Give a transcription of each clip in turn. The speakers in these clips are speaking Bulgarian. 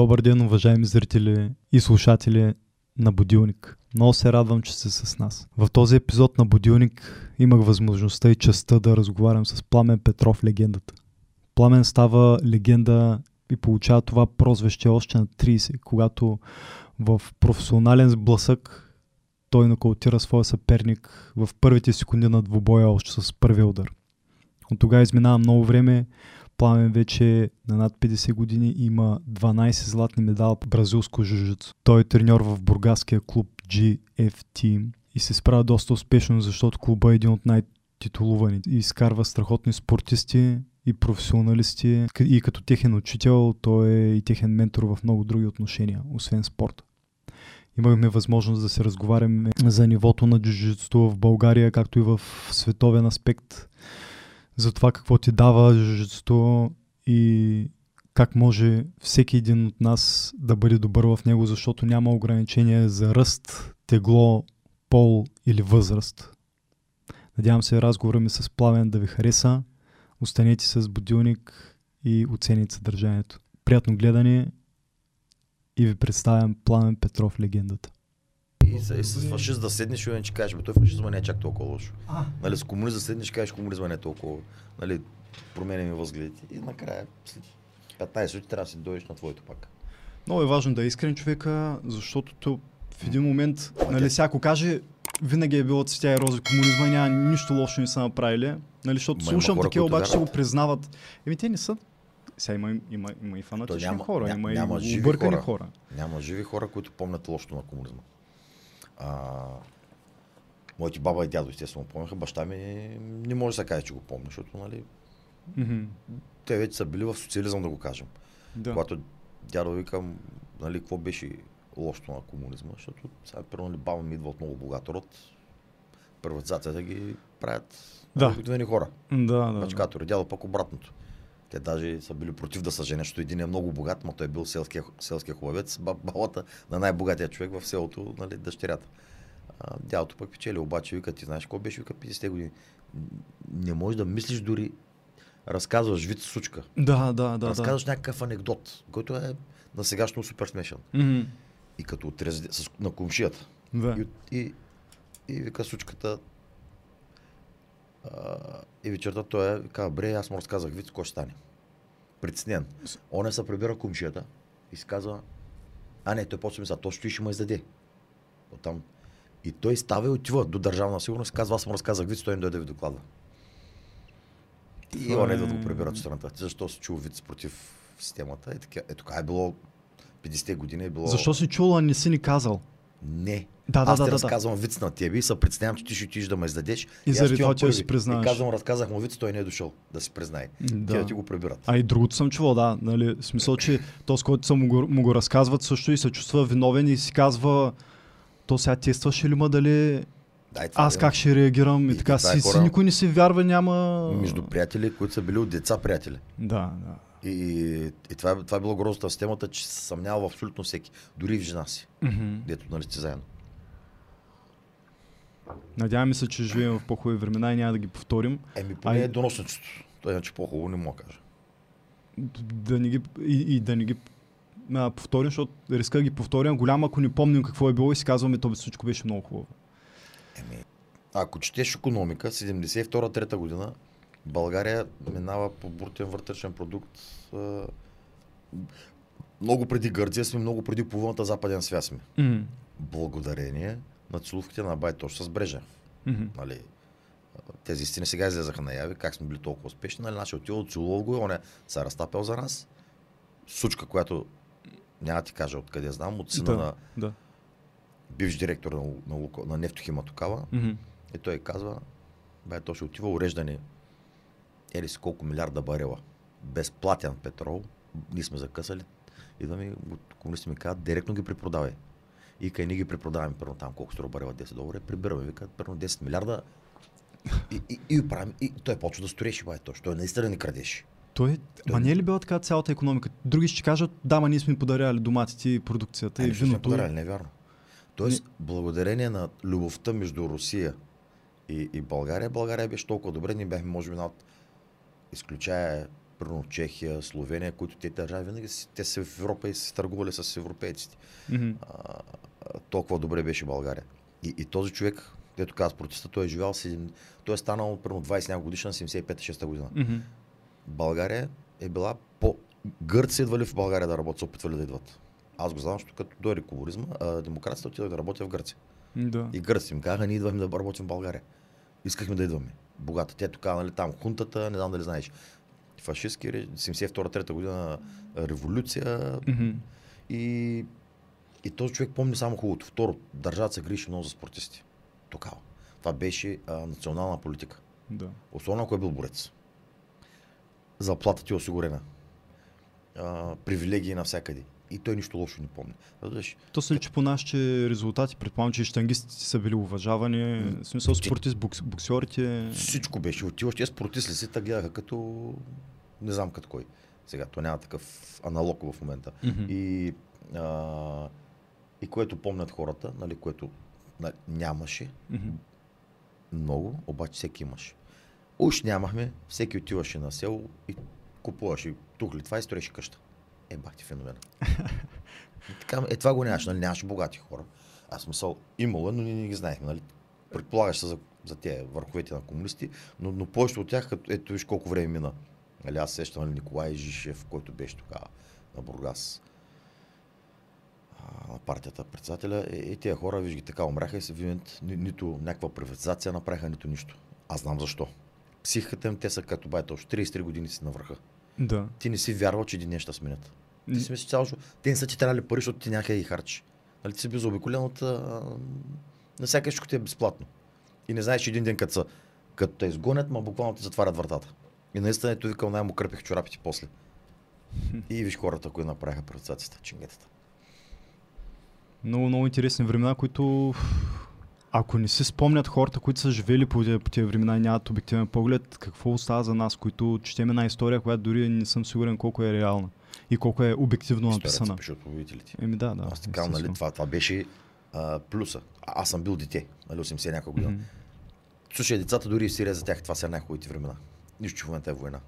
Добър ден, уважаеми зрители и слушатели на Будилник. Много се радвам, че сте с нас. В този епизод на Будилник имах възможността и честа да разговарям с Пламен Петров, легендата. Пламен става легенда и получава това прозвище още на 30, когато в професионален сблъсък той нокаутира своя съперник в първите секунди на двубоя още с първия удар. От тогава изминава много време, Пламен вече на над 50 години има 12 златни медала бразилско жужицу. Той е треньор в бургаския клуб GFT и се справя доста успешно, защото клуба е един от най-титулувани и изкарва страхотни спортисти и професионалисти и като техен учител той е и техен ментор в много други отношения, освен спорта. Имахме възможност да се разговаряме за нивото на джуджитото в България, както и в световен аспект за това какво ти дава жужицето и как може всеки един от нас да бъде добър в него, защото няма ограничения за ръст, тегло, пол или възраст. Надявам се разговора ми с Пламен да ви хареса. Останете с будилник и оцените съдържанието. Приятно гледане и ви представям Пламен Петров легендата. И, с, и с фашист да седнеш и ще кажеш, бе, той фашизма не е чак толкова лошо. Нали, с комунист да седнеш и кажеш, комунизма не е толкова. Нали, променяме възгледите. И накрая, след 15 минути трябва да си дойдеш на твоето пак. Много е важно да е искрен човека, защото то в един момент, нали, всяко каже, винаги е било цветя и рози комунизма и няма нищо лошо не са направили. Нали, защото Ма слушам хора, такива, обаче ще го признават. Еми те не са. Сега има, има, има и фанатични няма- хора, ня- има няма и объркани хора. хора. Няма живи хора, които помнят лошото на комунизма. А, моите баба и дядо, естествено, помняха. Баща ми не може да се каже, че го помня, защото нали, Мгм. те вече са били в социализъм, да го кажем. Да. Когато дядо викам, нали, какво беше лошото на комунизма, защото сега, примерно, нали, баба ми идва от много богат род, приватизацията ги правят Да. обикновени хора. Да, да, да. Бачкатори, дядо пък обратното. Те даже са били против да се женят, защото един е много богат, но той е бил селския, селския хубавец, бабата на най-богатия човек в селото, нали, дъщерята. А, дядото пък печели, обаче вика, ти знаеш какво беше, вика 50 години. Не можеш да мислиш дори, разказваш вид сучка. Да, да, да. разказваш някакъв анекдот, който е на сегашно супер смешен. да. Мгм. И като отрез с, на комшията. Да. И, и, и вика сучката. А, и вечерта той е, казва, бре, аз му разказах вид, какво ще стане. Притеснен. Он се прибира комшията и си казва, а не, той почва мисля, то ще и ще ме издаде. Оттам. И той става и отива до държавна сигурност и казва, аз му разказах вид, той не дойде да ви докладва. И он е- идва да го прибират страната. Защо си чул вид против системата? Е, така, е, така е било 50 години е било... Защо си чула, а не си ни казал? Не. Да, да, Аз да, ти да, да. разказвам виц на тебе и се притеснявам, че ти ще отидеш да ме издадеш. И аз заради това да първи. си признаваш. И казвам, разказах му виц, той не е дошъл да си признае. Да. Те да ти го прибират. А и другото съм чувал, да. Нали, в смисъл, че този, който са му го, му го разказват също и се чувства виновен и си казва то сега тестваше ли ма дали Да, и това аз как ще реагирам и, И така е си, си хора- никой не си вярва, няма... Между приятели, които са били от деца приятели. Да, да. И, и това, това е било грозната в системата, че се съмнява в абсолютно всеки. Дори в жена си, дето нали сте заедно. Надяваме се, че живеем в по-хубави времена и няма да ги повторим. Еми, поне Ай- е доносницето. Той иначе по-хубаво не мога да кажа. Да не ги, и, и да не ги а, повторим, защото риска да ги повторим. Голям, ако не помним какво е било и си казваме, то всичко беше много хубаво. Еми, ако четеш економика, 72-3 година, България минава по брутен вътрешен продукт. а, много преди Гърция сме, много преди половината западен свят сме. Мгм. Благодарение на целувките на Байтош с Брежа. Мгм. Нали, тези истини сега излезаха наяви, как сме били толкова успешни. Нали, нашия отивал, целувал го и он е се разтапял за нас. Сучка, няма да ти кажа откъде знам, от сина Да, на да. бивш директор на, на, на нефтохима Токава. Мгм. И той казва, бе, то ще отива уреждане ели си колко милиарда барела. Безплатен петрол. Ние сме закъсали. Идваме, и комунисти ми казват, директно ги препродавай. И кай ние ги препродаваме, първо там колко струва барела 10 долара, прибираме, викат, първо 10 милиарда. И, и, и, правим, и той почва да стореше, бай, точно. Той наистина ни крадеше. Той, ма не е ли била така цялата економика? Други ще кажат, да, ма ние сме подаряли доматите и продукцията и Ами, ще сме виното. подаряли, не е вярно. Тоест, благодарение на любовта между Русия и, и България, България беше толкова добре, ние бяхме, може би, над изключая примерно Чехия, Словения, които те държави винаги те са в Европа и са търгували с европейците. Мгм. А, толкова добре беше България. И, и този човек, дето каза протеста, той е живял, си, той е станал примерно 20 няколко годишна на 75-6 година. Мгм. България е била по... Гърци идвали в България да работят, се опитвали да идват. Аз го знам, защото като дойде комунизма, демокрацията отидох да работя в Гърция. Да. И гърци им казаха, ние идваме да работим в България. Искахме да идваме. Богата. Те тук, нали, там хунтата, не знам дали знаеш. Фашистски, ре- 72-3 година а, революция Мгм. и, и този човек помни само хубавото. Второ, държавата се грижи много за спортисти. Тогава. Това беше а, национална политика. Да. Особено ако е бил борец. Заплата ти е осигурена. А, привилегии навсякъде. И той нищо лошо не помни. Разбираш? То се личи по нашите резултати. Предполагам, че и щангистите са били уважавани. В смисъл ти- спортист, букс, боксерите. Всичко беше. Отиваш, те спортисти си, те гледаха като... Не знам като кой. Сега, то няма такъв аналог в момента. Мгм. И, а, и което помнят хората, нали, което нали, нямаше Мгм. много, обаче всеки имаше. Уж нямахме, всеки отиваше на село и купуваше тухли това и строеше къща. Е, бах ти феномена. И така, е, това го нямаше, нали? Нямаше богати хора. Аз смисъл, имало, е, но ние не ги знаехме, нали? Предполагаш се за, за тези върховете на комунисти, но, но повечето от тях, като, ето виж колко време мина. Нали, аз сещам нали, Николай Жишев, който беше тогава на Бургас на партията председателя. И, и тези хора, виж ги така умряха и се вият, ни, нито някаква приватизация направиха, нито нищо. Аз знам защо. Психиката им, те са като байта, още 33 години си на върха. Да. Ти не си вярвал, че един ще сменят. Ти си мислиш цяло, те не са ти трябвали пари, защото ти някъде ги харчиш. Нали, ти си бил заобиколен от... А, на всяка ти е безплатно. И не знаеш, че един ден като, са, като те изгонят, ма буквално ти затварят вратата. И наистина ето викал, най-му кърпих чорапите после. И виж хората, които направиха приватизацията, чингетата. Много, много интересни времена, които ако не си спомнят хората, които са живели по тези, по тези времена и нямат обективен поглед, какво остава за нас, които четем една история, която дори не съм сигурен колко е реална и колко е обективно Историята написана. пише от победителите. Еми да, да. Аз така, нали, това, това беше а, плюса. А, аз съм бил дете, нали, 80 няколко година. Мгм. Слушай, децата дори и в Сирия за тях това са най-хубавите времена. Нищо, че в момента е война.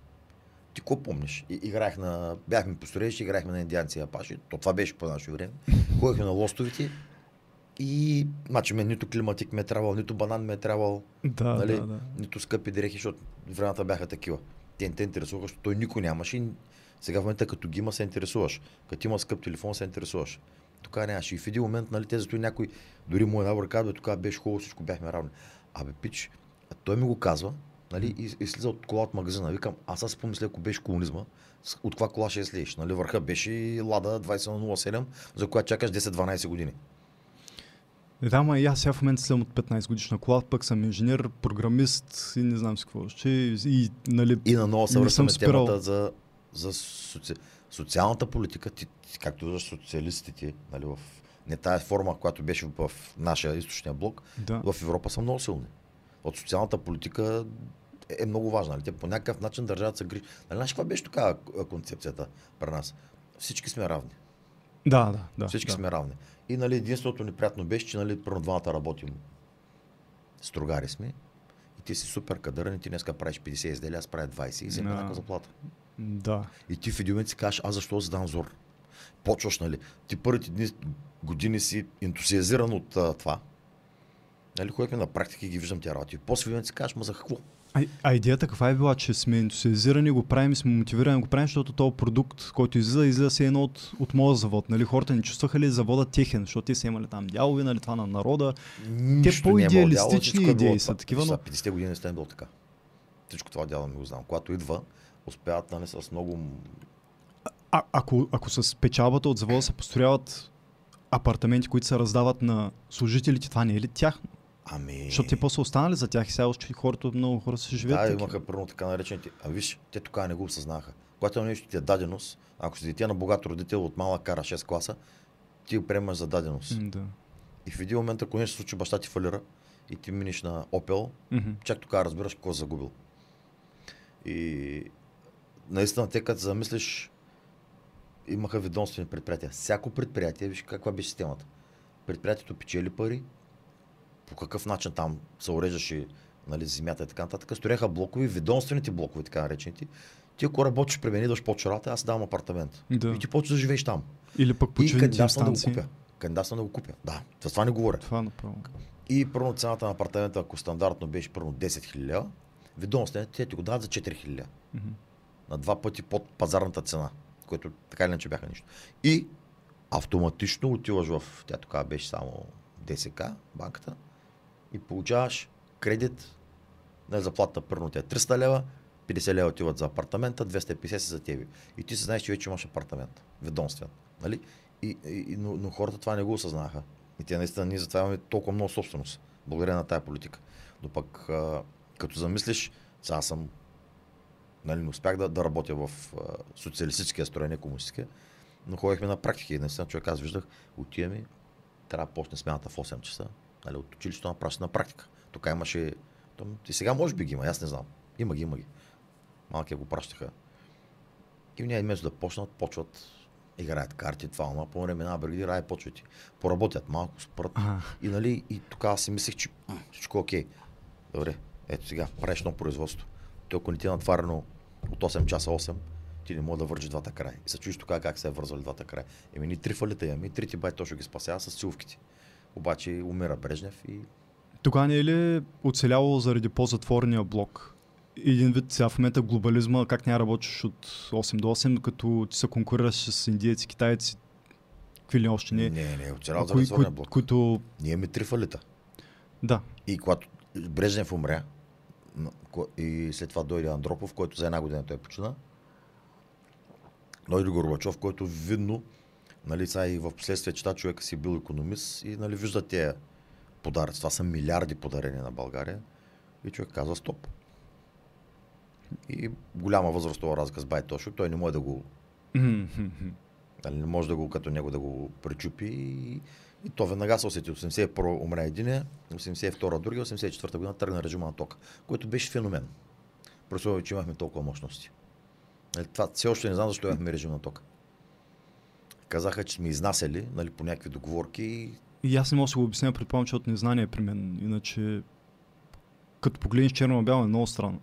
Ти какво помниш? И, играех на... Бяхме по строежи, играехме на индианци и апаши. То това беше по наше време. Ходихме на лостовите и... Значи мен нито климатик ме е трябвал, нито банан ме е трябвал, Да, нали? да, да. нито скъпи дрехи, защото времената бяха такива. Те не те интересуваха, защото той никой нямаше. И сега в момента като ги има се интересуваш. Като има скъп телефон се интересуваш. Тук нямаше. И в един момент, нали, те зато и някой, дори мой набор казва, тук беше хубаво, всичко бяхме равни. Абе, пич, а той ми го казва, нали, и, и слиза от кола от магазина. Викам, аз аз помисля, ако беше комунизма, от каква кола ще слезеш? Нали, върха беше Лада 2007, за която чакаш 10-12 години. Е, да, ма и аз сега в момента съм от 15 годишна кола, пък съм инженер, програмист и не знам си какво още. И, и нали, И на ново се връщаме спирал. темата за, за соци... социалната политика, ти, както виждаш социалистите, нали, в не тая форма, която беше в нашия източния блок, да. в Европа са много силни. От социалната политика е много важна. Нали? Те по някакъв начин държавата се грижи. Нали, знаеш каква беше така концепцията при нас? Всички сме равни. Да, да, да. Всички да. сме равни. И нали, единственото неприятно беше, че нали, първо двамата работим. Строгари сме. И ти си супер кадърен и ти днеска правиш 50 изделия, аз правя 20 и взема Да. еднаква заплата. Да. И ти в един момент си кажеш, аз защо задам зор? Почваш, нали? Ти първите дни, години си ентусиазиран от а, това. Нали, на практика ги виждам тия работи. И после в един момент си кажеш, ма за какво? А, а идеята каква е била, че сме ентусиазирани, го правим, сме мотивирани, го правим, защото този продукт, който излиза, излиза се едно от, от моя завод. Нали? Хората не чувстваха ли завода техен, защото те са имали там дялове, нали, това на народа. Нищо по-идеалистични не е било дяло, всичко е било идеи са такива, но- сега, 50-те години не сте било така. Всичко това дяло ми го знам. Когато идва, успяват нали, с много... А, ако, ако с печалбата от завода се построяват апартаменти, които се раздават на служителите, това не е ли тяхно? Ами... Защото те после останали за тях и сега още хората, много хора се живеят. Да, такива. имаха първо така наречените. А виж, те тогава не го осъзнаха. Когато нещо ти е даденост, ако си дете на богат родител от малък кара 6 класа, ти го приемаш за даденост. Да. И в един момент, ако нещо се случи, баща ти фалира и ти миниш на Опел, Мгм. чак тогава разбираш какво си загубил. И наистина, те като замислиш, имаха ведомствени предприятия. Всяко предприятие, виж каква беше системата. Предприятието печели пари, по какъв начин там се уреждаше нали, земята и така нататък, строяха блокови, ведомствените блокове, така наречените. Ти ако работиш при мен, идваш по работа, аз давам апартамент. Да. И ти почваш да живееш там. Или пък И почивните кандидатствам да го купя. Кандидатствам да го купя. Да, за това не говоря. Това направо. И първо цената на апартамента, ако стандартно беше първо 10 000 лева, ведомствените те ти го дават за 4 000 лева. Мгм. На два пъти под пазарната цена, което така или иначе бяха нищо. И автоматично отиваш в, тя тогава беше само ДСК, банката, и получаваш кредит на заплата първо тя е 300 лева, 50 лева отиват за апартамента, 250 са за тебе. И ти се знаеш, че вече имаш апартамент, ведомствен. Нали? И, и, но, но, хората това не го осъзнаха. И те наистина ние затова имаме толкова много собственост, благодарение на тая политика. Но пък, а, като замислиш, сега аз съм нали, не успях да, да работя в а, социалистическия строй, не комунистическия, но ходихме на практики. И наистина човек аз виждах, отиваме, трябва да почне смяната в 8 часа, нали, от училището на на практика. Тук имаше, и сега може би ги има, аз не знам. Има ги, има ги. Малки го пращаха. И ние вместо да почнат, почват играят карти, това, ама по време на преди рай почват. Поработят малко, спрат. Ага. И нали, и тогава си мислех, че всичко е окей. Добре, ето сега, правиш едно производство. То ако не ти е натварено от 8 часа 8, ти не мога да вържиш двата края. И се чуеш тогава как се е вързали двата края. Еми ни три фалита имаме, и трите бай точно ги спасява с силовките. Обаче умира Брежнев и Тогава не е ли оцеляло заради по-затворения блок? Един вид сега в момента глобализма, как няма работиш от 8 до 8, като ти се конкурираш с индиеци, китайци, какви ли още не. не, не, оцелял за кои, затворния кои, блок. които, Ние имаме три фалита. да, И когато Брежнев умря, и след това дойде Андропов, който за една година той почина, дойде Горбачов, който видно, нали, сега и в последствие чета човека си бил економист и нали, вижда тези подаръци. Това са милиарди подарени на България. И човек казва стоп. И голяма възрастова разлика с Байтошо. Той не може да го Нали, не може да го като него да го пречупи и, и то веднага се усети. 81 умря един, 82 другия, 84 година тръгна режима на тока, който беше феномен. Условие, че имахме толкова мощности. Нали, това все още не знам защо имахме режим на тока. Казаха, че сме изнасяли нали, по някакви договорки и И аз не мога да го обясня, предполагам, че от незнание при мен. Иначе, като погледнеш черно на бяло е много странно.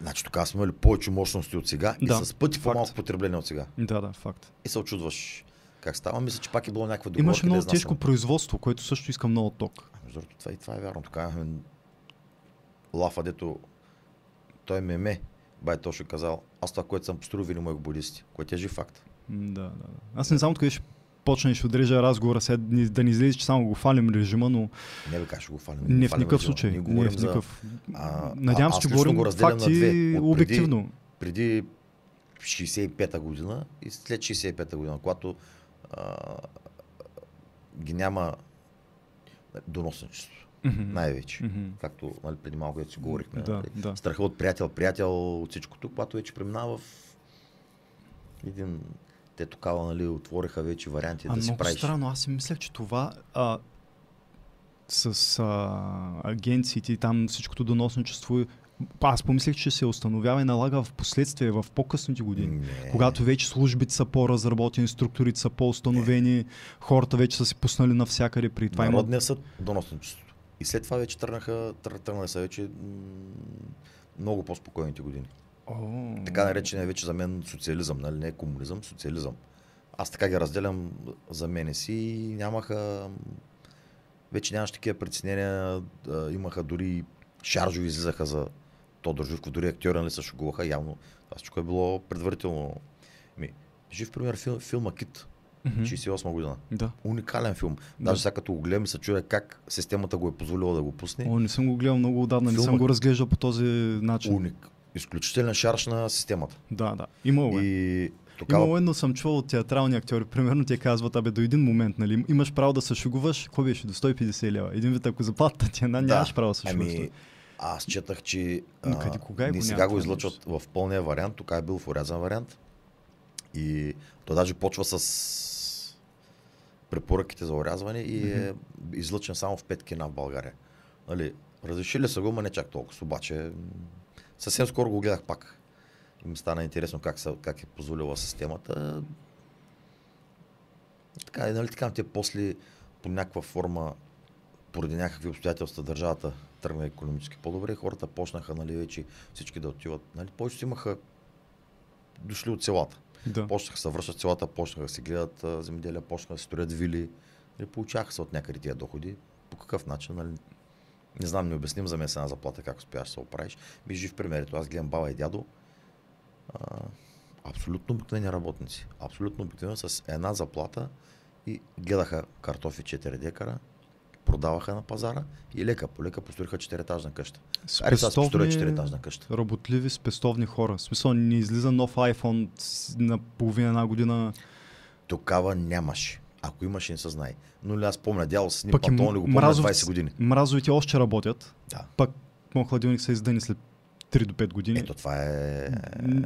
Значи тогава сме имали повече мощности от сега Да, и с пъти факт. по-малко потребление от сега. Да, да, факт. И се очудваш как става. Мисля, че пак е било някаква договорка. Имаше да много тежко производство, което също иска много ток. Между другото, това и това е вярно. Така имахме лафа, дето той ме ме, бай точно казал, аз това, което съм построил, ви не му го будисти, което е жив факт. Да, да, да. Аз не знам откъде ще почне и ще отрежа разговора, сега да ни- да ни излезе, че само го фалим режима, но Не бе, как ще го фалим. не в никакъв случай. Не в за никакъв... а, Надявам се, че говорим го факти две. Обективно. Преди 65-та година и след 65-та година, когато а, ги няма доносничество. Мгм. Най-вече. Мгм. Както нали, преди малко си говорихме. Да, нали, да. страха от приятел, приятел от всичкото, когато вече преминава в един... Те тогава нали, отвориха вече варианти А да си правиш. странно, аз си мислех, че това а, с а, агенциите и там всичкото доносничество, аз помислех, че се установява и налага в последствие, в по-късните години. Не. Когато вече службите са по-разработени, структурите са по-установени, хората вече са се пуснали навсякъде при това. има- Народния съд, доносничеството. И след това вече тръгнаха, тръг- тръгнаха са вече м, много по-спокойните години. О, Така наречения вече за мен социализъм, нали? не комунизъм, социализъм. Аз така ги разделям за мене си и нямаха... Вече нямаше такива притеснения, имаха дори шаржови излизаха за Тодор Живков, дори актьори нали се шугуваха явно. Това всичко е било предварително. Ми, жив пример фил, филма Кит, Мгм. 68 година. Да. Уникален филм. Да. Даже сега като го гледам и се чуя как системата го е позволила да го пусне. О, не съм го гледал много отдавна, не Филма- съм го разглеждал по този начин. Уник. Изключителен шарж на системата. Да, да. Имало е. И тогава Имало е, но съм чувал от театрални актьори. Примерно те казват, абе до един момент, нали, имаш право да се шугуваш, какво беше, до 150 лева. Един вид, ако заплатата ти е една, нямаш право да се шугуваш. Ами, аз четах, че а, къде- кога е го сега го излъчват в пълния вариант, тук е бил в урязан вариант. И той даже почва с препоръките за урязване и е излъчен само в пет кина в България. Нали, разрешили са го, но не чак толкова. Обаче съвсем скоро го гледах пак. И ми стана интересно как, са, как е позволила системата. Така, и, нали, така, те после по някаква форма поради някакви обстоятелства държавата тръгна економически по-добре, хората почнаха нали, вече всички да отиват. Нали, повечето имаха дошли от селата. Да. Почнаха да се връщат селата, почнаха да си гледат земеделия, почнаха да се строят вили. Нали, получаваха се от някъде тия доходи. По какъв начин? Нали, не знам, не обясним за мен с една заплата как успяваш да се оправиш. Ми жив пример. Ето аз гледам баба и дядо. А, абсолютно обикновени работници. Абсолютно обикновени с една заплата и гледаха картофи 4 декара, продаваха на пазара и лека по лека построиха 4-етажна къща. Се построя 4-етажна къща. работливи, спестовни хора. В смисъл, не излиза нов iPhone на половина една година. Тогава нямаше. Ако имаше, не се знае. Но ли аз помня, дяло с Пък и панталони го помня мразовци- 20 години. Мразовите още работят. Да. Пък моят хладилник се издъни след 3 до 5 години. Ето това е...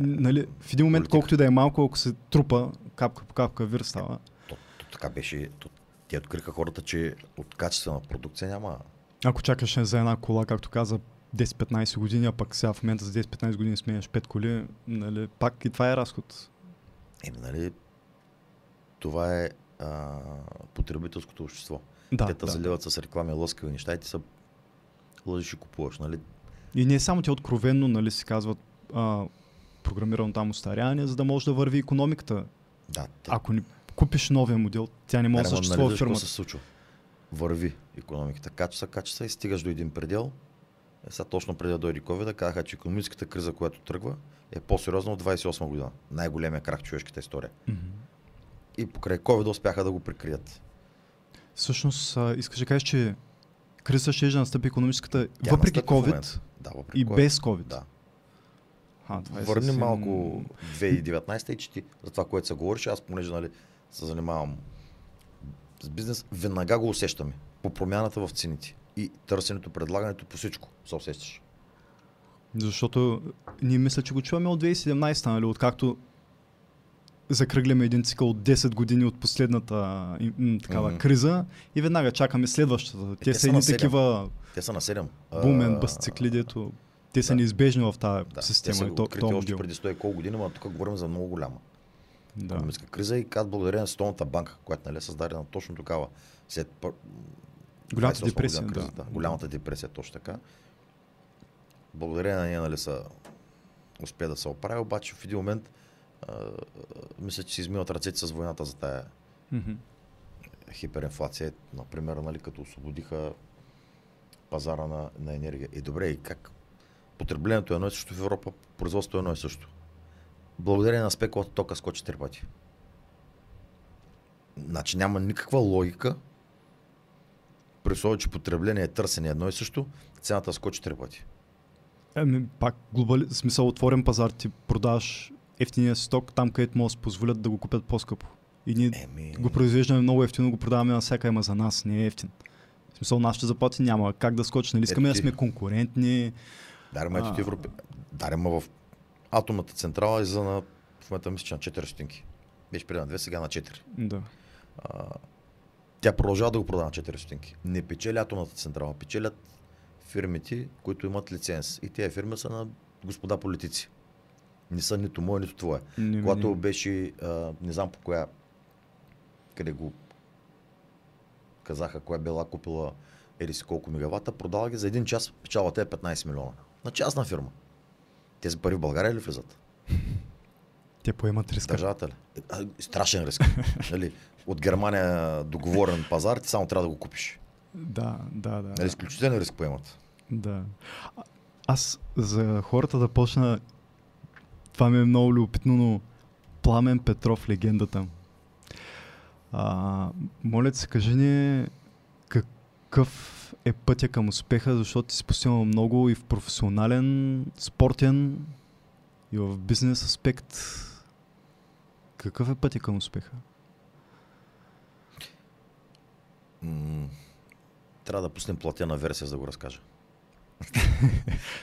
Нали, в един момент, политика. колкото и да е малко, ако се трупа, капка по капка вир става. То, то, така беше. То, те откриха хората, че от качествена продукция няма. Ако чакаш за една кола, както каза, 10-15 години, а пък сега в момента за 10-15 години сменяш 5 коли, нали, пак и това е разход. Еми, нали, това е а, потребителското общество. Да, те те да. заливат с реклами лъскави неща и ти са лъжиш и купуваш, нали? И не е само ти откровенно, нали, си казват а, програмирано там устаряване, за да може да върви економиката. Да, те, Ако не купиш новия модел, тя не може да ма, съществува нали, фирмата. се случва? Върви економиката, качва, качва се и стигаш до един предел. Е, сега точно преди да дойде COVID, казаха, че економическата криза, която тръгва, е по-сериозна от 28 година. Най-големия крах в човешката история. Мгм. И покрай COVID успяха да го прикрият. Всъщност, а, искаш да кажеш, че криза ще да настъпи економическата, Тя въпреки COVID. Да, въпреки и COVID. без COVID. Да. А, това е Върни съвсем- малко 2019 и чети за това, което се говореше. Аз, понеже нали, се занимавам с бизнес, веднага го усещаме. По промяната в цените. И търсенето, предлагането по всичко се усещаш. Защото ние мисля, че го чуваме от 2017, нали, откакто закръгляме един цикъл от 10 години от последната м, м, такава Мгм. криза и веднага чакаме следващата. Те те са са едни такива Те са на 7. бумен бъсцикли, дето те са да. неизбежни в тази Да, те система са и то, то още преди 100 и колко години, но тук говорим за много голяма Да. економическа криза и казват благодарение на Световната банка, която нали, е създадена точно такава след пър- Голямата 28 депресия, година да. Голямата депресия, точно така. Благодарение на нея, нали, са успя да се оправи, обаче в един момент а, мисля, че си измиват ръцете с войната за тая хиперинфлация, например, нали, като освободиха пазара на, на енергия. И добре, и как потреблението е едно и също в Европа, производството е едно и също. Благодарение на спекулата тока скочи три пъти. Значи няма никаква логика, при условие, че потребление е търсене едно и също, цената скочи три пъти. Ами, пак глобали... смисъл отворен пазар, ти продаваш ефтиния сток там, където могат да си позволят да го купят по-скъпо. И ние Еми, го произвеждаме много ефтино, го продаваме навсяка, ама за нас не е ефтин. В смисъл, нашите заплати няма как да скочи. Нали искаме да сме конкурентни. Дарема ето ти Европе. Дарема в атомната централа излиза на в момента мисля, че на 4 стотинки. Беше преди на 2, сега на 4. Да. А, тя продължава да го продава на 4 стотинки. Не печели атомната централа, печелят фирмите, които имат лиценз. И тези фирми са на господа политици. Не са нито мое, нито твое. Не, Когато не. беше, а, не знам по коя, къде го казаха, коя била купила еди си колко мегавата, продава ги за един час, печалата е 15 милиона. На частна фирма. Тези пари в България ли влизат? Те поемат риска. Държавата ли? Страшен риск. нали? От Германия договорен пазар, ти само трябва да го купиш. Да, да, да. Нали? Изключителен риск поемат. Да. А- Аз за хората да почна. Това ми е много любопитно, но Пламен Петров, легендата. А, моля ти се, кажи ни какъв е пътя към успеха, защото ти си постигнал много и в професионален, спортен, и в бизнес аспект. Какъв е пътя към успеха? Трябва да пуснем платена версия, за да го разкажа.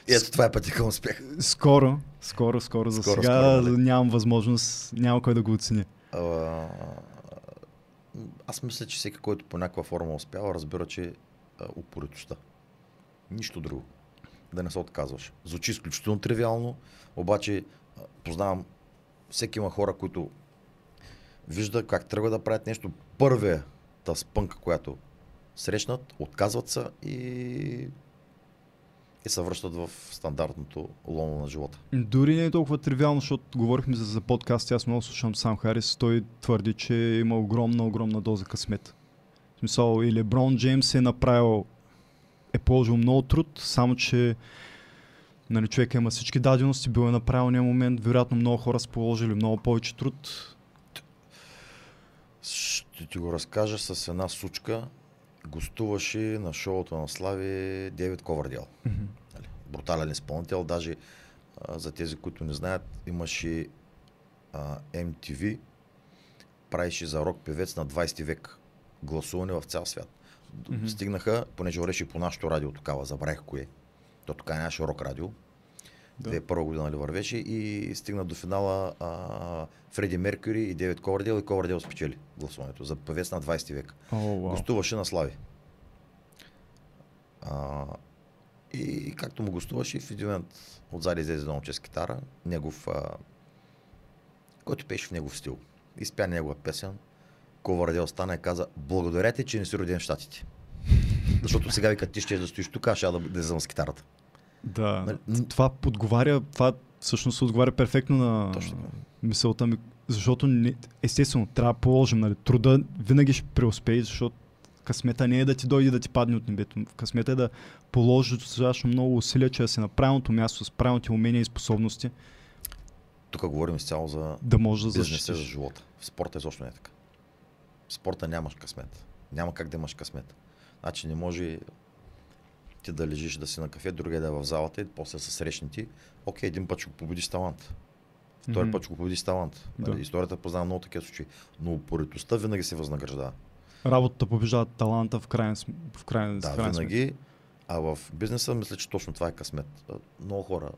И ето това е пътя към успех. Скоро, скоро, скоро. За Скоро, сега скоро, нали? нямам възможност, няма кой да го оцени. А, аз мисля, че всеки, който по някаква форма успява, разбира, че упоритостта. Нищо друго. Да не се отказваш. Звучи изключително тривиално, обаче познавам, всеки има хора, които вижда как тръгва да правят нещо. Първията спънка, която срещнат, отказват се и, и се връщат в стандартното лоно на живота. Дори не е толкова тривиално, защото говорихме за, за подкаст, аз много слушам сам Харис, той твърди, че има огромна, огромна доза късмет. В смисъл, и Леброн Джеймс е направил, е положил много труд, само че нали, човек има всички дадености, бил е на правилния момент, вероятно много хора са положили много повече труд. Ще ти го разкажа с една сучка. Гостуваше на шоуто на Слави Девид Ковардел. Нали, брутален изпълнител. Даже а, за тези, които не знаят, имаше а, MTV, правеше за рок певец на 20 век. Гласуване в цял свят. Мгм. Стигнаха, понеже ореше по нашото радио тогава, забравих кое. То тогава нямаше рок радио. Да. 2001 година нали вървеше и стигна до финала а, Фреди Меркюри и Девид Ковардел и Ковардел спечели гласуването за певец на 20 век. О, вау. Гостуваше на Слави. А, и както му гостуваше, в един момент отзади излезе едно момче с китара, негов, а, който пеше в негов стил. И спя негова песен. Ковардел стана и каза, благодаря ти, че не си роден в Штатите. Защото сега вика, ти ще да стоиш тук, аз ще да, да с китарата. Да, Нали, т- това подговаря, това всъщност отговаря перфектно на Точно мисълта ми, защото не, естествено трябва да положим, нали, труда винаги ще преуспее, защото късмета не е да ти дойде да ти падне от небето. Късмета е да положиш достатъчно много усилия, че да си на правилното място с правилните умения и способности, Тук говорим изцяло за да можеш да бизнеса за живота. В спорта изобщо не е така. В спорта нямаш късмет. Няма как да имаш късмет. Значи не може ти да лежиш да си на кафе, другия да е в залата и после са срещнати. Окей, един път ще го победиш с талант. Втори Мгм. път ще го победиш с талант. Да. Нали, Историята познава много такива случаи. Но упоритостта винаги се възнаграждава. Работата побеждава таланта в крайна, см- в крайна, Да, в винаги. А в бизнеса мисля, че точно това е късмет. Много хора,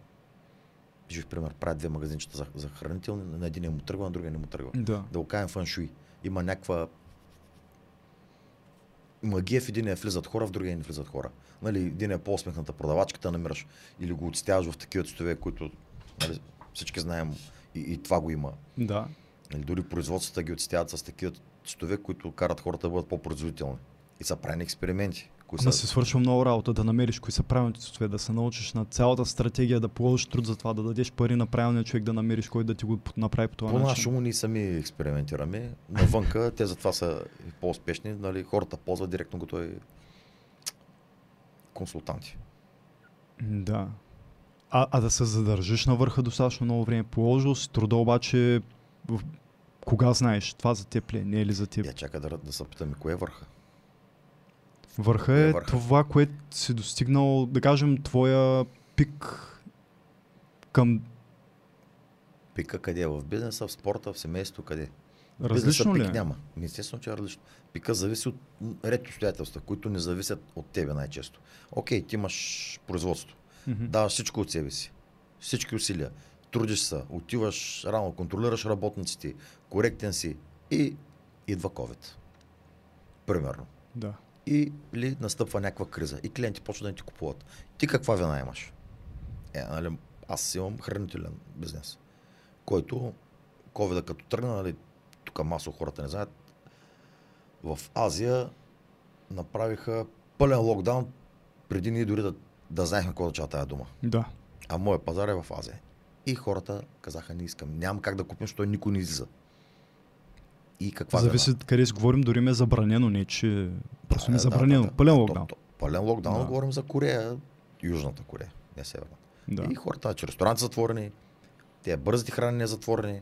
жив пример, правят две магазинчета за, за хранителни, на един му тръгва, на другия не му тръгва. Да. да го кажем фаншуй. Има някаква магия в единия влизат хора, в другия не влизат хора. Нали, един е по-усмехната продавачката, намираш или го отстяваш в такива цветове, които нали, всички знаем и, и това го има. Да. Нали, дори производствата ги отстяват с такива цветове, които карат хората да бъдат по-производителни. И са правени експерименти. Кои Ама са... се свършва много работа да намериш кои са правилните цветове, да се научиш на цялата стратегия, да положиш труд за това, да дадеш пари на правилния човек, да намериш кой да ти го направи по това По начин. нашому ние сами експериментираме. Навънка те затова са по-успешни. Нали, хората ползват директно готови консултанти. Да. А, а да се задържиш на върха достатъчно много време. Положил си труда, обаче кога знаеш? Това за теб ли е? Не е ли за теб? Я чака да, да се питаме кое е върха. Върха е върха? това, което си достигнал, да кажем, твоя пик към Пика къде е? В бизнеса, в спорта, в семейството, къде? Различно бизнеса ли пик е? няма. Естествено, че е различно. Пика зависи от ред обстоятелства, които не зависят от тебе най-често. Окей, ти имаш производство. Мгм. Даваш всичко от себе си. Всички усилия. Трудиш се, отиваш рано, контролираш работниците, коректен си и идва COVID. Примерно. Да. Или настъпва някаква криза и клиенти почват да не ти купуват. Ти каква вина имаш? Е, нали, аз имам хранителен бизнес, който ковида като тръгна, нали, тук масово хората не знаят, в Азия направиха пълен локдаун преди ние дори да, да знаехме какво означава тази дума. Да. А моят пазар е в Азия. И хората казаха, не искам. Няма как да купим, защото никой не излиза. И каква Зависи вина? къде си говорим, дори ме е забранено, не че просто ми е Да, забранено. да, да. Пълен То- локдаун. то- Пълен локдаун, Да. говорим за Корея, Южната Корея, не Северна. Да. И хората, че ресторанти затворени, те бързите хранения затворени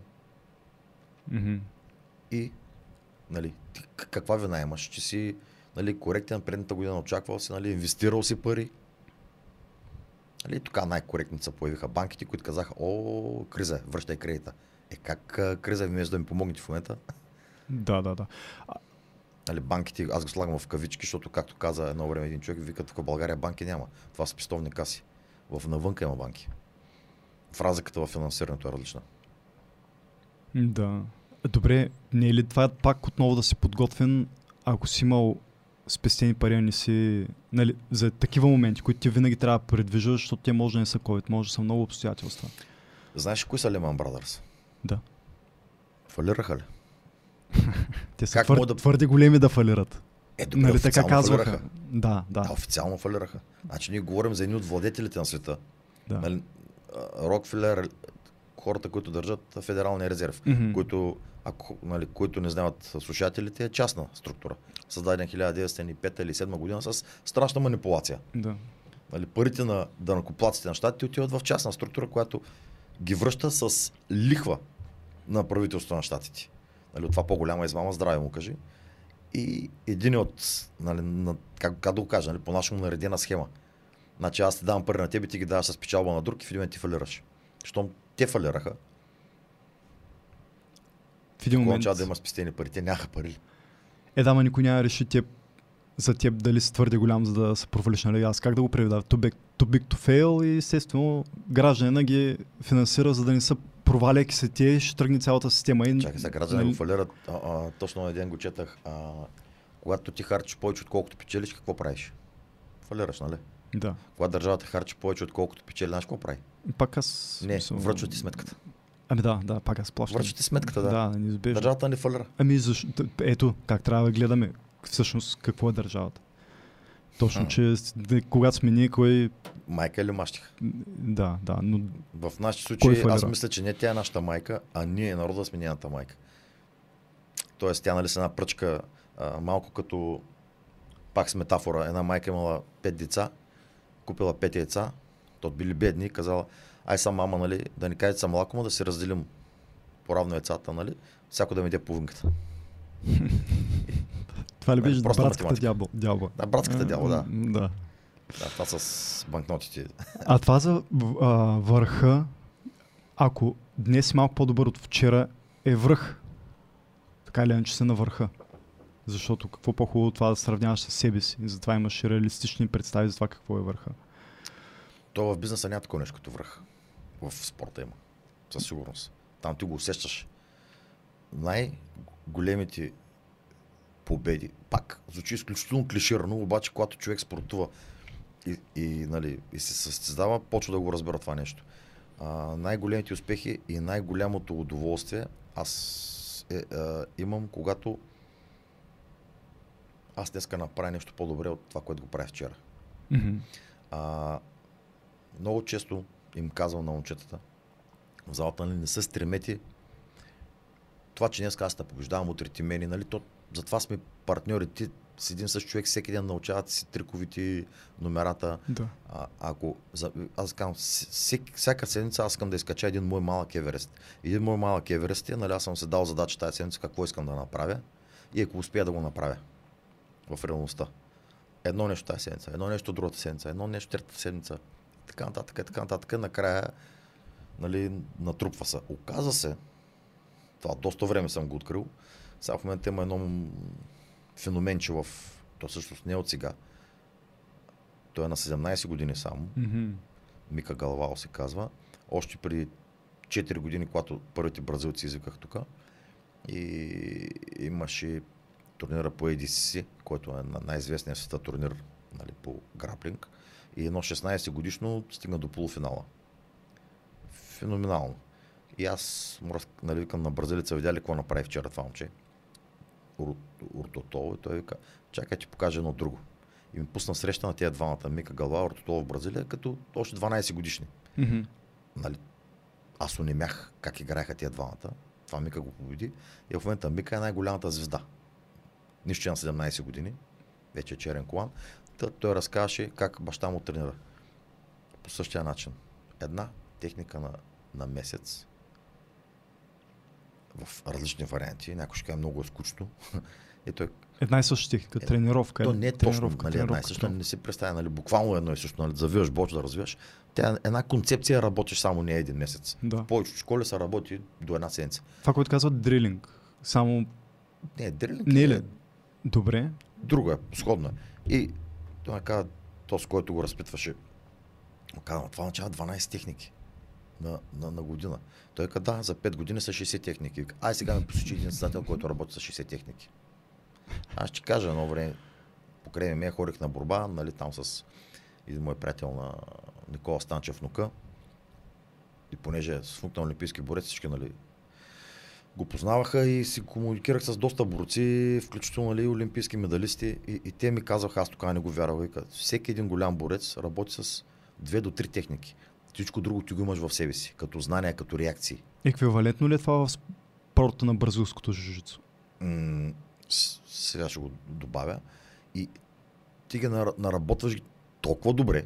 Мгм. и нали, ти каква вина имаш, че си нали, коректен предната година очаквал си, нали, инвестирал си пари. Нали, тук най-коректни се появиха банките, които казаха, о, криза, е, връщай кредита. Е как криза, вместо да ми помогнете в момента? Да, да, да. Нали, банките, аз го слагам в кавички, защото, както каза едно време един човек, вика, тук в България банки няма. Това са пестовни каси. В навънка има банки. В разликата в финансирането е различна. Да. Добре, не е ли това пак отново да си подготвен, ако си имал спестени пари, не си... Нали, за такива моменти, които ти винаги трябва да предвиждаш, защото те може да не са COVID, може да са много обстоятелства. Знаеш кои са Lehman Brothers? Да. Фалираха ли? Те са Как твър... да- твърде големи да фалират. Е, добре, нали така казваха. фалираха. Да, Да, да. официално фалираха. Значи ние говорим за едни от владетелите на света. да. Нали, Рокфелер, хората, които държат Федералния резерв, Мгм. които, ако, нали, които не знаят слушателите, е частна структура. Създаден 1905 или 7 година с страшна манипулация. да. Нали, парите на данакоплаците на щатите отиват в частна структура, която ги връща с лихва на правителството на щатите. Нали, от това по-голяма измама, здраве му кажи. И един от, нали, на, как, как да го кажа, нали, по-нашому наредена схема. Значи аз ти давам пари на тебе, ти ги даваш с печалба на друг и в един момент ти фалираш. Щом те фалираха, В един момент... да има спестени пари? Те нямаха пари. Е, да, ма никой няма реши теб, за теб дали си твърде голям, за да се провалиш, нали? Аз как да го преведа? Too big, too big to fail и естествено гражданина ги финансира, за да не са проваляйки се те ще тръгне цялата система. И, Чакай сега, граждани нали, го фалират. А, а, точно на ден го четах. А, когато ти харчиш повече, отколкото печелиш, какво правиш? Фалираш, нали? Да. Когато държавата харчи повече, отколкото печели, знаеш какво прави? Пак аз... Не, смисъл- връчват ти сметката. Ами да, да, пак аз плащам. Връчват ти сметката, да. Да, неизбежно. Държавата не фалира. Ами защо? Ето, как трябва да гледаме всъщност какво е държавата. Точно, че когато сме ние, кой... Майка или мащиха? Да, да, но В нашия случай, аз фалира? мисля, че не тя е нашата майка, а ние, народа, сме нейната майка. Тоест, тя нали с една пръчка, а, малко като, пак с метафора, една майка имала пет деца, купила пет яйца, то били бедни казала, ай са мама, нали, да ни кажете са млако, но да си разделим поравно яйцата, нали, всяко да ми даде половинката. това ли Нали, беше проста братската дялба? дялба. Да, братската дялба, да. Да. да. Това с банкнотите. А това за а, върха, ако днес си малко по-добър от вчера, е връх. Така или иначе се на върха. Защото какво по-хубаво това да сравняваш с себе си. И затова имаш реалистични представи за това какво е върха. То в бизнеса няма такова нещо като връх. В спорта има. Със сигурност. Там ти го усещаш. Най-големите победи. Пак звучи изключително клиширано, обаче когато човек спортува и, и, нали, и се състезава, почва да го разбера това нещо. А, най-големите успехи и най-голямото удоволствие аз е, а, имам, когато аз днеска направя нещо по-добре от това, което го правя вчера. Мгм. А, много често им казвам на момчетата в залата, нали, не се стремете това, че днес аз те побеждавам, утре ти мени, нали, то, затова сме партньори. Ти с един същ човек всеки ден научавате си триковите номерата. Да. А, ако, за, аз казвам, всек, всяка седмица аз искам да изкача един мой малък Еверест. Един мой малък Еверест е, нали, аз съм се дал задача тази седмица какво искам да направя и ако успея да го направя в реалността. Едно нещо тази седмица, едно нещо другата седмица, едно нещо третата седмица, така нататък, така нататък, накрая нали, натрупва се. Оказа се, това доста време съм го открил, сега в момента има едно феноменче в, то всъщност не е от сега, той е на 17 години само, Мгм. Мика Галвао се казва. Още преди 4 години, когато първите бразилци извиках тук, и имаше турнира по ADCC, който е на- най-известният в света турнир нали, по граплинг. И едно 16 годишно стигна до полуфинала. Феноменално. И аз му нали, викам на бразилеца, видя ли какво направи вчера това момче? Ур- Уртотол. И той вика, чакай, ти покажа едно друго. И ми пусна среща на тези двамата, Мика Галва, Уртотол в Бразилия, като още 12 годишни. Мгм. Нали, аз онемях как играеха тези двамата. Това Мика го победи. И в момента Мика е най-голямата звезда. Нищо, че на 17 години. Вече е черен колан. Та, той разказваше как баща му тренира. По същия начин. Една техника на, на месец в различни варианти. Някой ще каже много е скучно. И той Една и съща техника, Е, тренировка. то не е точно тренировка, нали, една и тренировка. не си представя, нали, буквално едно и също, нали, завиваш боч, да развиваш. Тя е една концепция работиш само не един месец. Да. В повечето школи се работи до една седмица. Това, което казват дрилинг. Само Не, дрилинг не е е? Добре. друго е, сходно е. И той ме каза, то с който го разпитваше, му каза, «Ма това означава 12 техники на, на, на година. Той каза, да, за 5 години са 60 техники. Ай сега ми посочи един създател, който работи с 60 техники. Аз ще кажа едно време, покрай ме ходих на борба, нали, там с един мой приятел на Никола Станчев внука. И понеже с на олимпийски борец всички, нали, го познаваха и си комуникирах с доста борци, включително нали, олимпийски медалисти. И, и те ми казаха, аз тук не го вярвах, вика, всеки един голям борец работи с две до три техники. Всичко друго ти го имаш в себе си, като знания, като реакции. Еквивалентно ли е това в спорта на бразилското жужицу? М- сега ще го добавя. И ти ги наработваш толкова добре,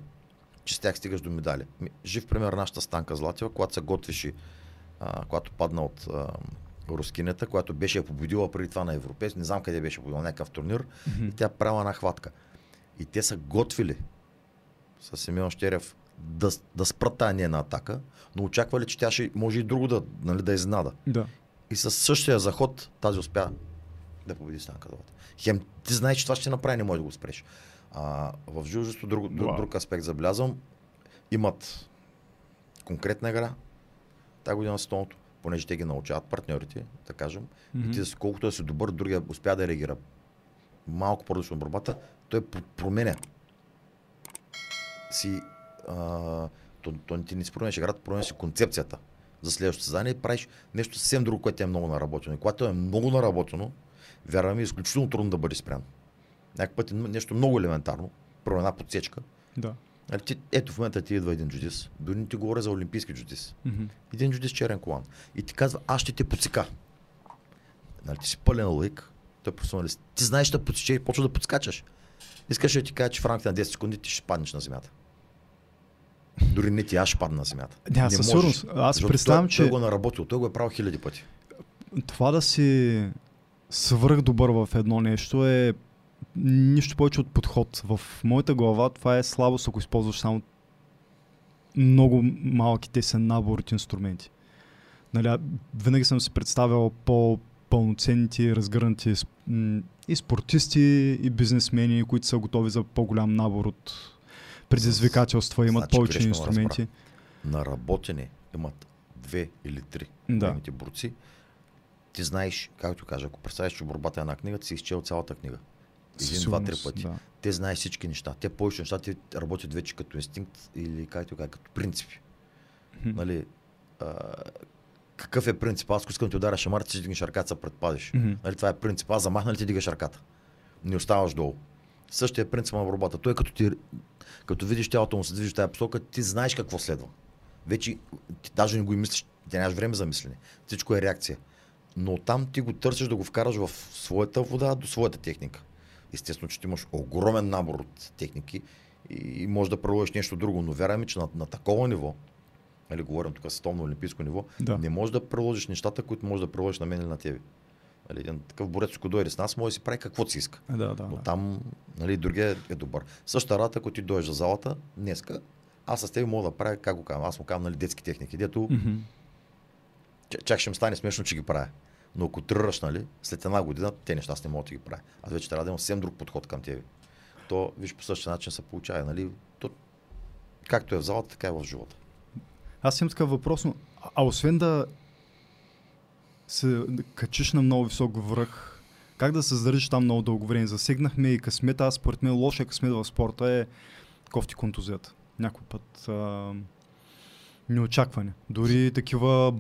че с тях стигаш до медали. Жив пример нашата Станка Златева, когато се готвеше, а, когато падна от а, рускинята, която беше победила преди това на европейски, не знам къде беше победила, някакъв турнир, mm-hmm. и тя правила една хватка. И те са готвили с Семен Щерев да, да спрат тази нейна атака, но очаквали, че тя ще може и друго да, нали, да изнада. Да. И със същия заход тази успя да победи Станка Златева. Хем, ти знаеш, че това ще направи, не може да го спреш. А, в жуждото друг, друг, друг аспект забелязвам. Имат конкретна игра. Тази година столното, понеже те ги научават партньорите, да кажем. Mm-hmm. И ти, колкото да си добър, другия успя да реагира малко по-различно борбата, той променя си а, то, то, ти не си променяш играта, променяш си концепцията за следващото създание и правиш нещо съвсем друго, което е много наработено. И когато е много наработено, вярваме, е изключително трудно да бъде спряно. Някакъв път е нещо много елементарно, про една подсечка. Да. Нали, ето в момента ти идва един джудис, дори не ти говоря за олимпийски джудис. Mm-hmm. Един джудис черен колан. И ти казва, аз ще те подсека. Нали, ти си пълен лик, той е професионалист. Ти знаеш да подсече и почва да подскачаш. Искаш да ти кажа, че в рамките на 10 секунди ти ще паднеш на земята. Дори не ти, аз ще падна на земята. Да, със сигурност. Аз представям, че... Той го е наработил, той го е правил хиляди пъти. Това да си свърх добър в едно нещо е нищо повече от подход. В моята глава това е слабост, ако използваш само много малки тесен набор от инструменти. Нали, винаги съм си представял по пълноценните, разгърнати и спортисти, и бизнесмени, които са готови за по-голям набор от предизвикателства, имат значи, повече инструменти. Наработени имат две или три да. борци. Ти знаеш, както кажа, ако представиш, че борбата е една книга, ти си изчел цялата книга. Един, два, три пъти. Да. Те знаят всички неща. Те повече неща ти работят вече като инстинкт или както кажа, като принципи. Mm-hmm. Нали, а, какъв е принцип? Аз искам да ти ударя шамарата, ти дигаш ръката, се предпазиш. Mm-hmm. Нали, това е принцип. Аз замахна ли ти дигаш ръката? Не оставаш долу. Същия е принцип на борбата. Той като ти, като видиш тялото му се движи в тази посока, ти знаеш какво следва. Вече ти даже не го и мислиш, ти нямаш време за мислене. Всичко е реакция. Но там ти го търсиш да го вкараш в своята вода до своята техника. Естествено, че ти имаш огромен набор от техники и може да приложиш нещо друго, но вярвай ми, че на, на такова ниво, нали, говорим тук световно олимпийско ниво, да. не можеш да приложиш нещата, които можеш да приложиш на мен или на тебе. Нали, един такъв борец, ако дойде с нас, може да си прави каквото си иска. Да, да, Но там нали, другия е добър. Същата рата, ако ти дойдеш за залата, днеска, аз с теб мога да правя, как го казвам, аз му казвам нали, детски техники, дето mm-hmm. чак ще ми стане смешно, че ги правя. Но ако тръгнеш, нали, след една година, те неща не могат да ги правя. Аз вече трябва да имам съвсем друг подход към тебе. То, виж, по същия начин се получава, нали? То, както е в залата, така е в живота. Аз имам такъв въпрос, но а освен да се качиш на много висок връх, как да се задържиш там много дълго време? Засегнахме и късмета, аз според мен лошия късмет в спорта е кофти контузията. Някой път а, неочакване. Дори такива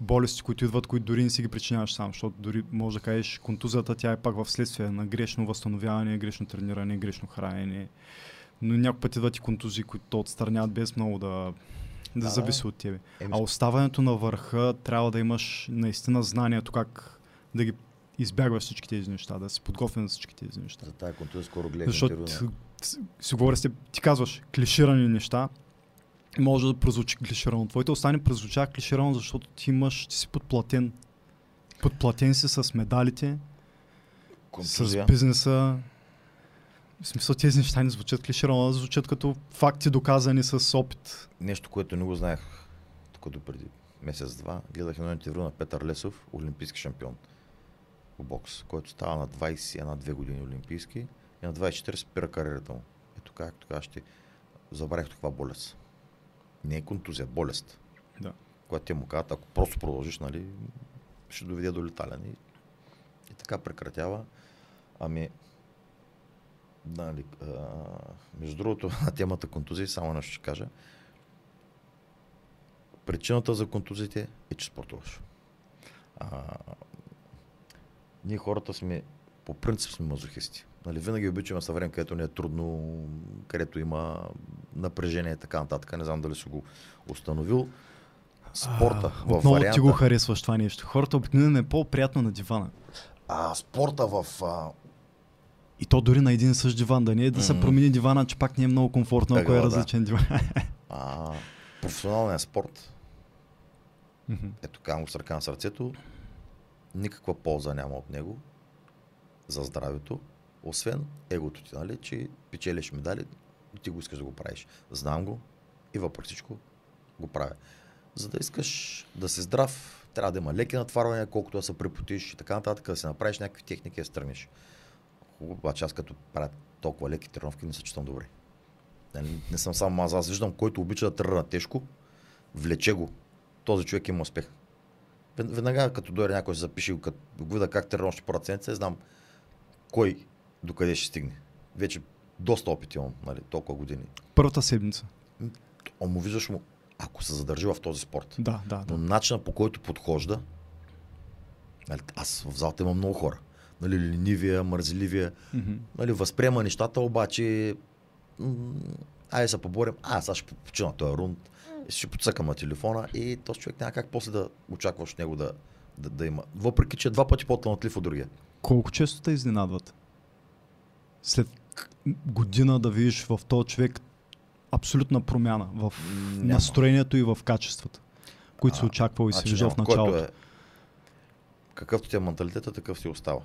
болести, които идват, които дори не си ги причиняваш сам, защото дори може да кажеш контузията, тя е пак в следствие на грешно възстановяване, грешно трениране, грешно хранене. Но някои пъти идват и контузии, които отстраняват без много да, да, зависи от тебе. Еми... А оставането на върха трябва да имаш наистина знанието как да ги избягваш всички тези неща, да си подготвен за всички тези неща. За тази контузия скоро гледам. Защото си говоря с ти казваш клиширани неща, може да прозвучи клиширано. Твоите остане прозвуча клиширано, защото ти имаш, ти си подплатен. Подплатен си с медалите, Контузия. с бизнеса. В смисъл тези неща не звучат клиширано, звучат като факти доказани с опит. Нещо, което не го знаех тук до преди месец-два. Гледах едно интервю на Петър Лесов, олимпийски шампион в бокс, който става на 21-2 години олимпийски и на 24 спира кариерата му. Ето как, така ще забравих каква болест не е контузия, болест. Да. Когато те му казват, ако просто продължиш, нали, ще доведе до летален. И, и така прекратява. Ами, нали, а, между другото, на темата контузии, само нещо ще кажа. Причината за контузиите е, че спортуваш. А, ние хората сме, по принцип сме мазохисти. Нали, винаги обичаме съвремен, където не е трудно, където има напрежение и така нататък. Не знам дали си го установил. Спорта. А, в варианта, ти го харесваш това нещо. Хората обикновено е по-приятно на дивана. а, спорта в а, И то дори на един и същ диван, да не е да се промени дивана, че пак не е много комфортно, ако е различен диван. а, професионалния спорт, ето казвам го с ръка на сърцето, никаква полза няма от него за здравето, освен егото ти, нали, че печелиш медали ти го искаш да го правиш. Знам го и въпреки всичко го правя. За да искаш да си здрав, трябва да има леки натварвания, колкото да се препотиш и така нататък, да си направиш някакви техники, да страниш. Хубаво, обаче аз като правя толкова леки тренировки, не се чувствам добре. Нали, Не съм само аз, аз виждам, който обича да тръгна тежко, влече го. Този човек има успех. Вед- Веднага като дойде някой се запише, като го видя как още първа седмица, знам кой докъде ще стигне. Вече доста опит имам, нали, толкова години. Първата седмица. О, му виждаш му, ако се задържи в този спорт. Да, да, Но да. начинът по който подхожда, нали, аз в залата имам много хора. Нали, ленивия, мързеливия, Мгм. нали, възприема нещата, обаче айде се поборим, а сега ще почина този рунд, ще подсъкам на телефона и този човек няма как после да очакваш от него да, да, да има. Въпреки, че е два пъти по-талантлив от другия. Колко често те изненадват? След година да видиш в този човек абсолютна промяна в Няма. настроението и в качествата, които се очаквал и се Значи виждал в началото. Е, какъвто ти е менталитета, такъв си остава.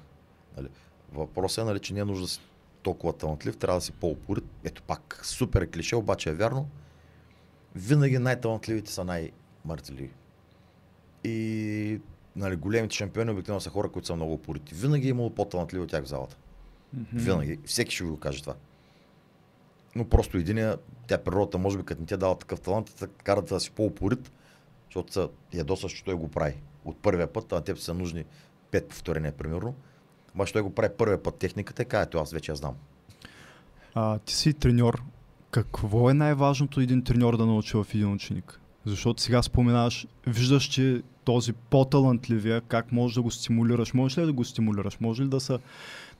Нали? Въпросът е, нали, че не е нужда да си толкова талантлив, трябва да си по-упорит. Ето пак, супер клише, обаче е вярно. Винаги най-талантливите са най-мъртеливи. И нали, големите шампиони обикновено са хора, които са много упорити. Винаги е имало по-талантливи от тях в залата. Мгм. Винаги. Всеки ще ви го каже това. Но просто единия, тя природата, може би, като не ти е дала такъв талант, те карат да си по-упорит, защото са ядосаш, че той го прави. От първия път, а на теб са нужни пет повторения, примерно. Ма той го прави първия път техниката, каже, ето аз вече я знам. А, ти си треньор. Какво е най-важното един треньор да научи в един ученик? Защото сега споменаваш, виждаш, че този по-талантливия, как можеш да го стимулираш? Можеш ли да го стимулираш? Може ли да се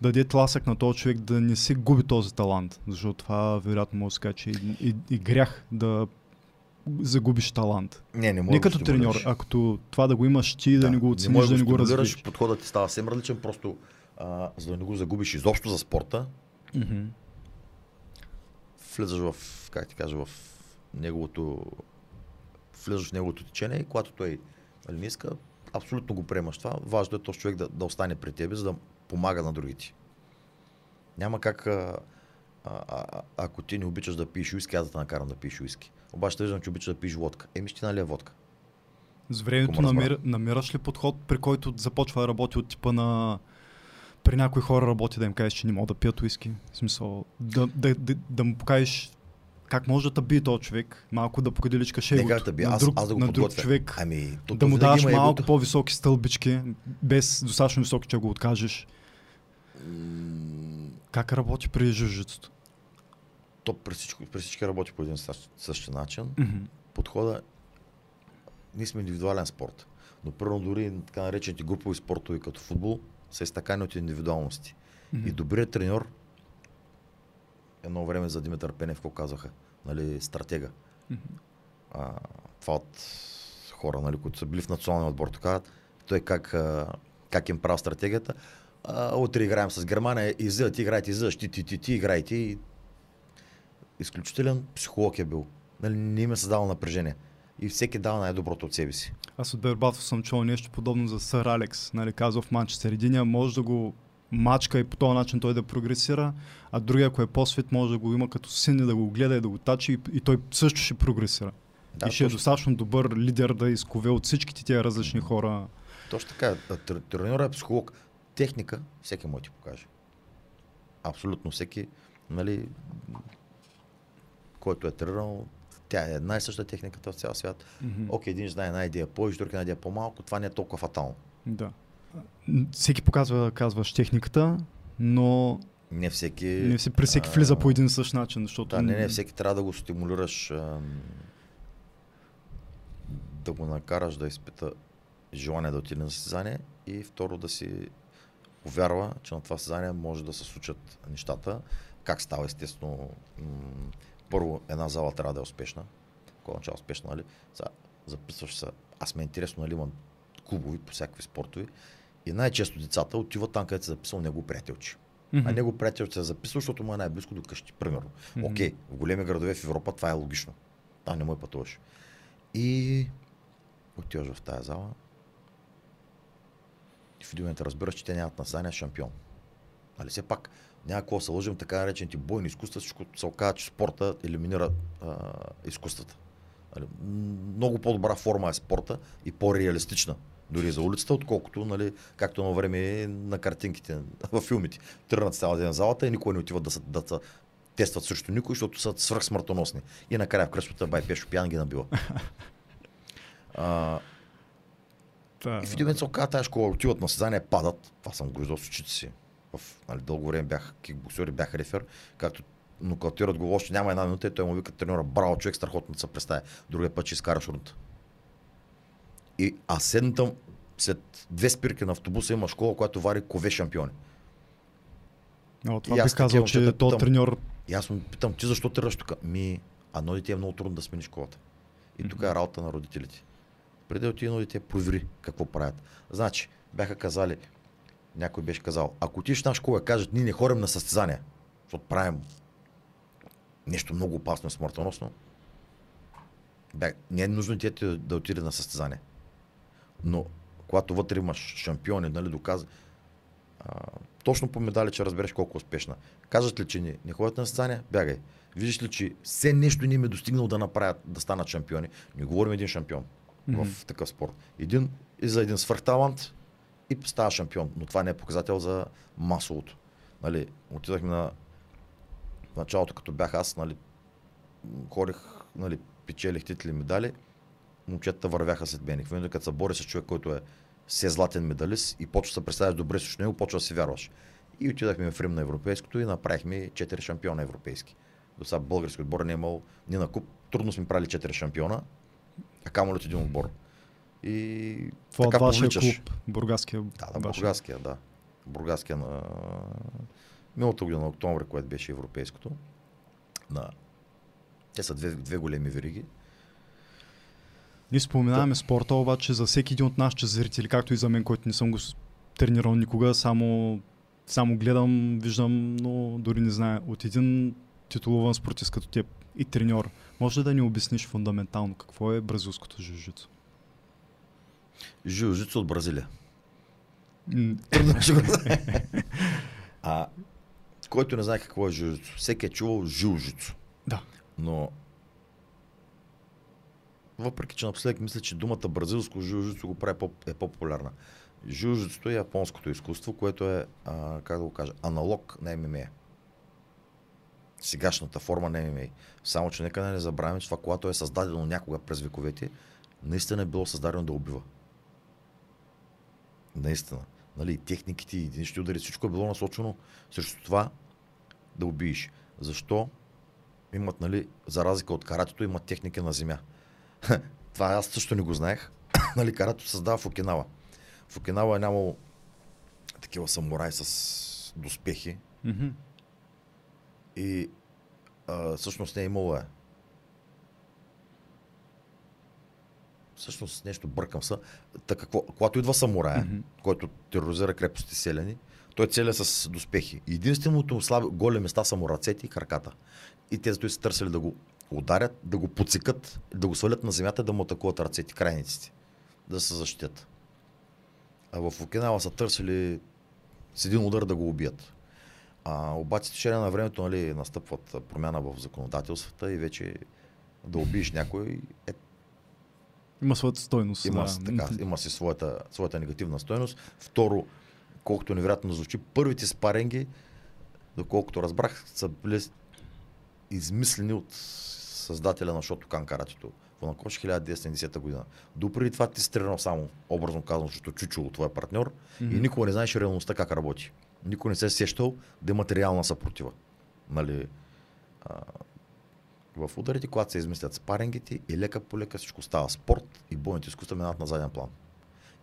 даде тласък на този човек да не се губи този талант? Защото това вероятно може да се че е и, и, и грях да загубиш талант. Не, не може Не да като го треньор, а като това да го имаш ти, да, не го оцениш, да не го стимулираш, развиш. Подходът ти става съвсем различен, просто а, за да не го загубиш изобщо за спорта, Мгм. влизаш в, как ти кажа, в неговото, влизаш в неговото течение и когато той нали, не иска, абсолютно го приемаш това. Важно е този човек да, да остане при тебе, за да помага на другите. Няма как, а, а, а, ако ти не обичаш да пиеш уиски, аз да те накарам да пиеш уиски. Обаче те виждам, че обичаш да пиеш водка. Еми ще ти налия водка. С времето намир, намираш ли подход, при който започва да работи от типа на... При някои хора работи да им кажеш, че не могат да пият уиски. В смисъл, да, да, да, да му покажеш как може да бие този човек, малко да покаделичкаш Не егото как да би, аз, друг, аз да го на друг подготвя. човек, Ами, то, да му даваш малко егото. по-високи стълбички, без достатъчно високи, че го откажеш. Как работи при жужицето? То при всички, при всички работи по един същ, същи начин. Мгм. подхода, ние сме индивидуален спорт. Но първо дори така наречените групови спортове като футбол са изтакани от индивидуалности. Мгм. И добрият треньор, едно време за Димитър Пенев, какво казаха, нали, стратега. Мгм. А, това от хора, нали, които са били в националния отбор, така, той как, а, как им правил стратегията. А, утре играем с Германия, излиза, ти играйте, излизаш, ти, ти, ти, ти играйте. И... Изключителен психолог е бил. Нали, не им е създавал напрежение. И всеки дава най-доброто от себе си. Аз от Бербатов съм чул нещо подобно за Сър Алекс, нали, казва в Манчестър. Единия може да го мачка и по този начин той да прогресира, а другия, ако е по-свет, може да го има като син и да го гледа и да го тачи и, и той също ще прогресира. Да, и ще е точно, достатъчно добър лидер да изкове от всичките тия различни хора. точно така. А, тр- Треньорът е психолог. Техника всеки може да ти покаже. Абсолютно всеки, нали, който е тренирал, тя е една и съща техниката в цял свят. Мгм. Окей, един знае една идея повече, друг една идея по-малко, това не е толкова фатално. Да. Всеки показва, казваш техниката, но Не всеки... не си, при всеки а, влиза по един същ начин, защото... Да, не, не, всеки трябва да го стимулираш, ам, да го накараш да изпита желание да отиде на състезание и второ да си повярва, че на това състезание може да се случат нещата. Как става естествено? М- първо, една зала трябва да е успешна. Кога начало успешна, нали? Сега, записваш се. Аз ме е интересно, нали, имам клубови по всякакви спортови. И най-често децата отиват там, където се записал него приятелче. Mm-hmm. А него приятел се е записал, защото му е най-близко до къщи, примерно. Окей, mm-hmm. okay, в големи градове в Европа това е логично. Там не му е пътуваш. И отиваш в тази зала. И в един момент разбираш, че те нямат наследния шампион. Нали все пак няма какво се лъжим, така наречените бойни изкуства, всичко се оказа, че спорта елиминира а, изкуствата. Нали, много по-добра форма е спорта и по-реалистична дори за улицата, отколкото, нали, както на време на картинките в филмите. Тръгнат цял ден в залата и никой не отива да се, да се тестват срещу никой, защото са свръх смъртоносни. И накрая в кръстата бай Пешо пиян ги набива. а, и в един момент се оказа тази школа, отиват на състезание, падат. Това съм го виждал с очите си. В нали, дълго време бях кикбоксер и бях рефер, както нокаутират го още няма една минута и той му вика тренера, браво човек, страхотно да се представя. Другия път ще изкараш рунта. И аз седната след две спирки на автобуса има школа, която вари кове шампиони. Но, това би казал, че то треньор... И аз му питам, ти защо тръгваш тук? Ми, едно дете е много трудно да смени школата. И тук е работа на родителите. Преди да отиде дете, провери какво правят. Значи, бяха казали, някой беше казал, ако отидеш в наша школа кажат, ние не ходим на състезания, защото правим нещо много опасно и смъртоносно, бе, не е нужно дете да отиде на състезание. Но когато вътре имаш шампиони, нали, доказа, а, точно по медали, че разбереш колко е успешна. Кажат ли, че не, не ходят на състезания, бягай. Виждаш ли, че все нещо не им е достигнал да направят, да станат шампиони. Не говорим един шампион mm-hmm. в такъв спорт. Един и за един свърхталант и става шампион. Но това не е показател за масовото. Нали, отидахме на в началото, като бях аз, нали, ходих, нали, печелих титли медали, момчетата вървяха след мен. В като се бори с човек, който е се златен медалист и почва да се представяш добре с него, почва да си вярваш. И отидахме в Рим на европейското и направихме 4 шампиона европейски. До сега български отбор не е имал ни на куп. Трудно сме правили 4 шампиона, а камо от един отбор. И Това така вашия клуб, Бургаския. Да, да, Бургаския, да. Бургаския на миналата година на октомври, което беше европейското. На... Те са две, две големи вериги. Ние споменаваме спорта, обаче за всеки един от нашите зрители, както и за мен, който не съм го тренирал никога, само, само гледам, виждам, но дори не знае. От един титулован спортист като теб и треньор, може ли да ни обясниш фундаментално какво е бразилското жужицу? Жужицу от Бразилия. Трудно ще го А който не знае какво е жужицу, всеки е чувал жужицу. Да. Но въпреки, че напоследък мисля, че думата бразилско жужицу го прави по, е по-популярна. Жужицуто е японското изкуство, което е, а, как да го кажа, аналог на ММА. Сегашната форма на ММА. Само, че нека не забравяме, че това, когато е създадено някога през вековете, наистина е било създадено да убива. Наистина. Нали, техниките, единични удари, всичко е било насочено срещу това да убиеш. Защо? Имат, нали, за разлика от каратето, имат техника на земя. Това аз също не го знаех. нали, карато създава в Окинава. В Окинава е нямало такива самураи с доспехи. Mm-hmm. И а, всъщност не е имало е. Всъщност нещо бъркам са. Та какво, когато идва самурая, mm-hmm. който тероризира крепости селени, той целя с доспехи. Единственото слаби, голе места са му ръцете и краката. И те зато са търсили да го ударят, да го подсекат, да го свалят на земята, да му атакуват ръцете, крайниците, да се защитят. А в Окинава са търсили с един удар да го убият. А, обаче течение на времето нали, настъпват промяна в законодателствата и вече да убиеш някой е има своята стойност. Има, да. така, има си своята, своята негативна стойност. Второ, колкото невероятно звучи, първите спаренги, доколкото разбрах, са били измислени от създателя на шото Канкаратито в Накош 1970 година. Допреди това ти си тренирал само, образно казано, защото чучуло твоя партньор mm-hmm. и никога не знаеш реалността как работи. Никой не се е сещал да има реална съпротива. Нали, а, в ударите, когато се измислят спарингите и лека по лека всичко става спорт и бойните изкуства минават на заден план.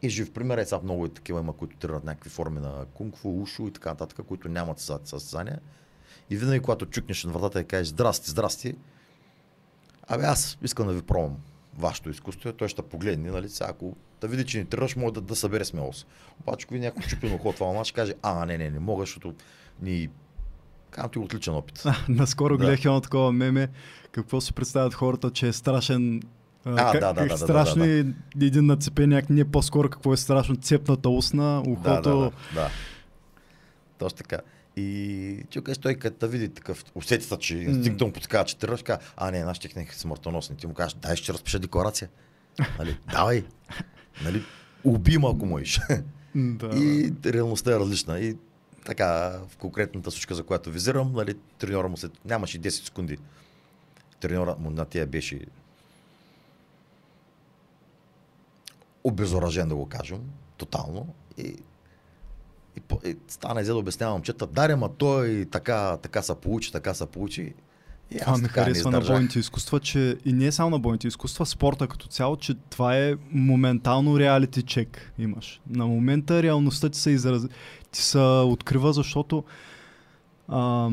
И жив пример е сега много и такива има, които тренират някакви форми на кунг-фу, ушу и така нататък, които нямат състезания. И винаги, когато чукнеш на вратата и кажеш здрасти, здрасти, абе аз искам да ви пробвам вашето изкуство, той ще погледне, нали, сега, ако да види, че не тръгваш, може да, да събере смелост. Обаче, ако ви някой чупи на ход това ще каже, а, не, не, не мога, защото ни Казвам ти отличен опит. А, наскоро да. гледах едно такова меме. Какво си представят хората, че е страшен а, как, да, да, да, страшни, да, да, да. един нацепеняк, не по-скоро какво е страшно, цепната устна, ухото. Да, да, да, да. Точно така. И чукаш той като види такъв, усетита, че инстинктом подсказва, че тръгваш, а не, нашите техники са смъртоносни. Ти му кажеш, дай ще разпиша декларация. Нали? Давай. Нали? Уби малко можеш. Да. И реалността е различна. И така, в конкретната случка, за която визирам, нали, треньора му след, нямаше 10 секунди. Треньора му на тия беше обезоръжен, да го кажем, тотално. И, и, и стана и да обяснява момчета, даре, ма той така, така се получи, така се получи. И това ми харесва на бойните изкуства, че и не е само на бойните изкуства, спорта като цяло, че това е моментално реалити чек имаш. На момента реалността ти се, израз... ти се открива, защото а,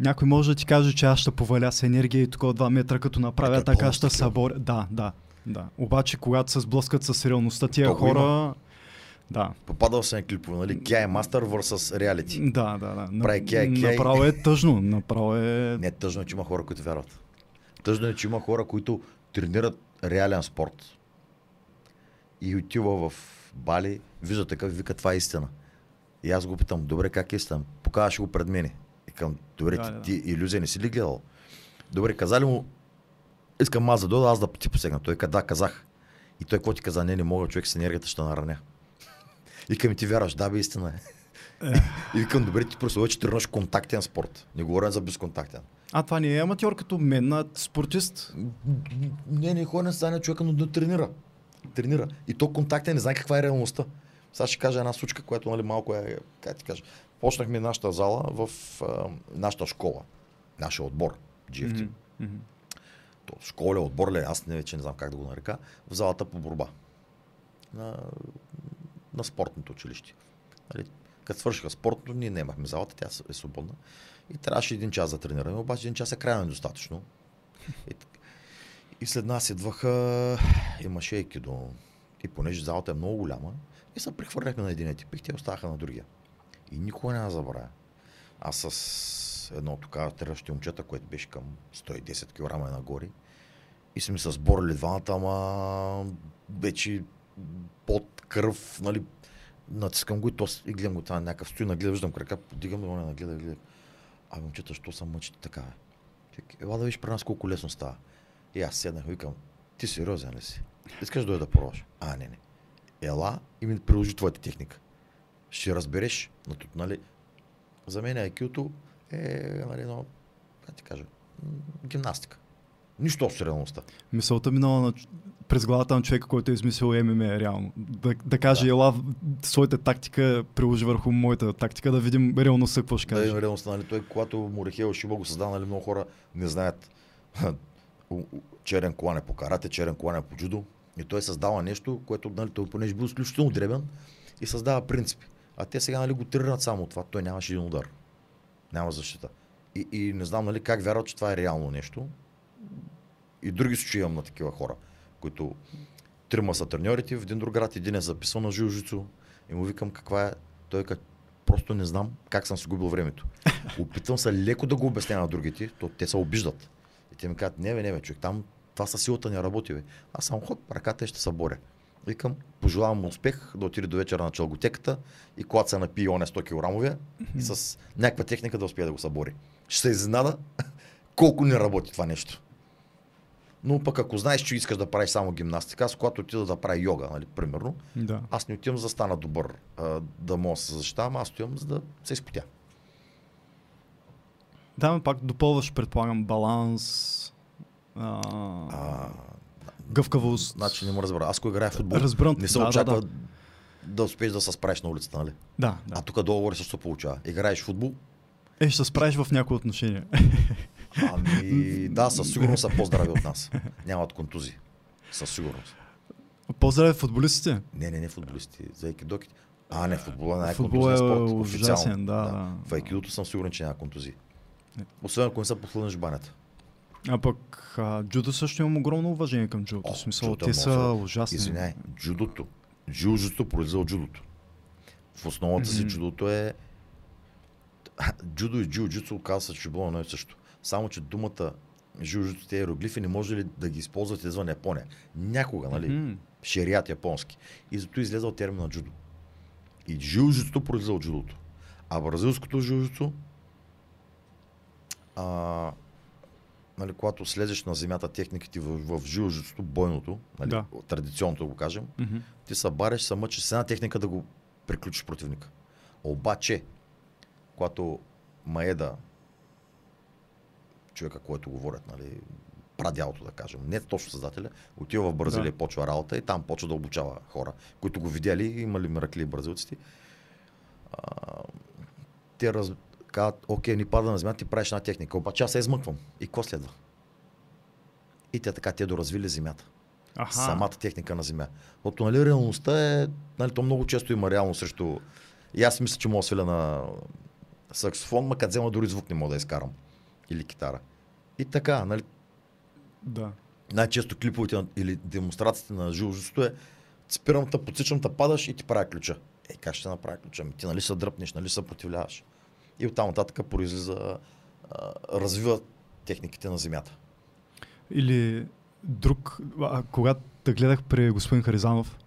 някой може да ти каже, че аз ще поваля с енергия и тук от 2 метра, като направя е, така, ще съборя. Да, да, да. Обаче, когато се сблъскат с реалността, тия Того хора... Има. Да. Попадал съм на клипове, нали? Кя е мастър versus реалити. Да, да, да. Прави кя е кя Направо е тъжно. Направо е... Не е тъжно, че има хора, които вярват. Тъжно е, че има хора, които тренират реален спорт. И отива в Бали, вижда такъв и вика, това е истина. И аз го питам, добре, как е истина? Показваш го пред мене. И към, добре, да, ти, да. ти иллюзия не си ли гледал? Добре, казали му, искам аз да дойда, аз да ти посегна. Той каза, да, казах. И той какво ти каза, не, не мога, човек с енергията ще нараня. И към ти вярваш, да, бе, истина е. И викам, добре, ти просто че тренираш контактен спорт. Не говоря за безконтактен. А това не е аматьор като мен, а спортист? Не, не ходи на стане човека, но да тренира. Тренира. И то контактен не знае каква е реалността. Сега ще кажа една случка, която нали, малко е, как ти кажа. Почнахме нашата зала в а, нашата школа. Нашия отбор, GFT. Mm-hmm то, школя, отбор ли, аз не, вече не знам как да го нарека, в залата по борба. На, на спортното училище. Нали, като свършиха спортното, ние не имахме залата, тя е свободна. И трябваше един час да тренираме, обаче един час е крайно недостатъчно. И, и след нас идваха, имаше до... И понеже залата е много голяма, и се прехвърляхме на един екип и те оставаха на другия. И никога няма забравя. Аз с едно така тръщи момчета, което беше към 110 кг нагоре. И сме се сборили двамата, ама вече под кръв, нали, натискам го и, то, и гледам го това някакъв стои, нагледа, виждам крака, подигам да не нагледа, гледа. А момчета, що са мъчите така? Ела да виж при нас колко лесно става. И аз седнах, викам, ти сериозен ли си? Искаш да дойда да пробваш? А, не, не. Ела и ми приложи твоята техника. Ще разбереш, нали, за мен IQ-то е, нали, но, как ти кажа, гимнастика. Нищо с реалността. Мисълта минала на, през главата на човека, който е измислил ММА реално. Да, да каже, да. ела своята тактика, приложи върху моята тактика, да видим реалността, какво ще каже. Да реалността, нали? Той, когато Морехел Шиба го създава, нали, много хора не знаят черен колан е по карате, черен колан е по джудо. И той създава нещо, което, нали, той понеже бил изключително дребен и създава принципи. А те сега нали, го тренират само това. Той нямаше един удар няма защита. И, и не знам нали, как вярват, че това е реално нещо. И други случаи имам на такива хора, които трима са треньорите в един друг град, един е записал на жилжицу и му викам каква е. Той как просто не знам как съм си губил времето. Опитвам се леко да го обясня на другите, то те се обиждат. И те ми казват, не бе, не бе, човек, там това със силата не работи. Бе. Аз съм хоп, ръката и ще се боря. Викам, пожелавам му успех да отиде до вечера на челготеката и когато се напие оне 100 кг и с някаква техника да успее да го събори. Ще се изненада колко не работи това нещо. Но пък ако знаеш, че искаш да правиш само гимнастика, аз когато отида да правя йога, нали, примерно, да. аз не отивам за да стана добър, а, да мога да се защитавам, аз отивам за да се изпотя. Да, но пак допълваш, предполагам, баланс. А... А, гъвкавост. Значи не му разбира. Аз ако играя в футбол, Разбирам. не се да, очаква да, да. да успееш да се справиш на улицата, нали? Да, да. А тук договори също получава. Играеш в футбол. Е, ще се справиш в някои отношения. Ами, да, със сигурност са по-здрави от нас. Нямат контузии. Със сигурност. По-здраве футболистите. Не, не, не футболисти, за екидоките. А, не, футбола е е спорт. ужасен, официално. да, да. В айкидото съм сигурен, че няма контузии. Не. Освен ако не са послънеш банята. А пък а, джудо също имам огромно уважение към джудото. О, В смисъл, джудо те е са ужасни. Извиняй, джудото. Джиу-джитсу произлиза от джудото. В основата си Мгм. джудото е... Джудо и джиу-джитсу оказва че било едно и също. Само, че думата джиу-джитсу, тези иероглифи не може ли да ги използвате извън Япония? Някога, нали? Мгм. Шерият японски. И зато излезе от термина джудо. И джиу-джитсу произлиза от джудото. А бразилското джиу-джитсу а, нали, когато слезеш на земята техниките в, в жилжицото, бойното, нали, Да. традиционното го кажем, Мгм. ти се бареш, се мъчиш с една техника да го приключиш противника. Обаче, когато Маеда, човека, който говорят, нали, прадялото да кажем, не точно създателя, отива в Бразилия, Да. почва работа и там почва да обучава хора, които го видяли, имали миракли бразилците. А, те раз... казват, окей, ни пада на земята, ти правиш една техника, обаче аз се измъквам. И какво следва? И те така, те доразвили земята Аха. самата техника на земя. Защото нали, реалността е, нали, то много често има реално срещу... И аз мисля, че мога да сваля на саксофон, ма като взема дори звук не мога да изкарам. Или китара. И така, нали, Да. най-често клиповете на- или демонстрациите на жилжеството е спирам те, подсичам те, падаш и ти правя ключа. Е, как ще направя ключа? Ми, ти нали се дръпнеш, нали се съпротивляваш. И оттам нататък произлиза, а, развива техниките на земята. Или друг, а, когато да гледах при господин Харизанов,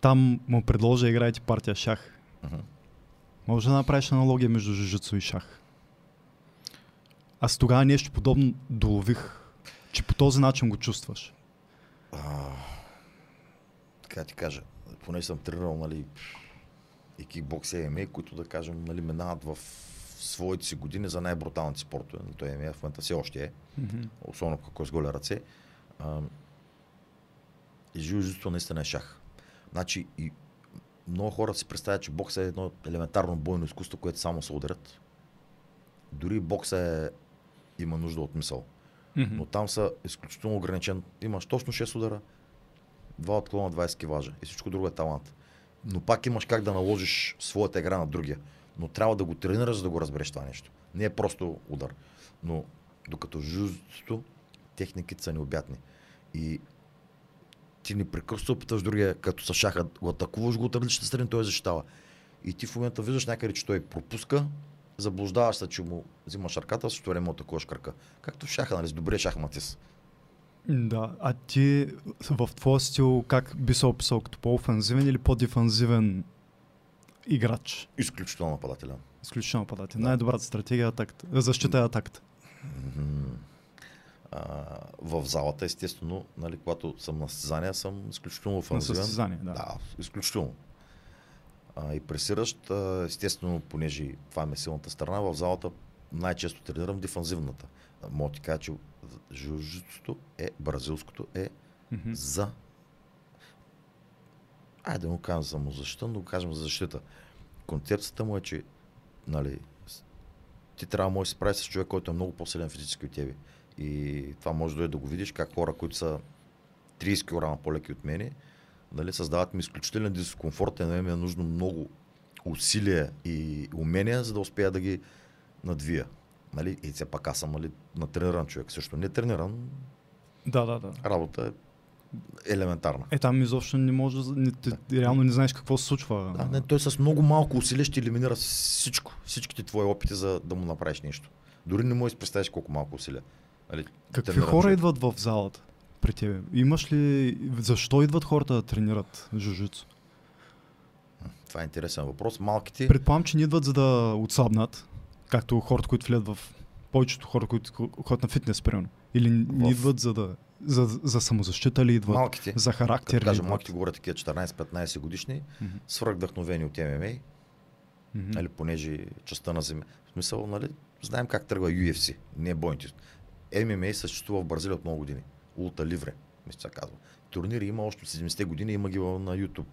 там му предложа играете партия шах. Мгм. Може да направиш аналогия между жужицу и шах. Аз тогава нещо подобно долових, че по този начин го чувстваш. а, така ти кажа, поне съм тренирал, нали, и кикбокс и ММА, които да кажем, нали, минават в своите си години за най-бруталните спортове. Но той ММА в момента все още е, особено ако е с голи ръце. А, и жилжито наистина е шах. Значи и много хора си представят, че бокса е едно елементарно бойно изкуство, което само се ударят. Дори бокса е, има нужда от мисъл. Мгм. Но там са изключително ограничен. Имаш точно 6 удара, 2 отклона, 20 киважа и всичко друго е талант. Но пак имаш как да наложиш своята игра на другия. Но трябва да го тренираш, за да го разбереш това нещо. Не е просто удар. Но докато жуждото, техниките са необятни. И ти непрекъснато опиташ другия, като са шаха, го атакуваш го от различните страни, той защитава. И ти в момента виждаш някъде, че той пропуска, заблуждаваш се, че му взимаш ръката, също време атакуваш кръка. Както в шаха, нали, с добрия шахматист. Да, а ти в твоя стил как би се описал като по-офензивен или по-дефанзивен играч? Изключително нападателен. Изключително нападател. Да. Най-добрата стратегия е атаката. Защита е атаката. Мгм. А, в залата, естествено, нали, когато съм на състезания, съм изключително На офанзивен. състезание, да. Да, изключително. А, и пресиращ, а, естествено, понеже това ми е силната страна, в залата най-често тренирам дефанзивната. Мога ти кажа, че жужицото е, бразилското е Мгм. за айде да му кажем самозащита, но да го кажем за защита. Концепцията му е, че нали, ти трябва да можеш да се справиш с човек, който е много по-силен физически от тебе. И това може да е да го видиш как хора, които са 30 кг по-леки от мене, нали, създават ми изключителен дискомфорт и на ми е нужно много усилия и умения, за да успея да ги надвия. Нали? И все пак аз съм нали, натрениран човек. Също не трениран, Да, да, да. работа е елементарна. Е, там изобщо не може, да- не, ти, реално не знаеш какво се случва. Да, не, той с много малко усилие ще елиминира всичко, всичките твои опити за да му направиш нещо. Дори не можеш да представиш колко малко усилия. Нали, Какви хора човек. идват в залата при тебе? Имаш ли... Защо идват хората да тренират жужицу? Това е интересен въпрос. Малките, Предполагам, че не идват за да отслабнат, както хората, които влядат в... Повечето хора, които ходят на фитнес, примерно. Или не В- идват за да... За, за самозащита ли идват? малките, За характер като ли кажа, идват? малките говорят такива 14-15 годишни, Мгм. свръхдъхновени от ММА, Мгм. нали, понеже частта на земя. В смисъл, нали, знаем как тръгва UFC, не е бойните. ММА съществува в Бразилия от много години. Улта Ливре, мисля, се казва. Турнири има още от 70-те години, има ги на YouTube.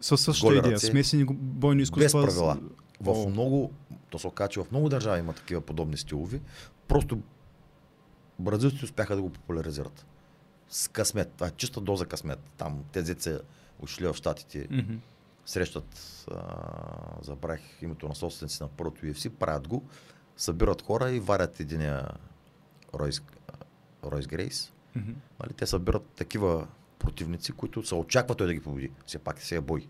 Със същата идея. ръце, Смесени бойни Без изкуства. с- правила. В О. много, то се оказа, че в много държави има такива подобни стилови. Просто бразилците успяха да го популяризират. с късмет. Това е чиста доза късмет. Там тези деца отшли в Штатите, Мгм. срещат, а, забравих името на собственици на първото UFC, правят го, събират хора и варят единия Ройс, Ройс Грейс. Мгм. Нали, те събират такива противници, които се очаква той да ги победи. Все пак се е бой.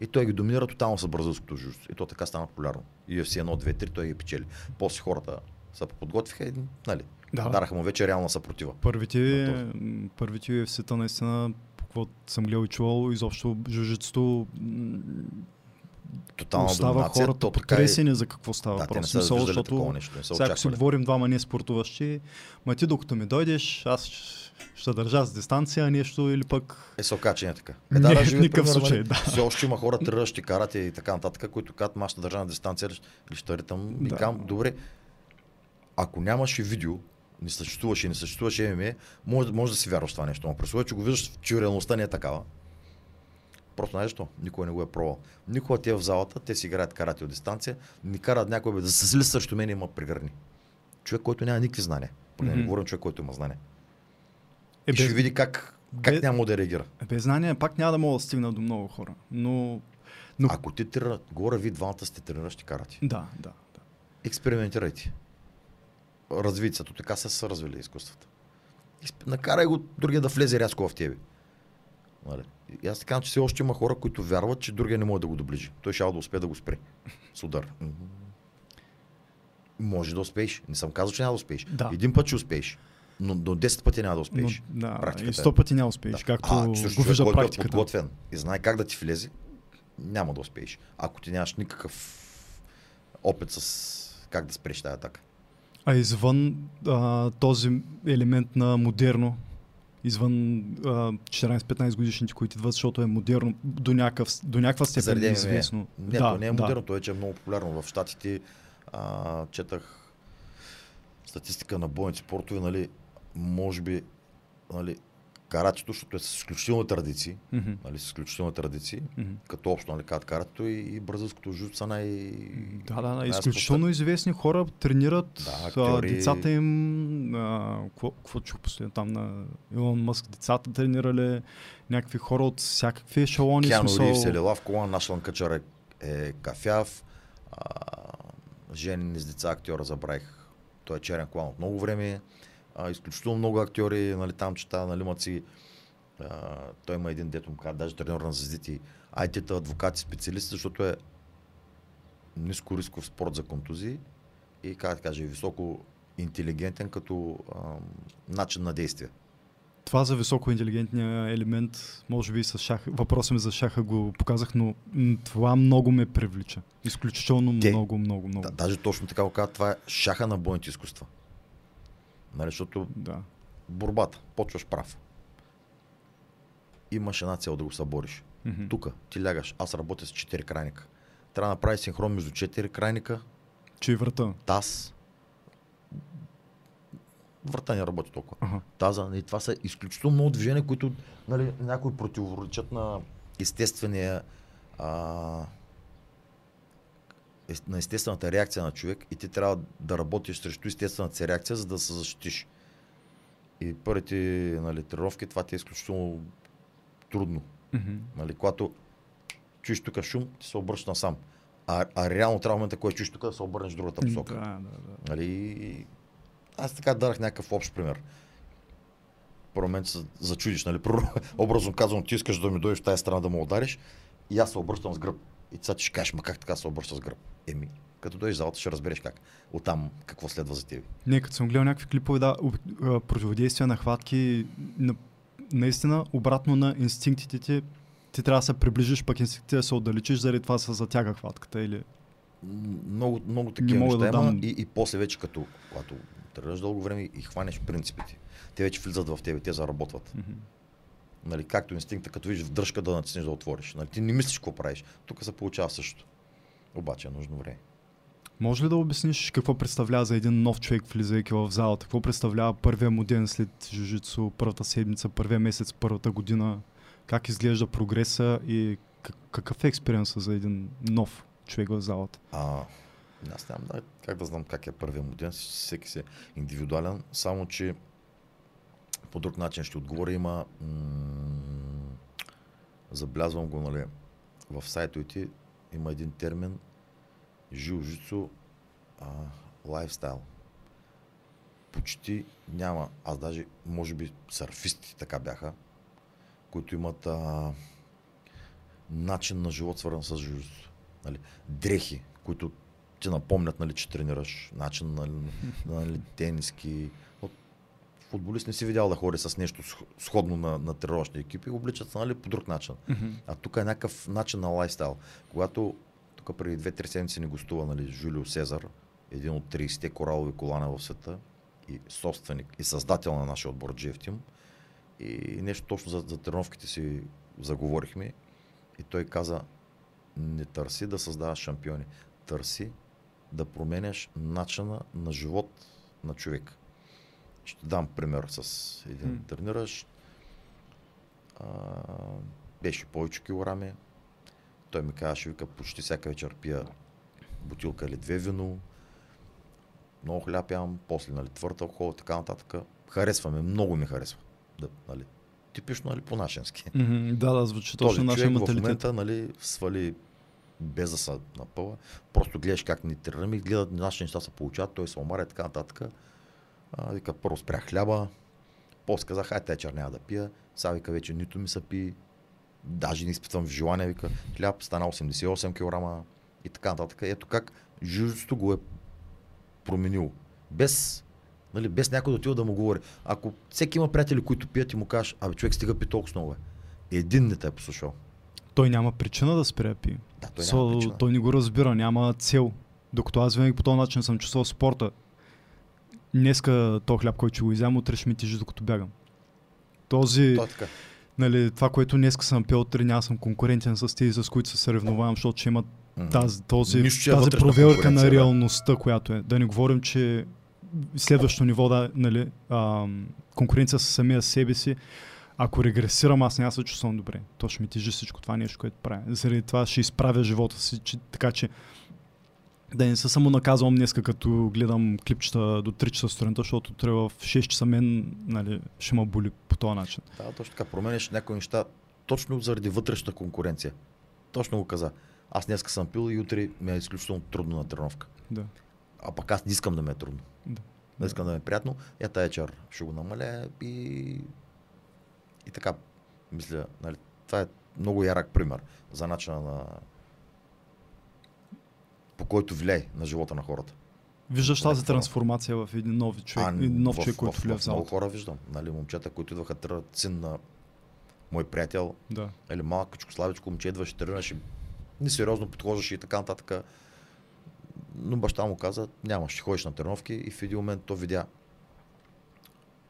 И той ги доминира тотално с бразилското жуждо. И то така стана популярно. UFC 1, 2, 3, той ги печели. После хората се подготвиха и нали, Да. дараха му вече реална съпротива. Първите, първите UFC-та наистина, по какво съм гледал и чувал, изобщо жужицето Тотална остава доминация. хората то потресени за какво става Да, те не въпрос. са защото нещо. Не са Сега си говорим двама не спортуващи, ма ти докато ми дойдеш, аз ще- държа с дистанция нещо или пък... Е, се оказа, че не е така. Е, Не, да, в даже никакъв пример, случай, нали, да. Все още има хора, тръгващи карате и така нататък, които казват, аз ще държа на дистанция или ще ритам. И Да. кам, добре, ако нямаше видео, не съществуваше, не съществуваше ММА, може, може да си вярваш в това нещо. Но че го виждаш, че реалността не е такава. Просто знаеш що? Никой не го е пробвал. Никога те в залата, те си играят карате от дистанция, ни карат някой бе, да се сли срещу мен има прегърни. Човек, който няма никакви знания. Поне не Мгм. говорим човек, който има знания. Е, и ще без, види как, как без- няма да реагира. е, без знание пак няма да мога да стигна до много хора. Но... но... Ако ти тренират, говоря ви двамата сте трениращи карате. Да, да, да. Експериментирайте. Развийте се, така са се развили изкуствата. Накарай го другия да влезе рязко в тебе. Нали? И аз така, че все още има хора, които вярват, че другия не може да го доближи. Той ще да успее да го спре с удар. Може да успееш. Не съм казал, че няма да успееш. Да. Един път ще успееш. Но до 10 пъти няма да успееш. Но, да, Практиката и е. сто пъти няма успееш, Да. както а, го също човек, вижда който е практиката. подготвен и знае как да ти влезе, няма да успееш. Ако ти нямаш никакъв опит с как да спреш тази атака. А извън а, този елемент на модерно, извън а, 14-15 годишните, които идват, защото е модерно, до, някакъв, до някаква степен Заради известно. Не, да, не е да. модерно, то вече е много популярно. В Штатите а, четах статистика на бойните спортове, нали, може би, нали, каратето, защото е с изключителни традиции, Мгм, нали, с изключителни традиции, мгм. като общо, нали, казват каратето и, и бразилското жуджу са най... Да, да, най- Изключително известни хора тренират Да, а, актьори. децата им. а, Какво какво чух последно там на Илон Мъск? Децата тренирали някакви хора от всякакви ешелони. Киано смисъл- е лела в кола, Нашлан Къчър е, е кафяв, а, женен с деца актьора забравих. Той е черен колан от много време. А, изключително много актьори, нали, там чета, нали. А, той има един дето му казва, даже тренер на звездите. IT-та, адвокати, специалисти, защото е ниско рисков спорт за контузии и как да кажа, е високо интелигентен като а, начин на действие. Това за високо интелигентния елемент, може би с шах, въпросът ми за шаха го показах, но това много ме привлича. Изключително Те- много, много, много. Да, даже точно така го казват, това е шаха на бойните изкуства. Нали, защото да. борбата, почваш прав. Имаш една цел да го събориш. Мгм. Тук ти лягаш, аз работя с 4 крайника. Трябва да направи синхрон между 4 крайника, Че и врата. таз. Врата не работи толкова. Ага. Таза, и това са изключително много движения, които нали, някои противоречат на естествения а, на естествената реакция на човек и ти трябва да работиш срещу естествената си реакция, за да се защитиш. И първите нали, тренировки това ти е изключително трудно. Мгм. Нали, когато чуеш тук шум, ти се обръщаш насам. А, а реално трябва момента, който чуеш тук, да се обърнеш в другата посока. Да, да, да. Нали? Аз така дарах някакъв общ пример. Първо момент се зачудиш, нали? Образно казвам, ти искаш да ми дойдеш в тази страна да му удариш и аз се обръщам с гръб. И сега ти ще кажеш, ма как така се обръща с гръб? Еми, като дойдеш в залата, ще разбереш как. Оттам какво следва за тебе. Не, като съм гледал някакви клипове, да, противодействия на хватки, на, наистина, обратно на инстинктите ти, ти трябва да се приближиш, пък инстинктите да се отдалечиш, заради това се затяга хватката или... Много, много такива неща да дам- и, и после вече като, когато тръгнеш дълго време и хванеш принципите. Те вече влизат в тебе, те заработват. Мгм. Нали, както инстинкта, като видиш в дръжка да натиснеш да отвориш. Нали, ти не мислиш какво правиш. Тук се получава също. Обаче е нужно време. Може ли да обясниш какво представлява за един нов човек, влизайки в залата? Какво представлява първия му ден след жужицу, първата седмица, първия месец, първата година? Как изглежда прогреса и как- какъв е експириенса за един нов човек в залата? А, аз нямам да, как да знам как е първият му ден, всеки си е индивидуален, само че по друг начин ще отговоря. Има, м- забелязвам го, нали, в сайтовете има един термин жилжицу лайфстайл. Почти няма, аз даже, може би, сърфисти така бяха, които имат а, начин на живот свързан с жилжицу. Нали, дрехи, които ти напомнят, нали, че тренираш, начин на нали, нали, тениски. Футболист не си видял да ходи с нещо сходно на, на тренировъчни екипи, обличат се нали, по друг начин. Mm-hmm. А тук е някакъв начин на лайфстайл. Когато тук преди 2-3 седмици ни гостува нали, Жулио Сезар, един от 30-те коралови колана в света и собственик и създател на нашия отбор GF Team. И нещо точно за, за тренировките си заговорихме. И той каза, не търси да създаваш шампиони, търси да променяш начина на живот на човек. Ще дам пример с един mm. трениращ. А, беше повече килограми. Той ми казваше, вика, почти всяка вечер пия бутилка или две вино. Много хляб ям, после нали, твърд алкохол така нататък. Харесваме, много ми харесва. Да, нали, типично нали, по-нашенски. Mm-hmm. Да, да, звучи точно нашия човек в менталитет. момента нали, свали без да се напъва. Просто гледаш как ни тренираме и гледат нашите неща се получават, той се омаря и така нататък. А, вика, първо спрях хляба, после казах, хай течер няма да пия, сега вика вече нито ми се пи, даже не изпитвам желание, вика, хляб стана 88 кг и така нататък. Ето как жужицето го е променило. Без, нали, без някой да отива да му говори. Ако всеки има приятели, които пият и му кажеш, абе човек стига пи толкова много. Един не те е послушал. Той няма причина да спре да пие. Да, той Со- няма причина. той не го разбира, няма цел. Докато аз винаги по този начин съм чувствал в спорта. Днеска то хляб, който ще го изям, утре ще ми тежи докато бягам. Този, така. нали, това, което днеска съм пил, утре няма съм конкурентен с тези, с които се съревновавам, защото ще имат тази, този, Нищо, е тази проверка на да. реалността, която е. Да не говорим, че следващото ниво, да, нали, ам, конкуренция с самия себе си, ако регресирам, аз няма да се чувствам добре. То ще ми тежи всичко това нещо, което правя. Заради това ще изправя живота си, че, така че да не се само наказвам днеска, като гледам клипчета до 3 часа сутринта, защото утре в 6 часа мен нали, ще ме боли по този начин. Да, точно така. Променяш някои неща точно заради вътрешна конкуренция. Точно го каза. Аз днес съм пил и утре ми е изключително трудно на тренировка. Да. А пък аз не искам да ме е трудно. Да. Не искам да ме е приятно. Я тая вечер ще го намаля и... И така, мисля, нали, това е много ярък пример за начина на по който влияе на живота на хората. Виждаш тази трансформация в един нов човек, един нов човек, който влияе в много залата. хора виждам. Нали, момчета, които идваха тръгнат син на мой приятел, Да. или малкичко, слабичко момче идваше, тренираше, несериозно подхождаше и така нататък. Но баща му каза, няма, ще ходиш на тренировки и в един момент то видя,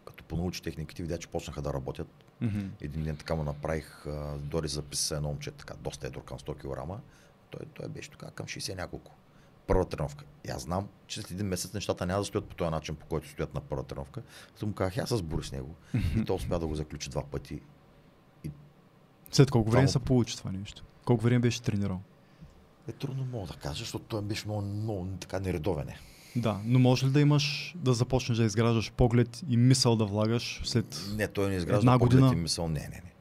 като понаучи техниките, видя, че почнаха да работят. Мгм. Един ден така му направих, а, дори записа едно момче, така доста едро към 100 кг. Той, той беше така към 60 няколко. Първа тренировка. И аз знам, че след един месец нещата няма да стоят по този начин, по който стоят на първа тренировка. Zato му казах, аз се сбори с него. И той успя да го заключи два пъти. След колко време Само- се получи това нещо? Колко време беше тренирал? Е трудно мога да кажа, защото той беше много, много така нередовен. е. Да, но може ли да имаш, да започнеш да изграждаш поглед и мисъл да влагаш след... Не, той не изгражда Една поглед година- и мисъл. Не, не, не.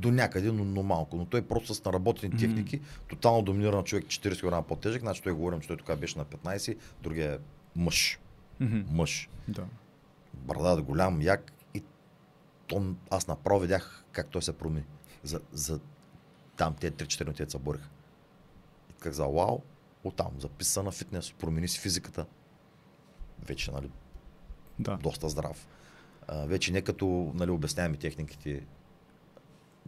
До някъде, но, но малко. Но той просто с наработени техники, тотално доминиран човек 40 кг по-тежък, значи той говорим, че той тогава беше на 15, другия е мъж. Мгм. Мъж. Да. Брадат голям, як и то, аз направо видях как той се промени. За, за там те 3-4 те се бориха. И как за вау, оттам записа на фитнес, промени си физиката. Вече, нали, Да. доста здрав. А, вече не като нали, обясняваме техниките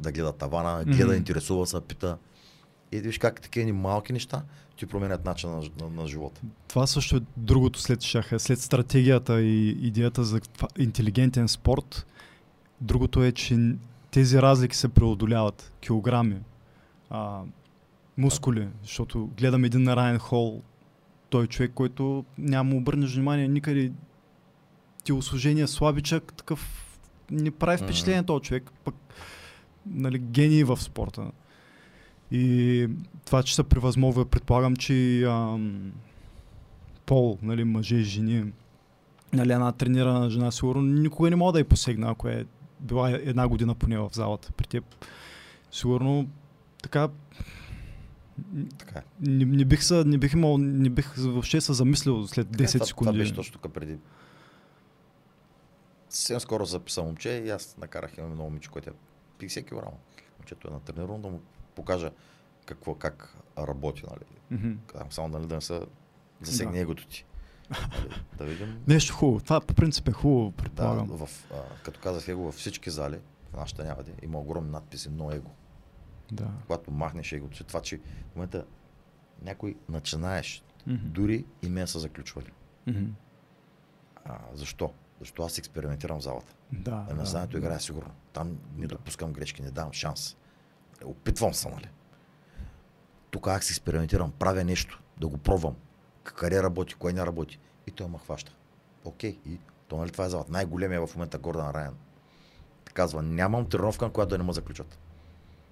да гледа тавана, гледа, Мгм. интересува се, пита. И виж как такива ни малки неща ти променят начина на, на, на живота. Това също е другото след шаха. След стратегията и идеята за интелигентен спорт, другото е, че тези разлики се преодоляват. Килограми, а, мускули, защото гледам един на Райан Хол, той е човек, който няма му обърнеш внимание никъде телосложение слабичък, такъв не прави впечатление този човек, пък нали, гений в спорта. И това, че се превъзмогва, предполагам, че ам, пол, нали, мъже и жени, нали, една тренирана жена, сигурно никога не мога да я посегна, ако е била една година поне в залата. При теб, сигурно така Така е. не, не, бих се, не бих имал, не бих въобще се замислил след 10 Е, това, секунди. Това беше точно тук преди. Съвсем скоро записа момче и аз накарах едно момиче, което е 50 кг. Момчето е натренирано да му покажа какво, как работи, нали. Казвам, Само нали, да не се засегне Да. егото ти. Нали, да видим. Нещо хубаво. Това по принцип е хубаво, Да, предполагам. в, а, като казах его, във всички зали, в нашата няма да е, има огромни надписи, но его. Да. Когато махнеш егото си, това, че в момента някой начинаеш, Мгм. дори и мен са заключвали. Мгм. А, защо? Защо аз експериментирам в залата? Да. А на знанието да. играе сигурно. Там не допускам грешки, не давам шанс. Е, Опитвам се, нали? Тук аз експериментирам, правя нещо, да го пробвам. Къде работи, кое не работи. И той ме хваща. Окей, и то нали това е залата. Най-големия в момента Гордан Райан. Казва, нямам тренировка, на която да не ме заключат.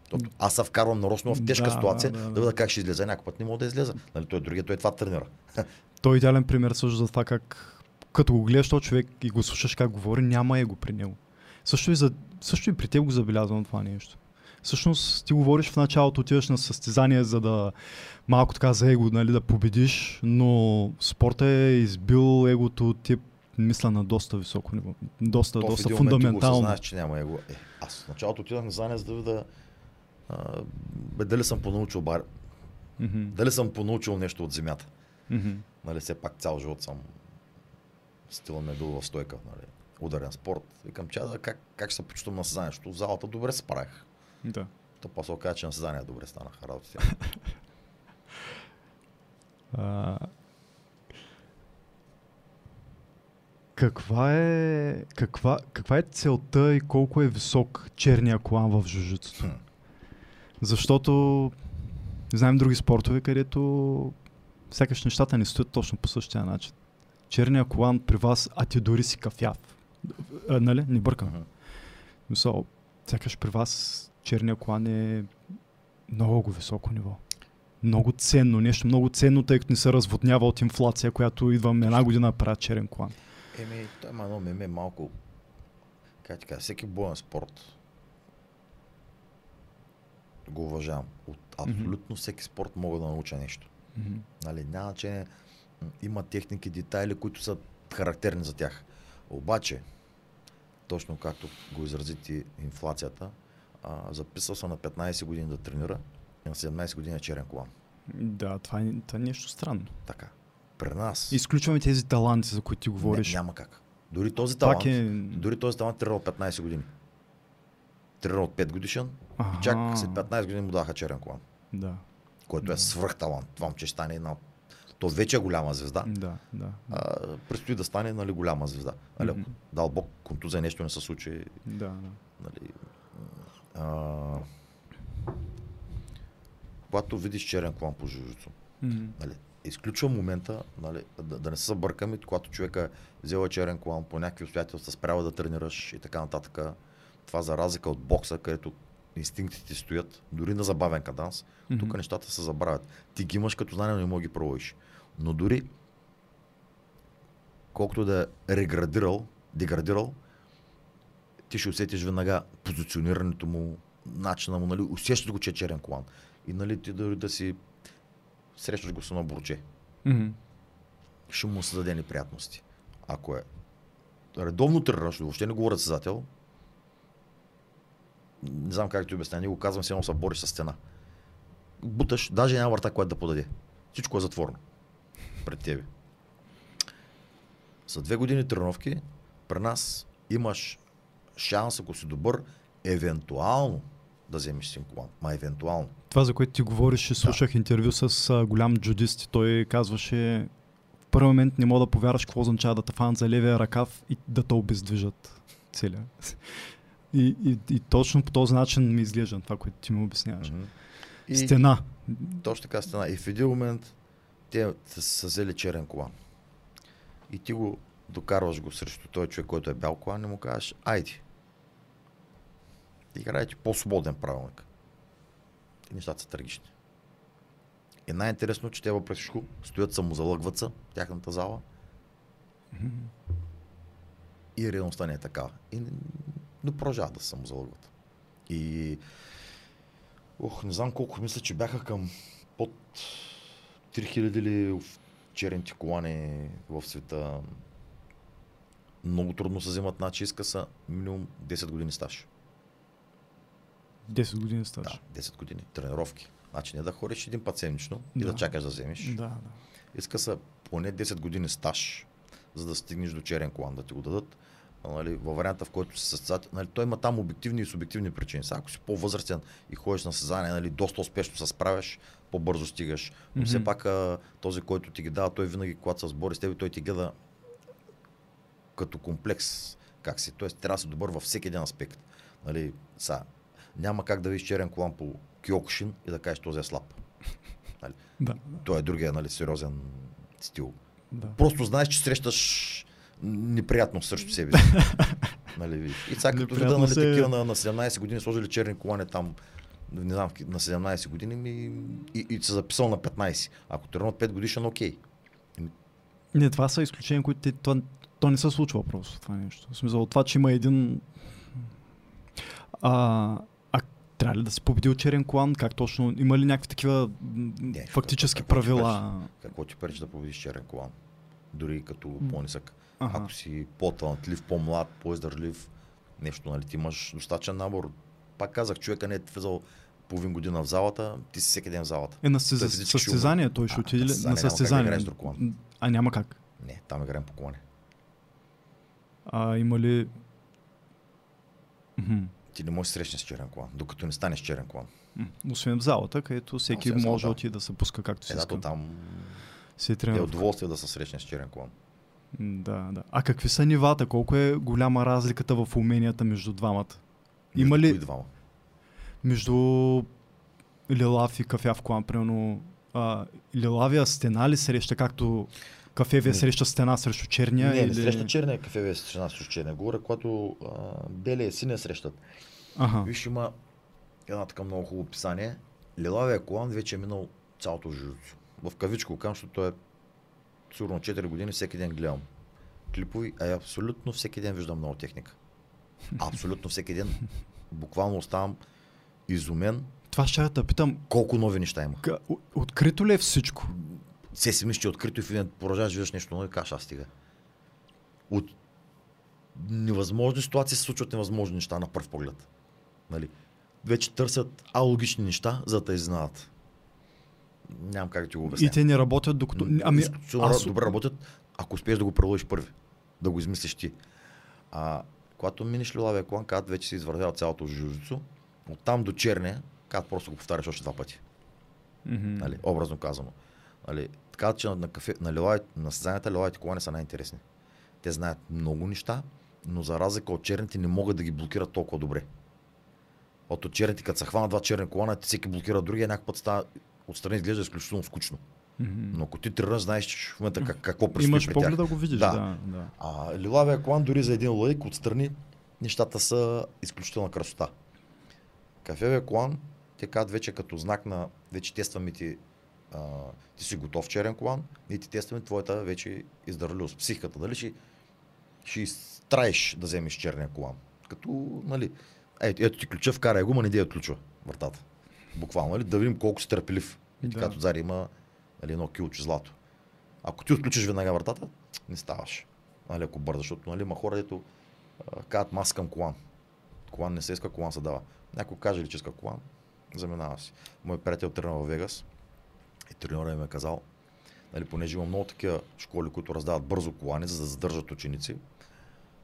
Защото аз се вкарвам нарочно в тежка Да, ситуация, да, да, да, да, видя как ще излезе. Някой път не мога да излезе. Нали, той е другия, той това тренира. Той е идеален пример също за това как като го гледаш този човек и го слушаш как говори, няма его при него. Също и, за, също и при теб го забелязвам това нещо. Всъщност ти говориш в началото, отиваш на състезание, за да малко така за его, нали, да победиш, но спорта е избил егото ти мисля на доста високо ниво. Доста, То доста момент ти го фундаментално. осъзнаеш, че няма его. Е, аз в началото отидах на заедно, за да видя бе, дали съм понаучил бар... Мгм, дали съм понаучил нещо от земята. мгм. Нали, все пак цял живот съм стила ме е бил в стойка, нали, ударен спорт. Викам, че да, как, как се почувствам на в залата добре се справих. Да. То после оказа, че на състезание добре станаха работите. А, каква е, каква, каква е целта и колко е висок черния колан в жужицата? Хм. Защото знаем други спортове, където сякаш нещата не стоят точно по същия начин. Черния колан при вас, а ти дори си кафяв. А, нали? Не бъркам. Мисъл, сякаш при вас черния колан е много високо ниво. Много ценно, нещо много ценно, тъй като не се разводнява от инфлация, която идвам една година правя черен колан. Еми, той има едно меме малко, как ти кажа, всеки боен спорт го уважавам. От абсолютно всеки спорт мога да науча нещо. Мгм. Нали, няма че има техники, детайли, които са характерни за тях. Обаче, точно както го изрази ти инфлацията, а, записал съм на 15 години да тренира и на 17 години е черен колан. Да, това е, това е нещо странно. Така. При нас Изключваме тези таланти, за които ти говориш. не, няма как. Дори този талант, е... дори този талант тренирал 15 години. Тренирал от 5 годишен Ага, и чак след 15 години му даха черен колан, Да, който е свръх талант. Това момче ще стане една... То вече е голяма звезда. да, да. А, предстои да стане нали, голяма звезда. Нали, ако дал Бог, контузия нещо не се случи. да, да. Нали, а, когато видиш черен клан по жужицу, Мгм. нали, изключвам момента, нали, да, да не се събъркаме, когато човека взела черен клан по някакви обстоятелства, спрява да тренираш и така нататък. Това за разлика от бокса, където инстинктите стоят, дори на забавен каданс, Мгм. тук нещата се забравят. Ти ги имаш като знание, но не мога ги проводиш. Но дори колкото да е реградирал, деградирал, ти ще усетиш веднага позиционирането му, начина му, нали, усещаш го, че е черен колан. И нали, ти дори да си срещаш го с едно бурче, Мгм. ще му създаде неприятности. Ако е редовно тренираш, въобще не говоря състезател, не знам как ти обясня, не го казвам, все едно се бориш с стена. Буташ, даже няма врата, която да подаде. Всичко е затворено пред тебе. За две години тренировки при нас имаш шанс, ако си добър, евентуално да вземеш син колан. Ма евентуално. Това, за което ти говориш, слушах интервю с а, голям джудист и той казваше в първи момент не мога да повярваш какво означава да те фанат за левия ръкав и да те обездвижат целия. И, и, и точно по този начин ми изглежда това, което ти ми обясняваш. Мгм. И... Стена. Точно така стена. И в един момент те са са взели черен колан. И ти го докарваш го срещу този човек, който е бял колан и му кажеш, айде. Играйте по-свободен правилник. И нещата са трагични. И най-интересно, че те въпреки всичко стоят самозалъгват в тяхната зала. И реалността не е такава. И не продължават да се самозалъгват. И ох, не знам колко мисля, че бяха към под 3000 ли черните колани в света. Много трудно се вземат, значи иска са минимум 10 години стаж. 10 години стаж. Да, 10 години. Тренировки. Значи не да ходиш един път седмично и да чакаш да вземеш. Да, да. Иска са поне 10 години стаж, за да стигнеш до черен колан, да ти го дадат. Нали, във варианта, в който се състезат, нали, той има там обективни и субективни причини. Сега, ако си по-възрастен и ходиш на състезание, нали, доста успешно се справяш, по-бързо стигаш. Но mm-hmm. все пак а, този, който ти ги дава, той винаги, когато се сбори с теб, той ти гледа като комплекс как си. Тоест, трябва да си добър във всеки един аспект. Нали, са, няма как да видиш черен колан по Киокушин и да кажеш този е слаб. Нали? Да. Той е другия нали, сериозен стил. Да. Просто знаеш, че срещаш неприятно срещу себе си. нали, и сега като вида нали, се... такива на, на 17 години, сложили черни колани там, не знам, на 17 години ми, и, и се записал на 15. Ако тренуват 5 годишен, окей. Не, това са изключения, които ти, то, то не се случва просто това нещо. В смисъл, това, че има един а, трябва ли да си победил черен колан? Как точно? Има ли някакви такива не, фактически какво, правила? Какво ти пречи да победиш черен колан? Дори като по-нисък. Ага. Ако си по-талантлив, по-млад, по-издържлив, нещо, нали, ти имаш достатъчен набор. Пак казах, човека не е влизал половин година в залата, ти си всеки ден в залата. Е, на състезание, състезание той ще отиде на състезание. Няма как да а няма как? Не, там играем по колани. А има ли... Ти не можеш да срещнеш черен колан, докато не станеш черен колан. Освен в залата, където всеки Освен може да отиде да се пуска както си е, иска. Да, там си е, е удоволствие да се срещнеш черен колан. Да, да. А какви са нивата? Колко е голяма разликата в уменията между двамата? Между Има ли... двама? Между Лилав и Кафяв колан, примерно. А, Лилавия стена ли среща, както кафевия среща стена срещу черния? Не, или... не среща черния кафевия стена срещу черния. Говоря, когато а, белия и синия срещат. Ага. Виж, има една така много хубаво описание. Лилавия колан вече е минал цялото жужуцу. В кавичко казвам, защото той е сигурно 4 години, всеки ден гледам клипови, а абсолютно всеки ден виждам много техника. Абсолютно всеки ден. Буквално оставам изумен. Това ще да питам. Колко нови неща има? Открито ли е всичко? Все си мисли, че е открито и в един продължаваш виждаш нещо ново и кажеш, аз стига. От невъзможни ситуации се случват невъзможни неща на първ поглед. Нали? Вече търсят алогични неща, за да изненадат. Нямам как да ти го обясня. И те не работят докато... Ами, аз... добре работят, ако успееш да го приложиш първи. Да го измислиш ти. А, когато минеш лилавия колан, казват вече си извървява цялото жужицу, от там до черния, казват просто го повтаряш още два пъти. Mm-hmm. Нали, образно казано. Нали, така че на, кафе, на, лилай, на съзнанието лилавите колани са най-интересни. Те знаят много неща, но за разлика от черните не могат да ги блокират толкова добре. От черните, като се хвана два черни колана, всеки блокира другия, някакъв път става отстрани изглежда изключително скучно. Mm-hmm. Но ако ти тренираш, знаеш в момента как, какво предстои Имаш при поглед да го видиш, да. да, да. А лилавия колан дори за един лайк отстрани нещата са изключителна красота. Кафевия колан, те казват вече като знак на, вече тестваме ти, а, ти си готов черен колан и ти тестваме твоята вече издържливост, психиката. Дали ще, ще изтраеш да вземеш черния колан. Като, нали, ето, ето ти ключа, вкарай го, ма не дей отключва вратата буквално, нали, да видим колко си търпелив. И да. отзади има нали, едно килче злато. Ако ти отключиш веднага вратата, не ставаш. Нали, ако бързаш, защото нали, има хора, дето казват, аз искам колан. Колан не се иска, колан се дава. Някой каже ли, че иска колан, заминава си. Мой приятел тренира в Вегас и треньора ми е казал, нали, понеже има много такива школи, които раздават бързо колани, за да задържат ученици,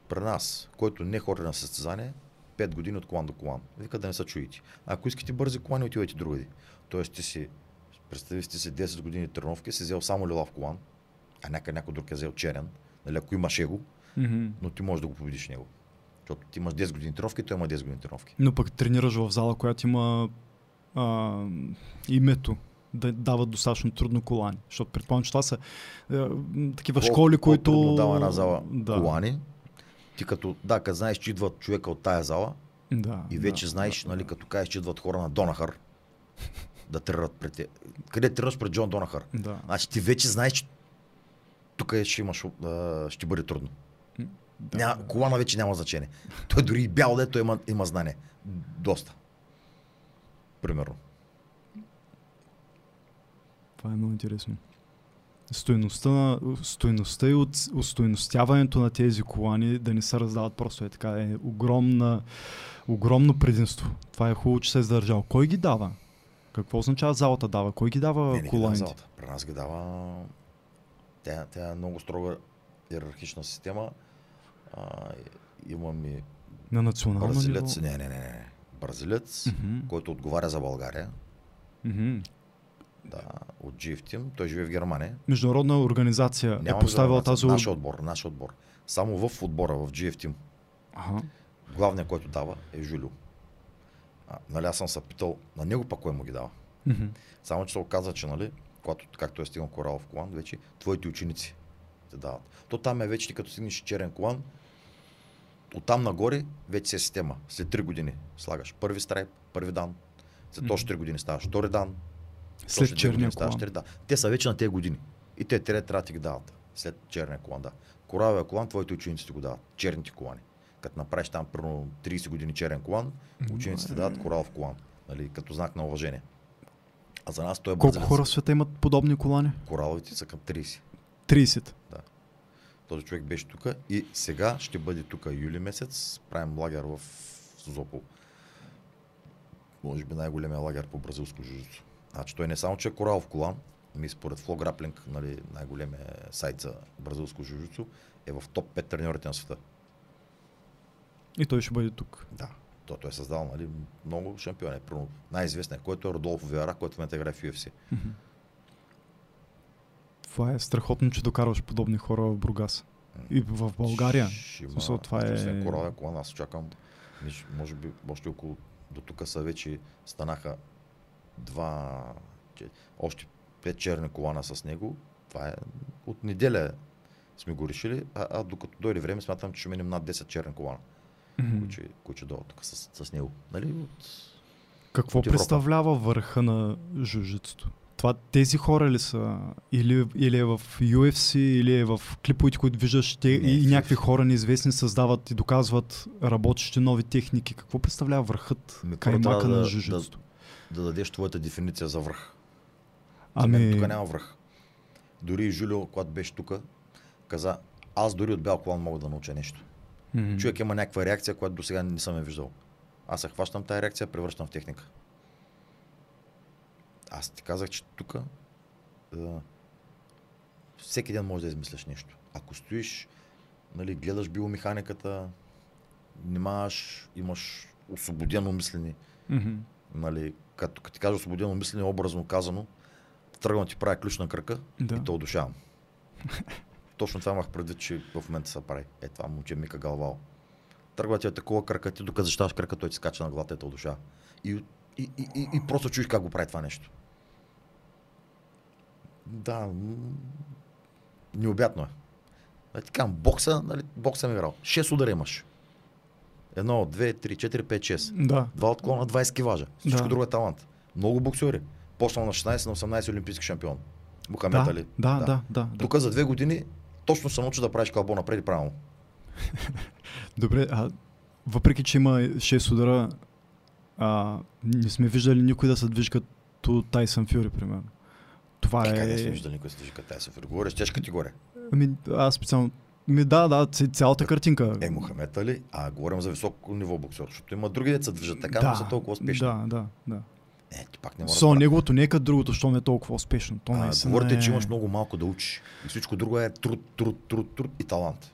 при нас, който не ходи на състезание, 5 години от колан до колан. Вика да не са чуете. Ако искате бързи колани, отивайте другади. Тоест ти си, представи си, си 10 години тренировки, си взел само лилав колан, а някъде някой друг е взел черен, нали, ако имаш его, mm-hmm. но ти можеш да го победиш него. Защото ти имаш 10 години тренировки, той има 10 години тренировки. Но пък тренираш в зала, която има а, името да дават достатъчно трудно колани. Защото предполагам, че това са а, такива Колко, школи, които... дава една зала да. колани, ти като, да, като знаеш, че идват човека от тая зала да, и вече да, знаеш, да, нали, да. като кажеш, че идват хора на Донахър да тренират пред те. Къде тренираш пред Джон Донахър? Да. Значи ти вече знаеш, че тук ще имаш, ще бъде трудно. Да. Няма, колана вече няма значение. Той дори и бял да той има, има знание. Доста. Примерно. Това е много интересно. Стоеността, на, стоеността и от, устойностяването на тези колани да не се раздават просто е така. Е огромна, огромно предимство. Това е хубаво, че се е издържал. Кой ги дава? Какво означава залата дава? Кой ги дава не, не коланите? Ги дава залата. При нас ги дава... Тя, тя е много строга иерархична система. А, имаме на национално бразилец, ниво? не, не, не, не. Бразилец, mm-hmm. който отговаря за България. Mm-hmm. Да, от GF Team. Той живее в Германия. Международна организация Няма е поставила тази... Наш отбор, наш отбор. Само в отбора, в GF Team. Ага. Главният, който дава е Жулю. А, нали, аз съм се питал на него пък кой му ги дава. Mm-hmm. Само, че се оказа, че, нали, когато, както е стигнал Коралов колан, вече твоите ученици те дават. То там е вече, като стигнеш черен колан, оттам нагоре вече си е система. След 3 години слагаш първи страйп, първи дан. След още 3 години ставаш втори дан. След черния колан. Да. Те са вече на тези години. И те трябва да ти ги дават. След черния колан, да. Коравия колан, твоите ученици ти го дават. Черните колани. Като направиш там примерно 30 години черен колан, учениците дават коралов колан. Нали, като знак на уважение. А за нас той е Колко хора в света имат подобни колани? Кораловите са към 30. 30? Да. Този човек беше тук и сега ще бъде тук юли месец. Правим лагер в Созопол. Може би най-големия лагер по бразилско жужицо. Значи той не само, че е коралов колан, ми според Flow Grappling, нали, най-големия сайт за бразилско жужицо, е в топ 5 треньорите на света. И той ще бъде тук. Да. То, той е създал нали, много шампиони. Най-известният, който е Родолфо Виара, който в момента играе в UFC. Mm-hmm. Това е страхотно, че докарваш подобни хора в Бургас. И в България. Ще има, това е... Корален колан, аз очаквам, може би, още около до тук са вече станаха два, още пет черни колана с него. Това е от неделя сме го решили, а, а докато дойде време смятам, че ще минем над 10 черни колана mm-hmm. които, които дойдат тук с, с него. Нали? От, Какво от представлява върха на жужицето? Това тези хора ли са? Или, или е в UFC, или е в клиповете, които виждаш, те не, и някакви хора неизвестни създават и доказват работещи нови техники. Какво представлява върхът, Ми, каймака да, на жужицето? Да, да дадеш твоята дефиниция за връх. Ами... За тук няма връх. Дори и Жулио, когато беше тук, каза, аз дори от бял колан мога да науча нещо. Mm-hmm. Човек има някаква реакция, която до сега не съм я виждал. Аз се хващам тази реакция, превръщам в техника. Аз ти казах, че тук всеки ден можеш да измисляш нещо. Ако стоиш, нали, гледаш биомеханиката, внимаваш, имаш освободено мислене. Mm-hmm. Нали, като, като ти кажа освободено мислене, образно казано, тръгвам ти правя ключ на кръка да. и те удушавам. Точно това имах предвид, че в момента се прави. Е, това момче Мика Галвал. Тръгва ти е такова кръка, ти докато защитаваш кръка, той ти скача на главата и те душа. И, и, и, и, и просто чуеш как го прави това нещо. Да, необятно е. Да ти казвам, бокса, нали, бокса ми играл. 6 удара имаш. Едно, две, три, четири, пет, шест. Да. Два отклона, 20 киважа. Всичко да. друго е талант. Много боксери. Почнал на 16 на 18 олимпийски шампион. Мухамед да, Али. Да, да, да. да, Тук за две години точно се научи да правиш кълбо напред и правилно. Добре, а въпреки, че има 6 удара, а, не сме виждали никой да се движи като Тайсън Фюри, примерно. Това е... Как не сме виждали никой да се движи като Тайсън Фюри? Говориш тежка категория. Ами, аз специално ми, да, да, цялата картинка. Е, Мухамед Али, а говорим за високо ниво боксер, защото има други деца движат така, да, но са толкова успешни. Да, да, да. Е, ти пак не мога Со, да неговото не е като другото, що не е толкова успешно. То а, говорите, е... че имаш много малко да учиш. И всичко друго е труд, труд, труд, труд и талант.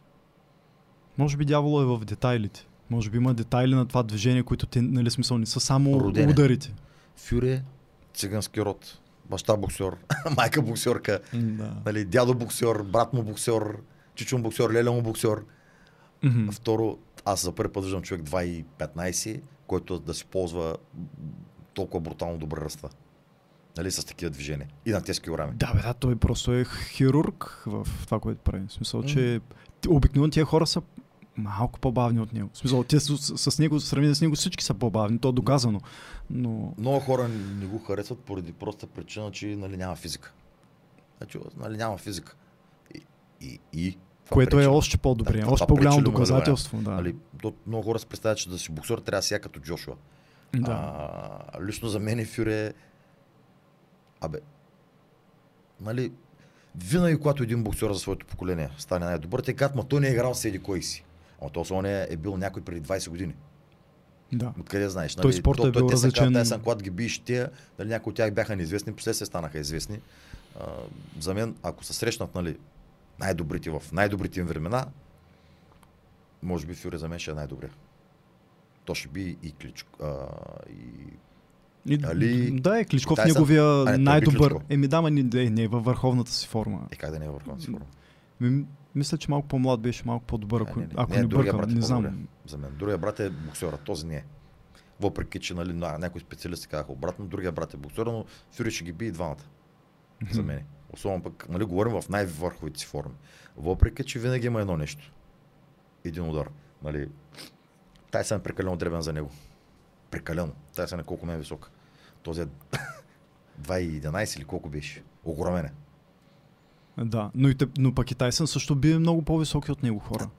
Може би дяволо е в детайлите. Може би има детайли на това движение, които те, нали смисъл, не са само Родене. ударите. Фюре, цигански род, баща боксер, майка боксерка, да. нали, дядо боксер, брат му боксер, чичун боксер, леля му боксер. Mm-hmm. Второ, аз за първи път виждам човек 2,15, който да си ползва толкова брутално добре ръста. Нали, с такива движения. И на тези килограми. Да, бе, да, той просто е хирург в това, което прави. В смисъл, mm. че обикновено тия хора са малко по-бавни от него. В смисъл, те с, с него, сравнени с него всички са по-бавни, то е доказано. Но... Много хора не го харесват поради проста причина, че нали, няма физика. Значи, нали, няма физика. И, и, и Което е пречи. още по-добре, Да, още по-голямо доказателство. Да. Нали, много хора се представят, че да си боксер трябва да си като Джошуа. Да. А, лично за мен е... Абе, нали, винаги когато един боксер за своето поколение стане най-добър, те казват, ма той не е играл с еди кой си. Ама то он е, е бил някой преди 20 години. да. Откъде знаеш? Нали? Той спортът е бил различен. Те са, когато ги биеш тия, нали, някои от тях бяха неизвестни, после се станаха известни. А, за мен, ако се срещнат нали, най-добрите в най-добрите им времена, може би Фюре за мен ще е най-добре. То ще би и Кличко, а, и И, Али- да, е Кличков Тайсън- неговия А, не, най-добър. Еми да, ма не, не, е във върховната си форма. Е, как да не е върховна си форма? Ми, мисля, че малко по-млад беше, малко по-добър, ако не, не. ако Не, не, бъркам. брат е Не знам. За мен. Другия брат е боксера, този не е. Въпреки, че нали, на, някои специалисти казаха обратно, другия брат е боксера, но Фюри ще ги би и двамата. За мен. Особено пък, нали, говорим в най-върховите си форми. Въпреки, че винаги има едно нещо. Един удар. Нали, Тайсън е прекалено дребен за него. Прекалено. Тайсън е колко ме е висок. Този е 2,11 или колко беше. Огромен е. Да, но, и, но пък и Тайсън също бие много по-високи от него хора.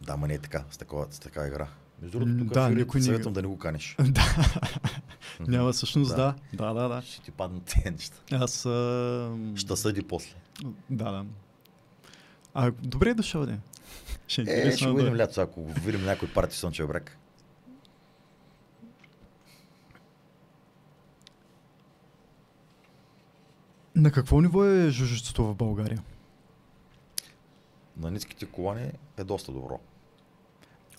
Да, ма не е така, с такава, с такава игра. Между другото, тук да, да, Фюри, никой не- съветвам да не го каниш. да. Няма всъщност, Да. да. Да, да, да. Ще ти паднат тези неща. Аз... А... Ще съди после. Да, да. А, добре е дошъл, не. Ще е Е, ще го да... видим лято, ако видим някой парти Слънчев брак. На какво ниво е жужицето в България? На ниските колани е доста добро.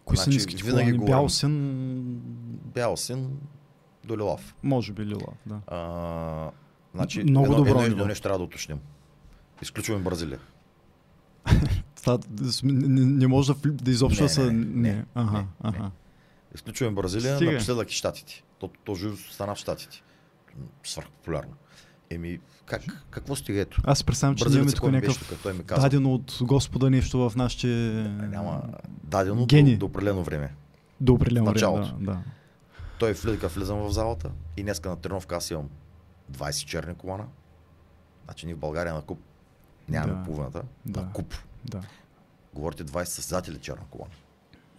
Кои са Значи, ниските винаги колани? Бял син, Бял син до лилав. може би лила, да. А, значи, Много едно, добро едно, едно нещо трябва да уточним. Изключваме Бразилия. Това, не, не, може да, да изобщо Не, са... не, не, не, Ага, не, ага. Изключваме Бразилия, Стига. напоследък и Штатите. То, то живо стана в Щатите. Свърхпопулярно. Еми, как, какво стига ето? Аз представям, че имаме такова някакъв тук? Той ми каза. дадено от Господа нещо в нашите... Няма дадено Гени. до, до определено време. До определено в време, да, да. Той влиза, влизам в залата и днеска на тренировка аз имам 20 черни колана. Значи ние в България на куп нямаме Да. половината. Да. На куп. да. Говорите 20 състезатели черна колана.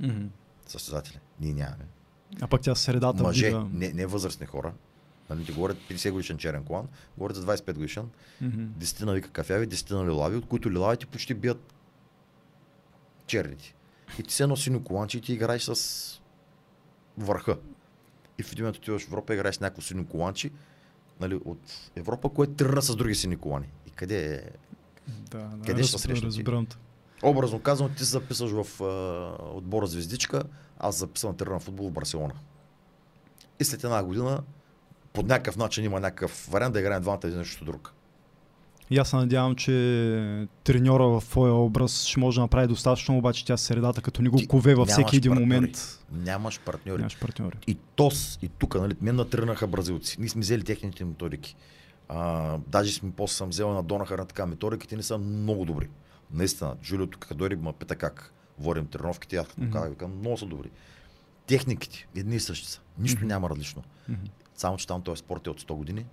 Мгм. Състезатели. Ние нямаме. А пък тя средата Мъже, вдига- не, не възрастни хора. Нали, ти говорят 50 годишен черен колан, говорят за 25 годишен. Мгм. 10 на вика кафяви, 10 на лилави, от които лилавите почти бият черните. И ти се носи синьо коланче и ти играеш с върха. И в един момент отиваш в Европа играеш с някакво синьо коланче нали, от Европа, което тръгна с други сини колани. И къде е? Да, да, Къде ще раз- се. Образно казано, ти се записаш в а, отбора Звездичка, аз записвам на тренирам футбол в Барселона. И след една година по някакъв начин има някакъв вариант да играем двамата един срещу друг. И аз се надявам, че треньора в твоя образ ще може да направи достатъчно, обаче тя средата, като ни го Ти кове във всеки един партньори. момент. Нямаш партньори. Нямаш партньори. И ТОС, и тук, нали, мен натръгнаха бразилци. Ние сме взели техните методики. А, даже сме после съм взел на Донахар на така методиките ни са много добри. Наистина, Жулио тук като дойде ме пита как водим тренировките, аз като му казах, много са добри. Техниките, едни и същи са. Нищо Мгм. няма различно. Мгм. Само, че там този спорт е от 100 години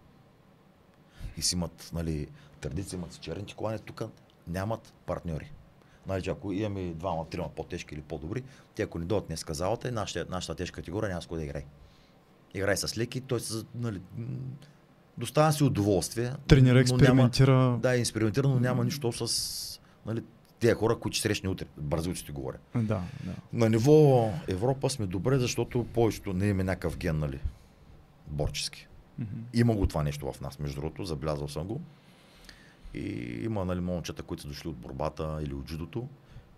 и си имат, нали, традиция, имат си черните колани, тук нямат партньори. Че ако имаме двама, трима по-тежки или по-добри, те ако ни дойдат днес залата, нашата, нашата тежка категория няма с кой да играе. Играй с леки, той се, нали, доставя си удоволствие. Тренера експериментира. Няма, да, експериментира, но няма нищо с нали, тези хора, които ще срещне утре. Бразилците говоря. Да, да. На ниво Европа сме добре, защото повечето не имаме някакъв ген, нали, борчески. Има го това нещо в нас, между другото, забелязал съм го. И има нали, момчета, които са дошли от борбата или от джудото.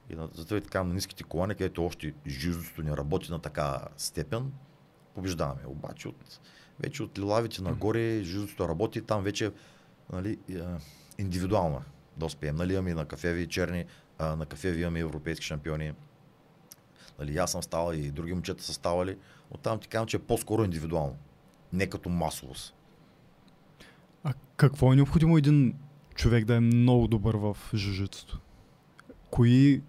И на, затова и така на ниските колани, където още жуждото не работи на така степен, побеждаваме. Обаче от, вече от лилавите нагоре жуждото работи, там вече нали, е, индивидуално да успеем. Нали, имаме на кафеви черни, а, на кафеви имаме европейски шампиони. Нали, аз съм ставал и други момчета са ставали. Оттам ти казвам, че е по-скоро индивидуално. Не като масовост. А какво е необходимо един човек да е много добър в жужицето? Кои,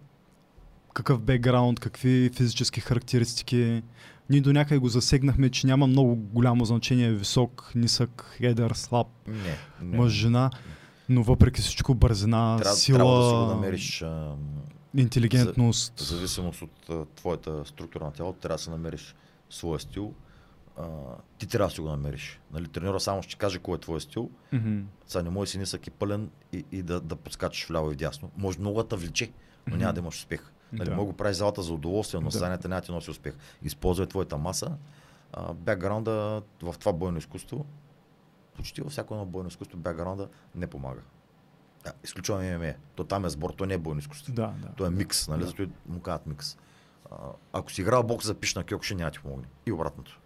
какъв бекграунд, какви физически характеристики? Ние до някъде го засегнахме, че няма много голямо значение висок, нисък, едър, слаб, Не. не. мъж, жена, но въпреки всичко бързина, трябва, сила... трябва да си го намериш а, Интелигентност. В зависимост от а, твоята структура на тялото, трябва да се намериш своя стил. А, ти трябва да си го намериш. Нали, треньора само ще каже кой е твой стил. Мгм. Сега не може си нисък и пълен и, и да, да подскачаш вляво и вдясно. Може много да те влече, но няма да имаш успех. Нали, Да. Мога го правиш залата за удоволствие, но Да. няма да ти носи успех. Използвай твоята маса. А, бекграунда в това бойно изкуство, почти във всяко едно бойно изкуство, бекграунда не помага. Да, изключваме ММА. То там е сбор, то не е бойно изкуство. Да, да. То е микс, нали? Да. Зато му казват микс. А, ако си играл бокс за пиш на Кьокуши, няма ти помогне. И обратното.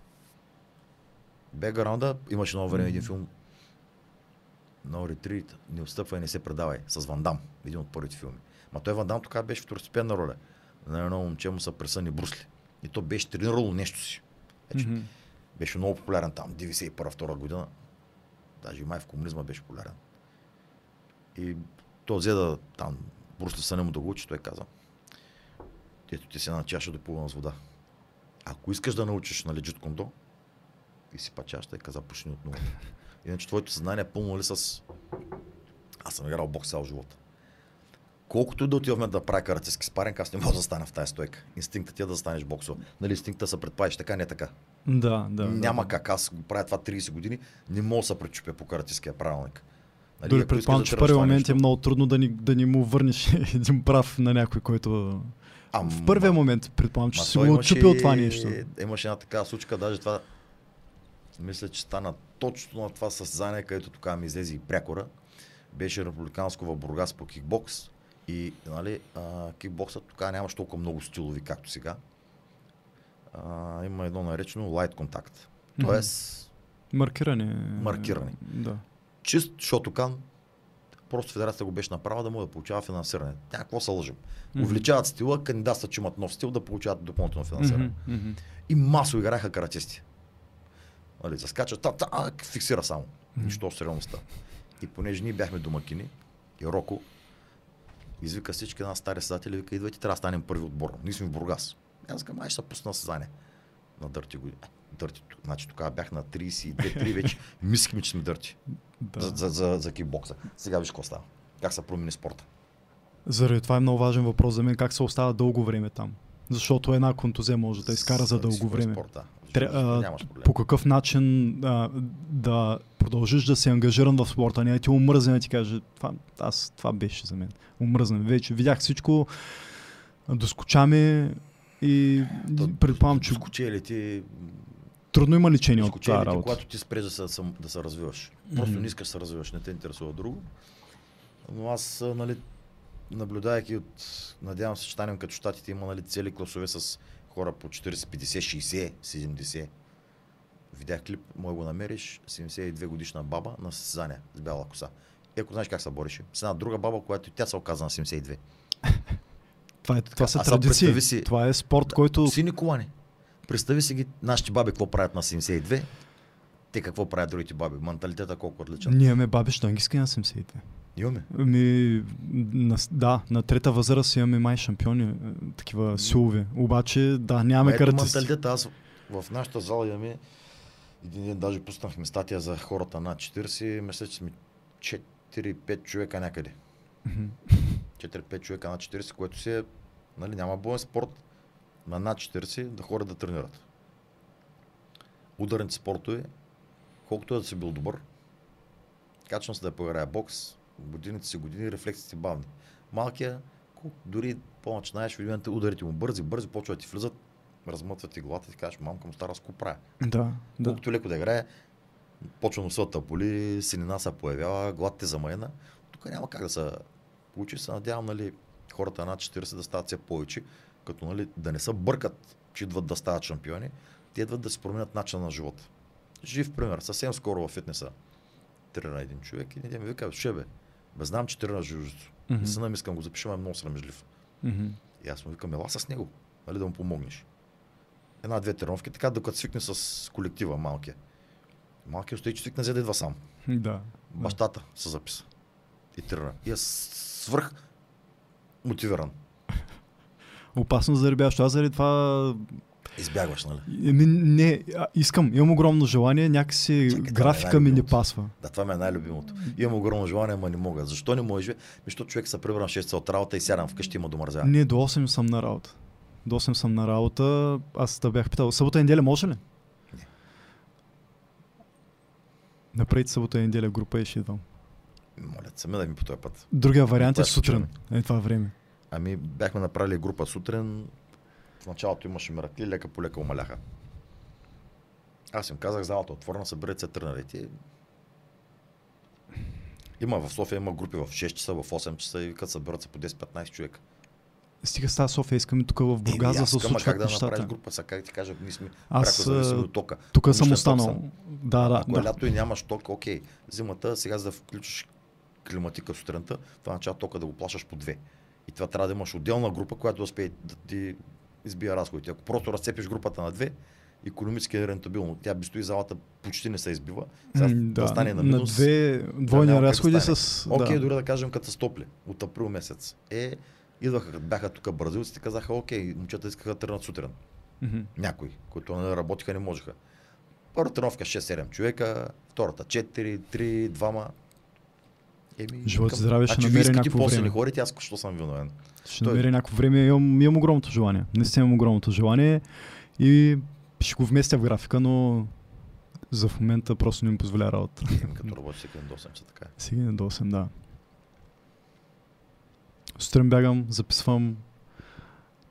Бекграунда имаше едно време един филм No Retreat, не отстъпвай, не се предавай, с Ван Дам, един от първите филми. Ма той Ван Дам тогава беше второстепенна роля. На едно момче му са пресъни брусли. И то беше тренирало нещо си. Вече Мгм. беше много популярен там, 91-2 година. Даже и май в комунизма беше популярен. И той взе да там, Брусли съне му да го учи, той каза, ето ти си една чаша допълна с вода. Ако искаш да научиш на лежит кондо, и си па чашата и каза, почни от нула. Иначе твоето съзнание е пълно ли с... Аз съм играл бокс цял живот. Колкото и да отива в момента да правя каратистски спаринг, аз не мога да стана в тази стойка. Инстинктът ти е да станеш боксо. Нали, инстинктът се предпазиш така, не така. Да, да. Няма да. как. Аз го правя това 30 години. Не мога да се пречупя по каратистския правилник. Нали, Дори предполагам, че в първи момент нещо- е много трудно да ни, да ни му върнеш един прав на някой, който... Ама- В първия момент предполагам, че си го отчупил това нещо. Имаше една такава случка, даже това мисля, че стана точно на това състезание, където тогава ми излезе и прякора. Беше републиканско в Бургас по кикбокс. И нали, а, кикбоксът тогава нямаше толкова много стилови, както сега. А, има едно наречено light контакт. Тоест, Маркиране. Маркиране. Да. чист шотокан, просто федерацията го беше направила да му да получава финансиране. Тя какво се лъжим? Мгм. Увеличават стила, кандидатстват, че имат нов стил, да получават допълнително финансиране. Мгм. И масово играха каратисти. Нали, заскачат, та, та, фиксира само. Нищо общо реалността. И понеже ние бяхме домакини, и Роко извика всички на стари създатели, вика, идвайте, трябва да станем първи отбор. Ние сме в Бургас. Аз казвам, ай ще се пусна на състезание. На дърти години. Е, Дърти. Значи тогава бях на 32-3 вече. Мислихме, че сме дърти. Да. За, за, за, за кикбокса. Сега виж какво става. Как се промени спорта. Заради това е много важен въпрос за мен, как се остава дълго време там. Защото една контузия може да изкара за дълго време. Спорта. Тря- а. По какъв начин а, да продължиш да си ангажиран в спорта, не ти омръзне да ти каже, това, аз, това беше за мен. Омръзна ми вече. Видях всичко, доскоча ми и предполагам, че Скочи ли ти, трудно има лечение от тази работа. когато ти спреш да се, да се развиваш. Просто Мгм. не искаш да се развиваш, не те интересува друго. Но аз, нали, наблюдавайки от, надявам се, че станем като щатите, има нали, цели класове с хора по 40, 50, 60, 70. Видях клип, мой го намериш, 72 годишна баба на състезание с бяла коса. И ако знаеш как се бореше, с една друга баба, която тя се оказа на 72. Това, е, това са традиции. си- Това е спорт, който... Сини колани. Представи си ги, нашите баби какво правят на 72, те какво правят другите баби. Менталитета колко отличен. Ние имаме баби штангистки на 72. Имаме. Ми, на, да, на трета възраст имаме май шампиони, е, такива силови. Обаче, да, нямаме Ето каратисти. менталитета. Аз в нашата зала имаме един ден даже пуснахме статия за хората над 40. Мисля, че сме 4-5 човека някъде. Мгм. 4-5 човека над 40, което си е, нали, няма боен спорт на над 40 да ходят да тренират. Ударните спортове, колкото да си бил добър, качвам се да поиграя бокс, годините си години, рефлексите си бавни. Малкия, дори по-начинаеш, в един момент ударите му бързи, бързи, почват да ти влизат, размътват ти главата и ти кажеш, мамка му стара, с какво правя? Да, да. Колкото леко да играе, почва носата поли, синина се появява, глад те замаяна. Тук няма как да се получи. Се надявам, нали, хората над 40 да стават все повече, като нали, да не се бъркат, че идват да стават шампиони, те идват да си променят начина на живота. Жив пример. Съвсем скоро във фитнеса тренира един човек и един ми вика, ще бе, бе знам, че тренира жужито. Mm-hmm. Сина ми искам го запишем, е много срамежлив. Мгм. И аз му викам, ела с него, нали, да му помогнеш. Една-две тренировки, така докато свикне с колектива малкия. Малкият стои, че свикне за да идва сам. Да. да. Бащата се записа. И тренира. И е свърх мотивиран. Опасно за ребята. Аз заради това Избягваш, нали? Не, а, искам, имам огромно желание, някакси Чакай, това графика е ми не пасва. Да, това ми е най-любимото. Имам огромно желание, ама не мога. Защо не може? Защото човек се прибрам 6 часа от работа и сядам вкъщи има домързя. Не, до 8 съм на работа. До 8 съм на работа. Аз те бях питал, събота и неделя може ли? Не. Напред събота и неделя група и ще идвам. Моля, сами да ми по този път. Другия вариант е сутрин. Е това време. Ами бяхме направили група сутрин. В началото имаше миракли, лека по лека умаляха. Аз им казах, залата е отворена, съберете се трънарите. Има в София, има групи в 6 часа, в 8 часа и като съберат се по 10-15 човека. Стига с тази София, искаме тук в Бургас да се искам, а как да направиш нещата. група, сега как ти кажа, ние сме Аз, пряко зависими от тока. Тук съм останал. съм. Да, да, Ако е да. лято и нямаш ток, окей. Зимата, сега за да включиш климатика сутринта, това означава тока да го плащаш по две. И това трябва да имаш отделна група, която да успее да ти избия разходите. Ако просто разцепиш групата на две, економически е рентабилно. Тя би стои залата, почти не се избива. Сега М, да, стане на на минус. две двойни да разходи с... Окей, да. дори да кажем като стопли от април месец. Е, идваха, бяха тук бразилците, казаха, окей, момчета искаха да тръгнат сутрин. Мгм. Някои, които не работиха, не можеха. Първа тренировка 6-7 човека, втората 4, 3, 2 Еми, Живот и здраве ще намери някакво по-силни време. хората, аз що съм виновен. Ще Той- намеря някакво време. Имам, имам огромното желание. Наистина имам огромното желание и ще го вместя в графика, но за в момента просто не ми позволя работа. Еми, като работи всеки ден до 8 часа така. е. На до 8, да. Сутрин бягам, записвам,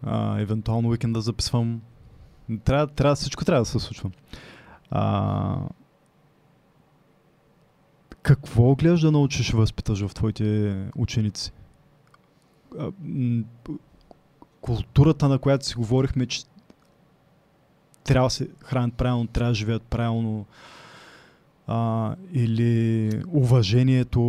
а, евентуално уикенда записвам. Трябва, трябва, всичко трябва да се случва. А, какво гледаш да научиш и възпиташ в твоите ученици? Културата, на която си говорихме, че трябва да се хранят правилно, трябва да живеят правилно, а, или уважението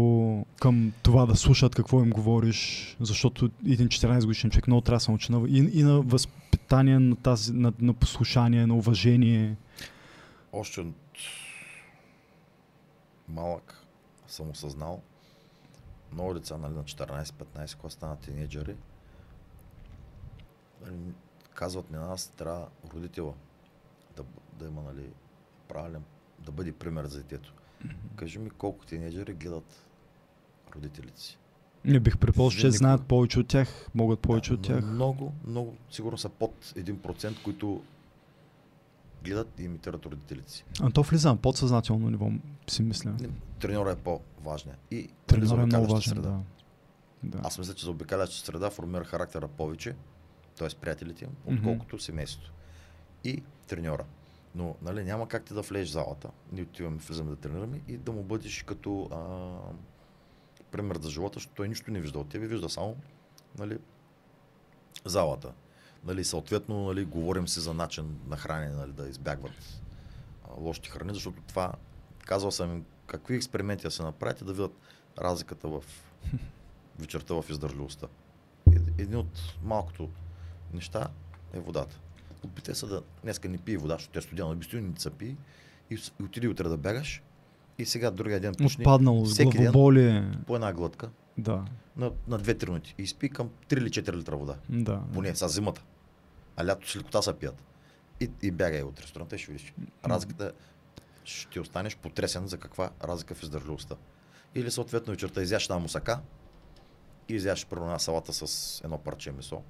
към това да слушат какво им говориш, защото един 14 годишен човек много трябва да се научи на, и, и на възпитание, на, тази, на, на послушание, на уважение. Още от малък съм осъзнал, много деца нали, на 14-15, когато станат тинейджери, нали, казват на нас, трябва родителя да, да има нали, правилен, да бъде пример за детето. Кажи ми колко тинейджери гледат родителите си. Не бих предположил, че Никога. знаят повече от тях, могат повече Да, от тях. Много, много, сигурно са под 1%, които гледат и имитират родителите си. А то влиза на подсъзнателно ниво, си мисля. Треньора е по-важният. И нали, Треньора е много важен, да. да. Аз мисля, че за обикалящата среда формира характера повече, т.е. приятелите им, отколкото семейството. И треньора. Но нали, няма как ти да влезеш в залата, ние отиваме, влизаме да тренираме и да му бъдеш като а, пример за живота, защото той нищо не вижда от тебе, вижда само нали, залата. Нали, съответно, нали, говорим си за начин на хранене, нали, да избягват лошите храни, защото това, казвал съм им, какви експерименти да се направите, да видят разликата в вечерта в издържливостта. Ед- Един от малкото неща е водата. Опитай се да днеска не пие вода, защото е студена, обичайно не се пие и, отиди утре да бягаш и сега другия ден почни Отпаднало, с всеки ден по една глътка Да, на, на 2-3 минути и изпи към 3 или 4 литра вода. да. Поне са зимата. А лято с лекота се пият. И, и бягай от ресторанта и ще видиш. Разликата ще останеш потресен за каква разлика в издържливостта. Или съответно вечерта изяш една мусака и изяш първо салата с едно парче месо.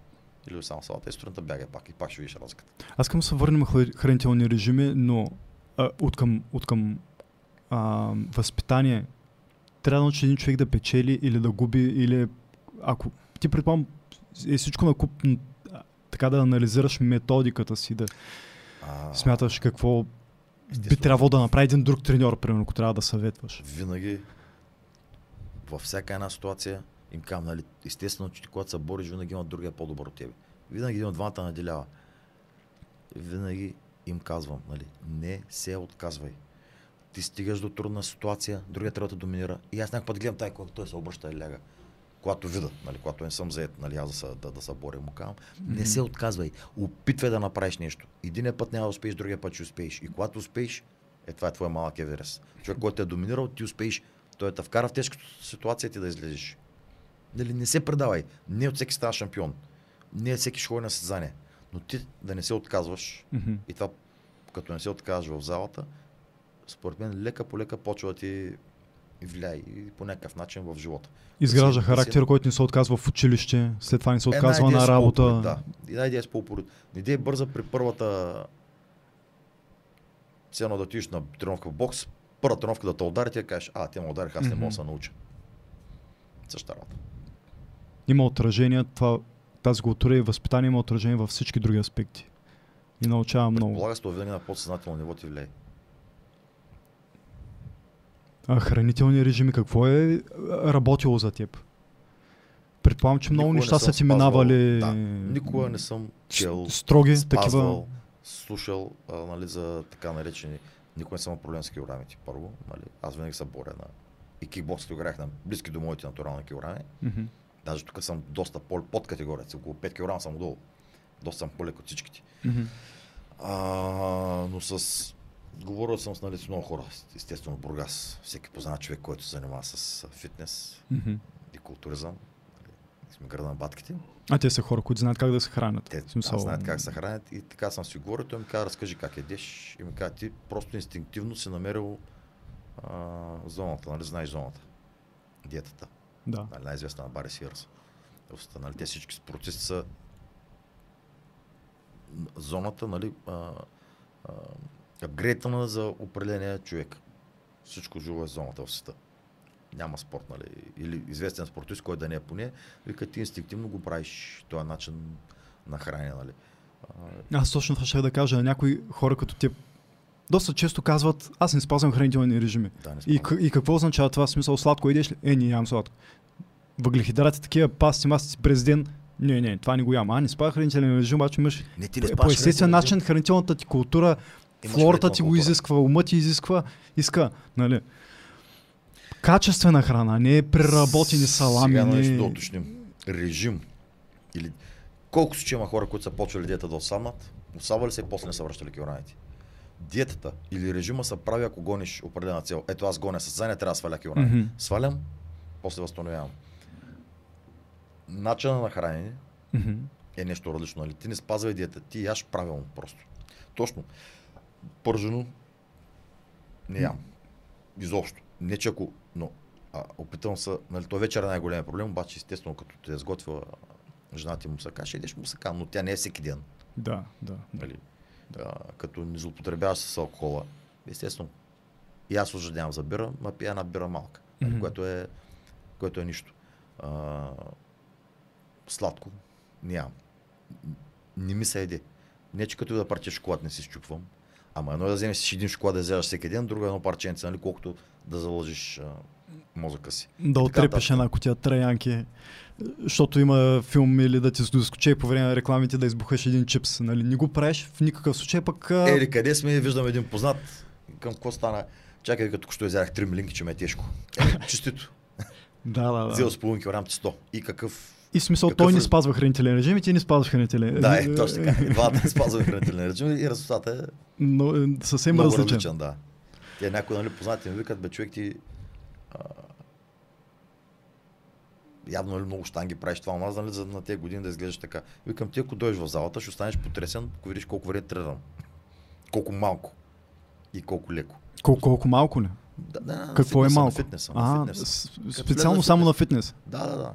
Или само салата и сутринта бягай пак и пак ще видиш разликата. Аз към се върнем хранителни режими, но а, от към, от към а, възпитание трябва да научи един човек да печели или да губи, или ако ти предполагам е всичко на куп, така да анализираш методиката си, да А, смяташ какво би естествено, трябвало да направи един друг треньор, примерно, ако трябва да съветваш. Винаги във всяка една ситуация им казвам, нали, естествено, че когато се бориш, винаги има другия по-добър от тебе. Винаги един от двамата наделява. Винаги им казвам, нали, не се отказвай. Ти стигаш до трудна ситуация, другия трябва да доминира. И аз някакъв път гледам тай, когато той се обръща и ляга. Когато вида, нали, когато не съм заед, нали, аз да се, да, да се боря, му казвам, не се отказвай, опитвай да направиш нещо. Единия път няма да успееш, другия път ще успееш. И когато успееш, е това е твоя малък Еверест. Човек, който е доминирал, ти успееш, той те вкара в тежката ситуация ти да излезеш. Нали, не се предавай. Не от всеки става шампион. Не от всеки ще ходи на състезание. Но ти да не се отказваш Мгм. и това, като не се отказваш в залата, според мен лека по лека почва да ти влияе по някакъв начин в живота. Изгражда си- характер, който не се отказва в училище, след това не се отказва на работа. по-упорит, Да, една идея с по-упорит. Не идея бърза при първата едно да отидеш на тренировка в бокс, първа тренировка да те удари, ти да кажеш, а, те ме удариха, аз не мога да се науча. Същата работа. Има отражение, това, тази култура и възпитание има отражение във всички други аспекти. И научава много. Полага се това винаги на подсъзнателно ниво ти влияе. А хранителни режими, какво е а, работило за теб? Предполагам, че много Никога не неща съм са ти спазвал- минавали Да, никога не съм чел, строги, спазвал, такива. слушал а, нали, за така наречени. Никога не съм имал проблем с килограмите. Първо, нали, аз винаги се боря на и кикбоксите играх на близки до моите натурални килограми. Мгм. Даже тук съм доста по- под категорията. Около 5 кг съм отдолу. Доста съм по-лек от всичките. Мгм. А, но с... Говорил съм с, нали, с много хора. Естествено, Бургас. Всеки познава човек, който се занимава с фитнес Мгм. и културизъм. Нали, Сме града на батките. А те са хора, които знаят как да се хранят. Те смисъл, аз знаят как се хранят и така съм си говорил. Той ми каза, разкажи как едеш. И ми каза, ти просто инстинктивно си намерил а, зоната, нали, знаеш зоната. Диетата. Да. нали, най-известна на Бари Сиърс. Нали, те всички спортисти са зоната, нали, а, а, апгрейдвана за определения човек. Всичко живо е зоната в света. Няма спорт, нали, или известен спортист, който да не е поне, вика ти инстинктивно го правиш този начин на хранене, нали. А, Аз точно това ще да кажа. Някои хора като теб доста често казват, аз не спазвам хранителни режими. да, не И, и какво означава това? Смисъл, сладко идеш ли? Е, не ям сладко. Въглехидрати, такива пасти, масти през ден. Не, не, това не го ям. А, не спа хранителен режим, обаче имаш не, ти не по, естествен начин хранителната ти култура, Хранителна ти го изисква, умът ти изисква, иска, нали? Качествена храна, не е преработени салами, Сега не нещо е... да уточним. Режим. Или колко случаи има хора, които са почвали диета да отслабнат, отслабвали се и после не са връщали килограмите. Диетата или режима се прави, ако гониш определена цел. Ето аз гоня състезание, трябва да сваля килограми. Мгм. Свалям, после възстановявам. Начина на хранене Мгм. е нещо различно. Нали? Ти не спазвай диета, ти яш правилно просто. Точно. Пържено не ям. Изобщо. Не че ако... Но а, опитвам се... Нали, той вечер е най-големия проблем, обаче естествено като те е сготвила жена ти мусака, ще идеш мусака, но тя не е всеки ден. Да, да. да. Нали? А, като не злоупотребяваш с алкохола. Естествено. И аз ожадявам за бира, ма пия една бира малка, нали, Мгм. което, е, което е нищо. А, сладко нямам. Не ми се еде. Не, че като да парче шоколад не си щупвам. Ама едно е да вземеш един шоколад да вземаш всеки ден, друго е едно парченце, нали, колкото да заложиш а, мозъка си. Да отрепеш една котия траянки, защото има филм или да ти доскоче по време на рекламите да избухаш един чипс. Нали? Не го правиш в никакъв случай, пък... а, Ели, къде сме, виждам един познат, към какво стана. Чакай, като що изярах три милинки, че ме е тежко. Е, честито. Да, да, Взел да. с половин килограм 100. И какъв... И в смисъл, какъв той не рез- спазва хранителен режим и ти не спазваш хранителен Да, е, точно така. И Двата не спазваме хранителен режим и резултатът е Но е, съвсем много различен. различен, да. Те някои нали, познати ми викат, бе, човек ти а, явно нали, много штанги правиш това, ама нали, за на тези години да изглеждаш така. Викам, ти ако дойдеш в залата, ще останеш потресен, ако видиш колко време тренирам. Колко малко и колко леко. Колко, колко малко не? Да, да, на Какво е фитнеса, малко? На фитнеса, на А, фитнеса. с- влезе специално само на фитнес. Да, да, да.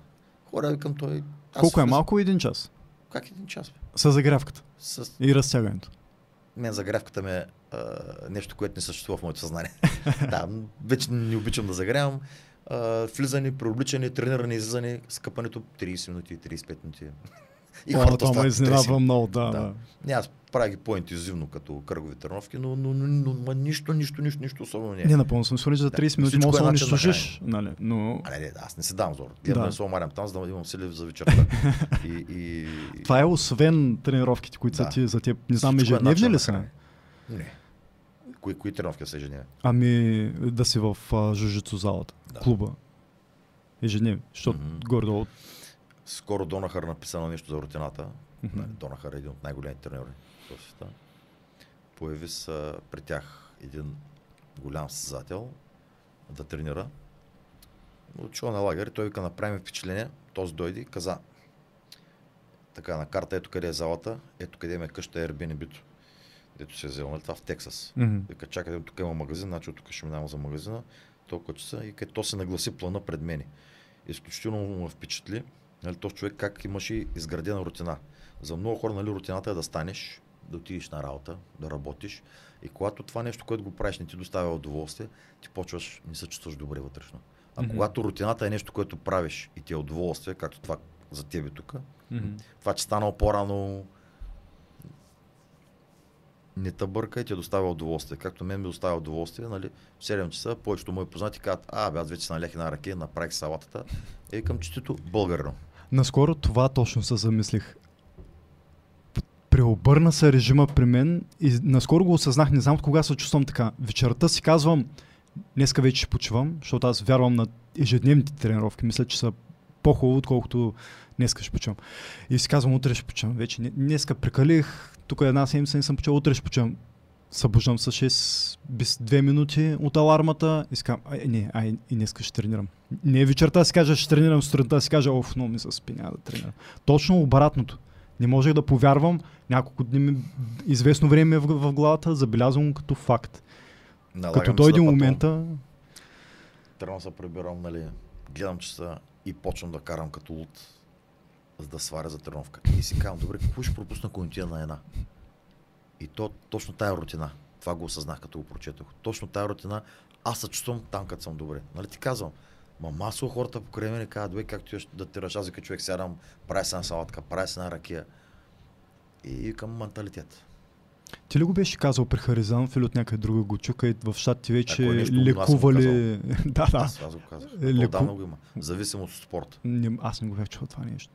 Хора, викам той. аз Колко е малко? Един час. Как един час? Бе? С загрявката С и разтягането. мен загрявката ми е а, нещо, което не съществува в моето съзнание. да, вече не обичам да загрявам. А, влизане, преобличане, трениране, излизане, скъпането 30 минути, 35 минути. И О, хората това ме изненадва много, да, Да. да. Не, аз правя ги по-интензивно като кръгови тренировки, но, но, но, но, нищо, нищо, нищо, нищо особено не е. Не, напълно съм че за Да. 30 минути Всичко може е да се на унищожиш, нали? Но А, не, не, аз не си давам зор. Гледам Да. да. не се омарям там, за да имам сили за вечерта. и, и... това е освен тренировките, които са Да. ти, за теб. Не знам, е ежедневни ли са? Не. Кои, кои тренировки са ежедневни? Ами да си в а, жужицу залата, Да. клуба. Ежедневни, защото Мгм. горе-долу. Скоро Донахър написано нещо за рутината. Нали, Донахър е един от най-големите треньори в света. Появи се при тях един голям състезател да тренира. Отишъл на лагер и той вика, направи ми впечатление. Този дойде и каза, така на карта, ето къде е залата, ето къде ме къща Airbnb-то, дето се е взел, нали, това в Тексас. Мгм. Вика, чакай, тук има магазин, значи от тук ще минавам за магазина, толкова часа и къде то се нагласи плана пред мене. Изключително ме впечатли, нали, този човек как имаше изградена рутина. За много хора, нали, рутината е да станеш, да отидеш на работа, да работиш. И когато това нещо, което го правиш, не ти доставя удоволствие, ти почваш, не се чувстваш добре вътрешно. А Мгм. когато рутината е нещо, което правиш и ти е удоволствие, както това за тебе тук, Мгм. това, че станал по-рано, не те бърка и ти доставя удоволствие. Както мен ми доставя удоволствие, нали, в 7 часа повечето мои познати казват, а, бе, аз вече налях на ръке, направих салатата. И към честито българно. Наскоро това точно се замислих. Преобърна се режима при мен и наскоро го осъзнах, не знам от кога се чувствам така. Вечерта си казвам, днеска вече ще почивам, защото аз вярвам на ежедневните тренировки. Мисля, че са по-хубаво, отколкото днеска ще почивам. И си казвам, утре ще почивам. Вече не- днеска прекалих, тук една седмица не съм почивал, утре ще почивам. Събуждам с 6 без 2 минути от алармата и си казвам, ай, не, ай, и днеска ще тренирам. Не вечерта си кажа, ще тренирам, сутринта си кажа, оф, но ми се спи, няма да тренирам. Точно обратното. Не можех да повярвам, няколко дни ми, известно време е в, в главата, забелязвам го като факт. Налагам като дойде да момента, Трябва да се прибирам, нали, гледам часа и почвам да карам като луд, за да сваря за тренировка. И си казвам, добре, какво ще пропусна, отида на една? И то, точно тая рутина, това го осъзнах, като го прочетох. Точно тая рутина, аз се чувствам там, като съм добре. Нали ти казвам, Ма масово хората покрай мен казват, бе, как ти да ти аз като човек сядам, правя се една салатка, правя се една ракия. И към менталитет. ти ли го беше казал при Харизанов или от някъде друга го чука и в щатите вече Ако е нещо лекували... да, да. Аз, аз го казах. Е, леку- го има. Зависимост от спорт. Не, аз не го бях чул това нещо.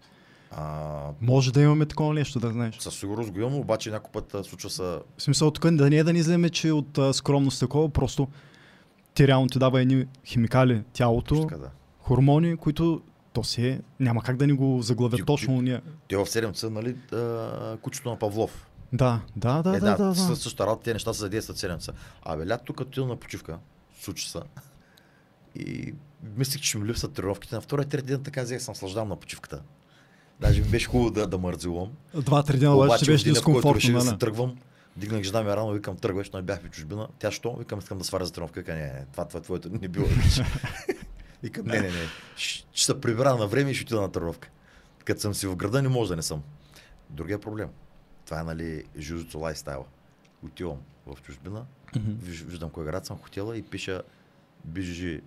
А, Може да имаме такова нещо, да знаеш. със сигурност го имам, обаче някой път а, случва се В смисъл, тук да не е да ни вземе, че от а, скромност такова, просто ти реално ти дава едни химикали тялото, така, да. хормони, които то си е, няма как да ни го заглавят Ти- точно ние. Те в 7 са, нали, а, кучето на Павлов. Да, да, да, е, да, да, да. със- Същата работа, тези неща се задействат 7 са. Абе, лято като отида на почивка, случи се. И мислих, че ми липсват тренировките. На втория трети ден така взех, съм слаждам на почивката. Даже ми беше хубаво да, да мързилам. Два-три дена обаче в беше дискомфортно, реших да нали? се тръгвам, дигнах жена ми рано, викам тръгваш, но бях в чужбина. Тя що? Викам, искам да сваря за тренировка. Вика, не, не, това, това твоето не било. викам, не, не, не. Ще, ще се прибера на време и ще отида на тренировка. Като съм си в града, не може да не съм. Другия проблем. Това е, нали, жужуцу лайфстайла. Отивам в чужбина, виж, виждам кой град съм хотела и пиша бижи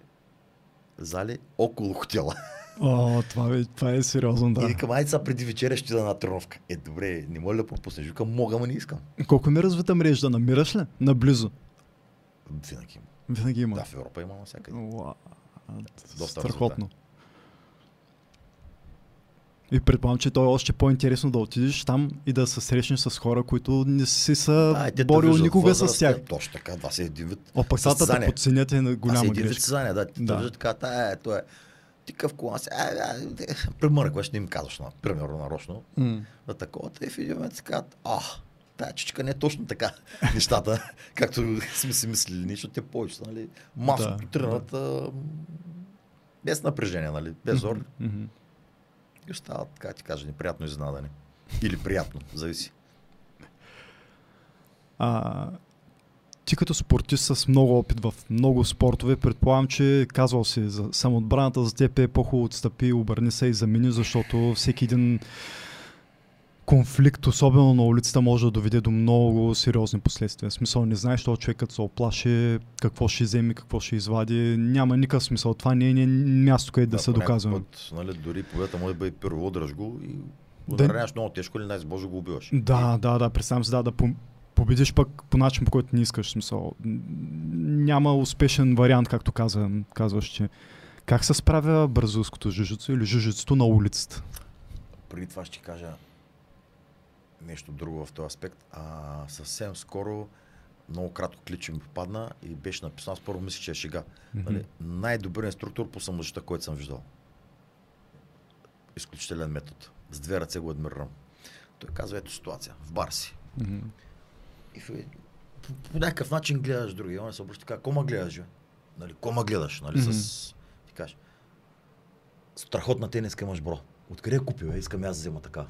зали около хотела. О, това, е, това е сериозно, И да. викам, айде сега преди вечеря ще да на тренировка. Е, добре, не моля да пропуснеш. Викам, мога, ама не искам. Колко ми развита мрежа? Намираш ли? Наблизо. Винаги има. Винаги има. Да, в Европа има навсякъде. Уа, Доста Страхотно. И предполагам, че то е още по-интересно да отидеш там и да се срещнеш с хора, които не си са Да, и борил никога с възраст, тях. е, Точно така, това си един вид. О, пък това да подценят е на Това си голяма един вид грешка. състезание, да. Ти Да. да. така, та, е, то е. Ти къв кола си, премъркваш, не им казваш, на, примерно, нарочно. М. На такова, те в един момент си казват, а, тая чичка не е точно така нещата, както сме си мислили, защото те повече, нали, масово Да, да, тръгнат а, без напрежение, нали, без зор. Мгм. И остават, така ти кажа, неприятно изненадани. Или приятно, зависи. А, ти като спортист с много опит в много спортове, предполагам, че казвал си за самоотбраната за теб е по-хубаво отстъпи, обърни се и замени, защото всеки един конфликт, особено на улицата, може да доведе до много сериозни последствия. В смисъл, не знаеш, този човек като се оплаши, какво ще вземе, какво ще извади. Няма никакъв смисъл. Това не е не е място, където да, се някакъв доказваме. Път, нали, дори победата може да бъде първо, го и Да. да... нараняваш много тежко или най-боже го убиваш. Да, да, да, представям си, да, да победиш пък по начин, по който не искаш. Смисъл. Няма успешен вариант, както каза, казваш, че как се справя бразилското жужицу или жужицото на улицата? Преди това ще кажа нещо друго в този аспект. А, съвсем скоро много кратко кличе ми попадна и беше написано, аз първо мислих, че е шега. Нали, най-добър инструктор по самозащита, който съм виждал. Изключителен метод. С две ръце го адмирирам. Той казва, ето ситуация, в бар си. И в... по, по, някакъв начин гледаш други. Он се обръща така, кома гледаш, бе? Нали, кома гледаш, нали, Мгм. с... Ти кажеш, страхотна тениска имаш, бро. Откъде купил, е? Искам аз да взема така.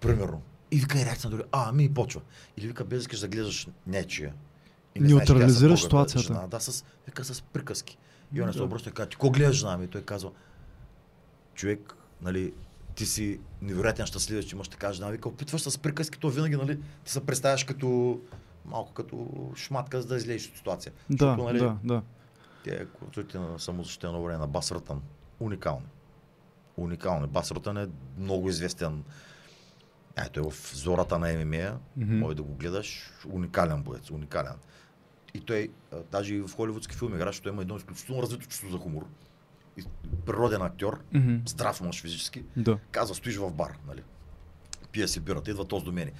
Примерно. И вика и реакция на други. А, ами и почва. Или вика, без искаш да гледаш нечия. И не Неутрализираш ситуацията. Жена, да, с, вика с приказки. И он се обръща и казва, ти ко гледаш жена ми? Той казва, човек, нали, ти си невероятен щастливец, че имаш така жена. Вика, опитваш с приказки, то винаги, нали, ти се представяш като малко като шматка, за да излезеш от ситуация. Да, Защото, нали, да, да. Те курсовете на самозащитено време на Бас Рътън, уникални. Уникални. Бас Рътън е много известен. Е, той е в зората на ММА, Мгм. може да го гледаш. Уникален боец, уникален. И той, даже и в холивудски филми играе, защото има едно изключително развито чувство за хумор. Природен актьор, Мгм. здрав мъж физически, Да. казва, стоиш в бар, нали? Пие си бирата, идва този до мене.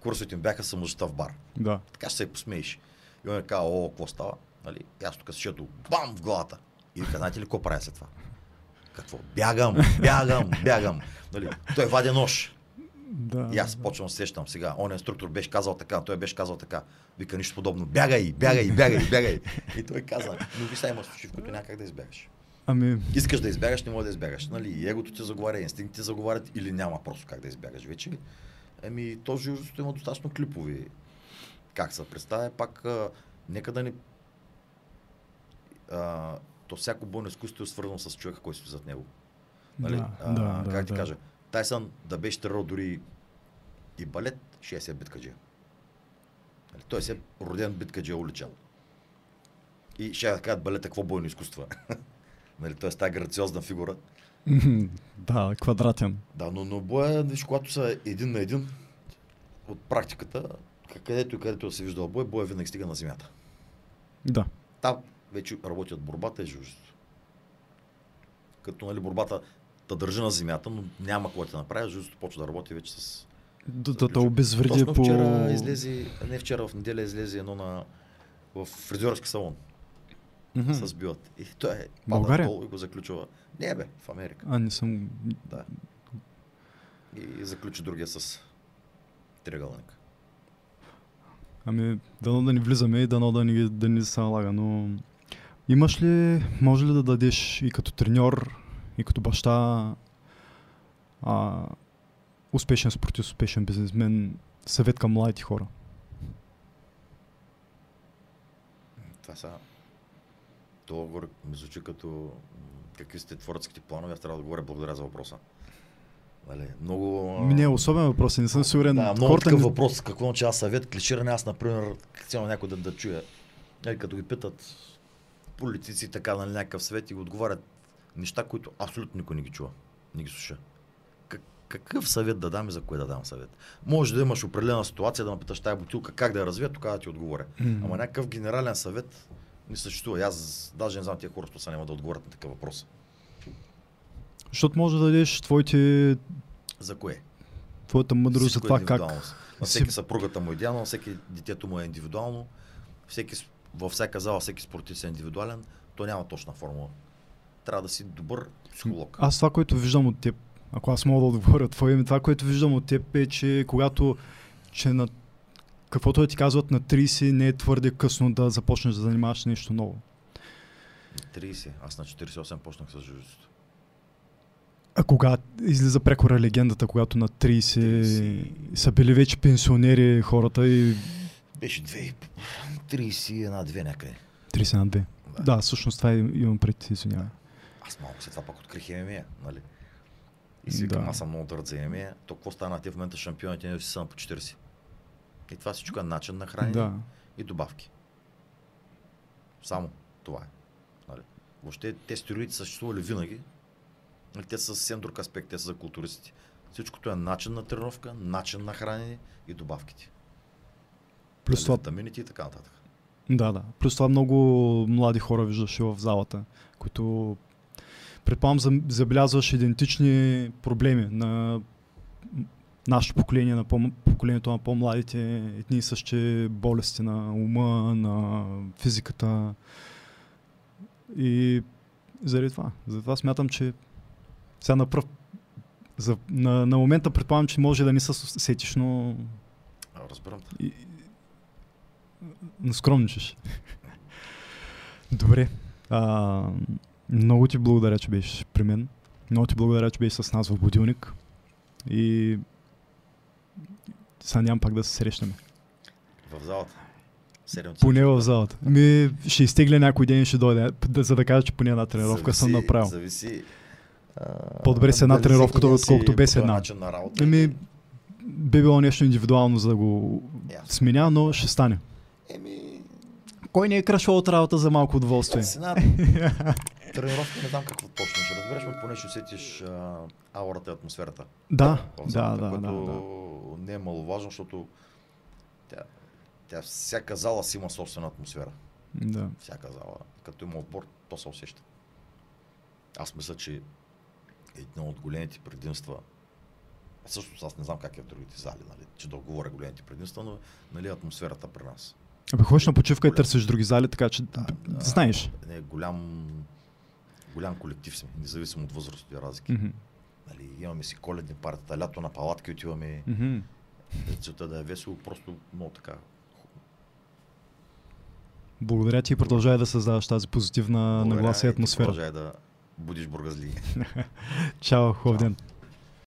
Курсовете им бяха самозащита в бар. Да. Така ще се посмееш. И он е казал, о, какво става? Нали? И аз тук сечето, бам, в главата. И вика, знаете ли какво правя след това? Какво? Бягам, бягам, бягам. Нали? Той вади нож. Да. И аз почвам да се сещам сега. Он инструктор беше казал така, той беше казал така. Вика нищо подобно. Бягай, бягай, бягай, бягай. И той каза, но ви сега има случаи, в които няма как да избягаш. Ами, Искаш да избягаш, не може да избягаш. Нали? Егото ти заговаря, инстинктите заговарят или няма просто как да избягаш вече. Еми, то жужото има достатъчно клипови. Как се представя, пак а, нека да ни... А, то всяко бойно изкуство е свързано с човека, който стои зад него. Нали? да, а, да, да, как ти да. кажа? Тайсън да беше тренирал дори и балет, ще се е биткаджия. Нали? Той се е роден биткаджия уличен. И ще да кажат балета какво бойно изкуство е. нали? Е тази грациозна фигура. Да, квадратен. Да, но, но боя, виж, когато са един на един, от практиката, където и където да се вижда бой, боя винаги стига на земята. Да. Там вече работят борбата и жуждото. Като нали, борбата те държи на земята, но няма какво да направи, жуждото почва да работи вече с... Да, да, да обезвреди по... вчера излезе, не вчера, в неделя излезе едно на в фризьорски салон Мгм. с билът. И той е пада долу и го заключва. Не бе, в Америка. А, не съм... Да. И заключи другия с триъгълник. Ами, дано да ни влизаме и дано да ни, да ни се налага, но... Имаш ли, може ли да дадеш и като треньор, и като баща, а, успешен спортист, успешен бизнесмен, съвет към младите хора? Това са... Това горе ми звучи като какви сте творците планове, аз трябва да говоря благодаря за въпроса. Нали, много... Ми не е особен въпрос, не съм сигурен. Да, много такъв не- въпрос. Какво означава съвет? Клиширане, аз, например, цяло някой да, да чуя. Нали, като ги питат политици така на някакъв свет и го отговарят неща, които абсолютно никой не ги чува. Не ги слуша. Как, какъв съвет да дам и за кое да дам съвет? Може да имаш определена ситуация, да ме питаш тая бутилка как да я развия, тогава да ти отговоря. М. Ама някакъв генерален съвет не съществува. Аз даже не знам тия хора, са няма да отговорят на такъв въпрос. Защото може да дадеш твоите, За кое? твоята мъдрост за Всичко е това как... На всеки съпругата му е идеално, на всеки детето му е индивидуално, всеки, във всяка зала всеки спортист е индивидуален, то няма точна формула. Трябва да си добър психолог. Аз това, което виждам от теб, ако аз мога да отговоря твое име, това, което виждам от теб е, че когато, че на каквото да ти казват на 30, не е твърде късно да започнеш да занимаваш нещо ново. 30, аз на 48 почнах с жуждото. А кога излиза прекора легендата, когато на 30 са били вече пенсионери хората и Беше 2, 31-2 някъде. 30 на 2. Да, всъщност това имам пред, извинявай. Аз малко след това пак открих ММА, нали? И си Да. аз съм много дърт за ММА, то какво стана те в момента шампионите не си са на по 40. И това всичко е начин на хранене Да. и добавки. Само това е. Нали? Въобще те стероидите съществували винаги. Нали, Те са съвсем друг аспект, те са за културистите. Всичкото е начин на тренировка, начин на хранене и добавките. Плюс Нали, това, Витамините и така нататък. да, да. Плюс това много млади хора виждаш и в залата, които предполагам забелязваш идентични проблеми на нашето поколение, на по- поколението на по-младите, едни и същи болести на ума, на физиката. И заради това. Затова смятам, че сега на пръв за, на, на момента предполагам, че може да не се сетиш, но разбирам те. и... Наскромничаш. Добре. А, много ти благодаря, че беше при мен. Много ти благодаря, че беше с нас в Будилник. И Сега нямам пак да се срещнем. В залата. Поне в залата. Ми, ще изтегля някой ден и ще дойде, за да кажа, че поне една тренировка съм Зависи- направил. Зависи. По-добре с една тренировка, отколкото без една. на работа. Еми, би било нещо индивидуално, за да го Ясно. сменя, но ще стане. Еми, Кой не е крашвал от работа за малко удоволствие? с една тренировка не знам какво точно ще разбереш, но поне ще усетиш аурата и атмосферата. Да, да, да, да, да. Не е маловажно, защото тя, тя, всяка зала си има собствена атмосфера. да. Всяка зала. Като има отбор, то се усеща. Аз мисля, че едно от големите предимства, също аз не знам как е в другите зали, нали, че да говоря големите предимства, но нали, атмосферата при нас. Абе, ходиш на почивка и Голям. търсиш други зали, така че Да, да. знаеш. Не, голям, голям колектив сме, независимо от възрастови разлики. Мгм. Нали, имаме си коледни партията, лято на палатки отиваме, Мгм. Целта да е весело, просто много така. Благодаря ти и продължай да създаваш тази позитивна Благодаря нагласа и атмосфера. Продължай да будиш бургазли. Чао, хубав ден.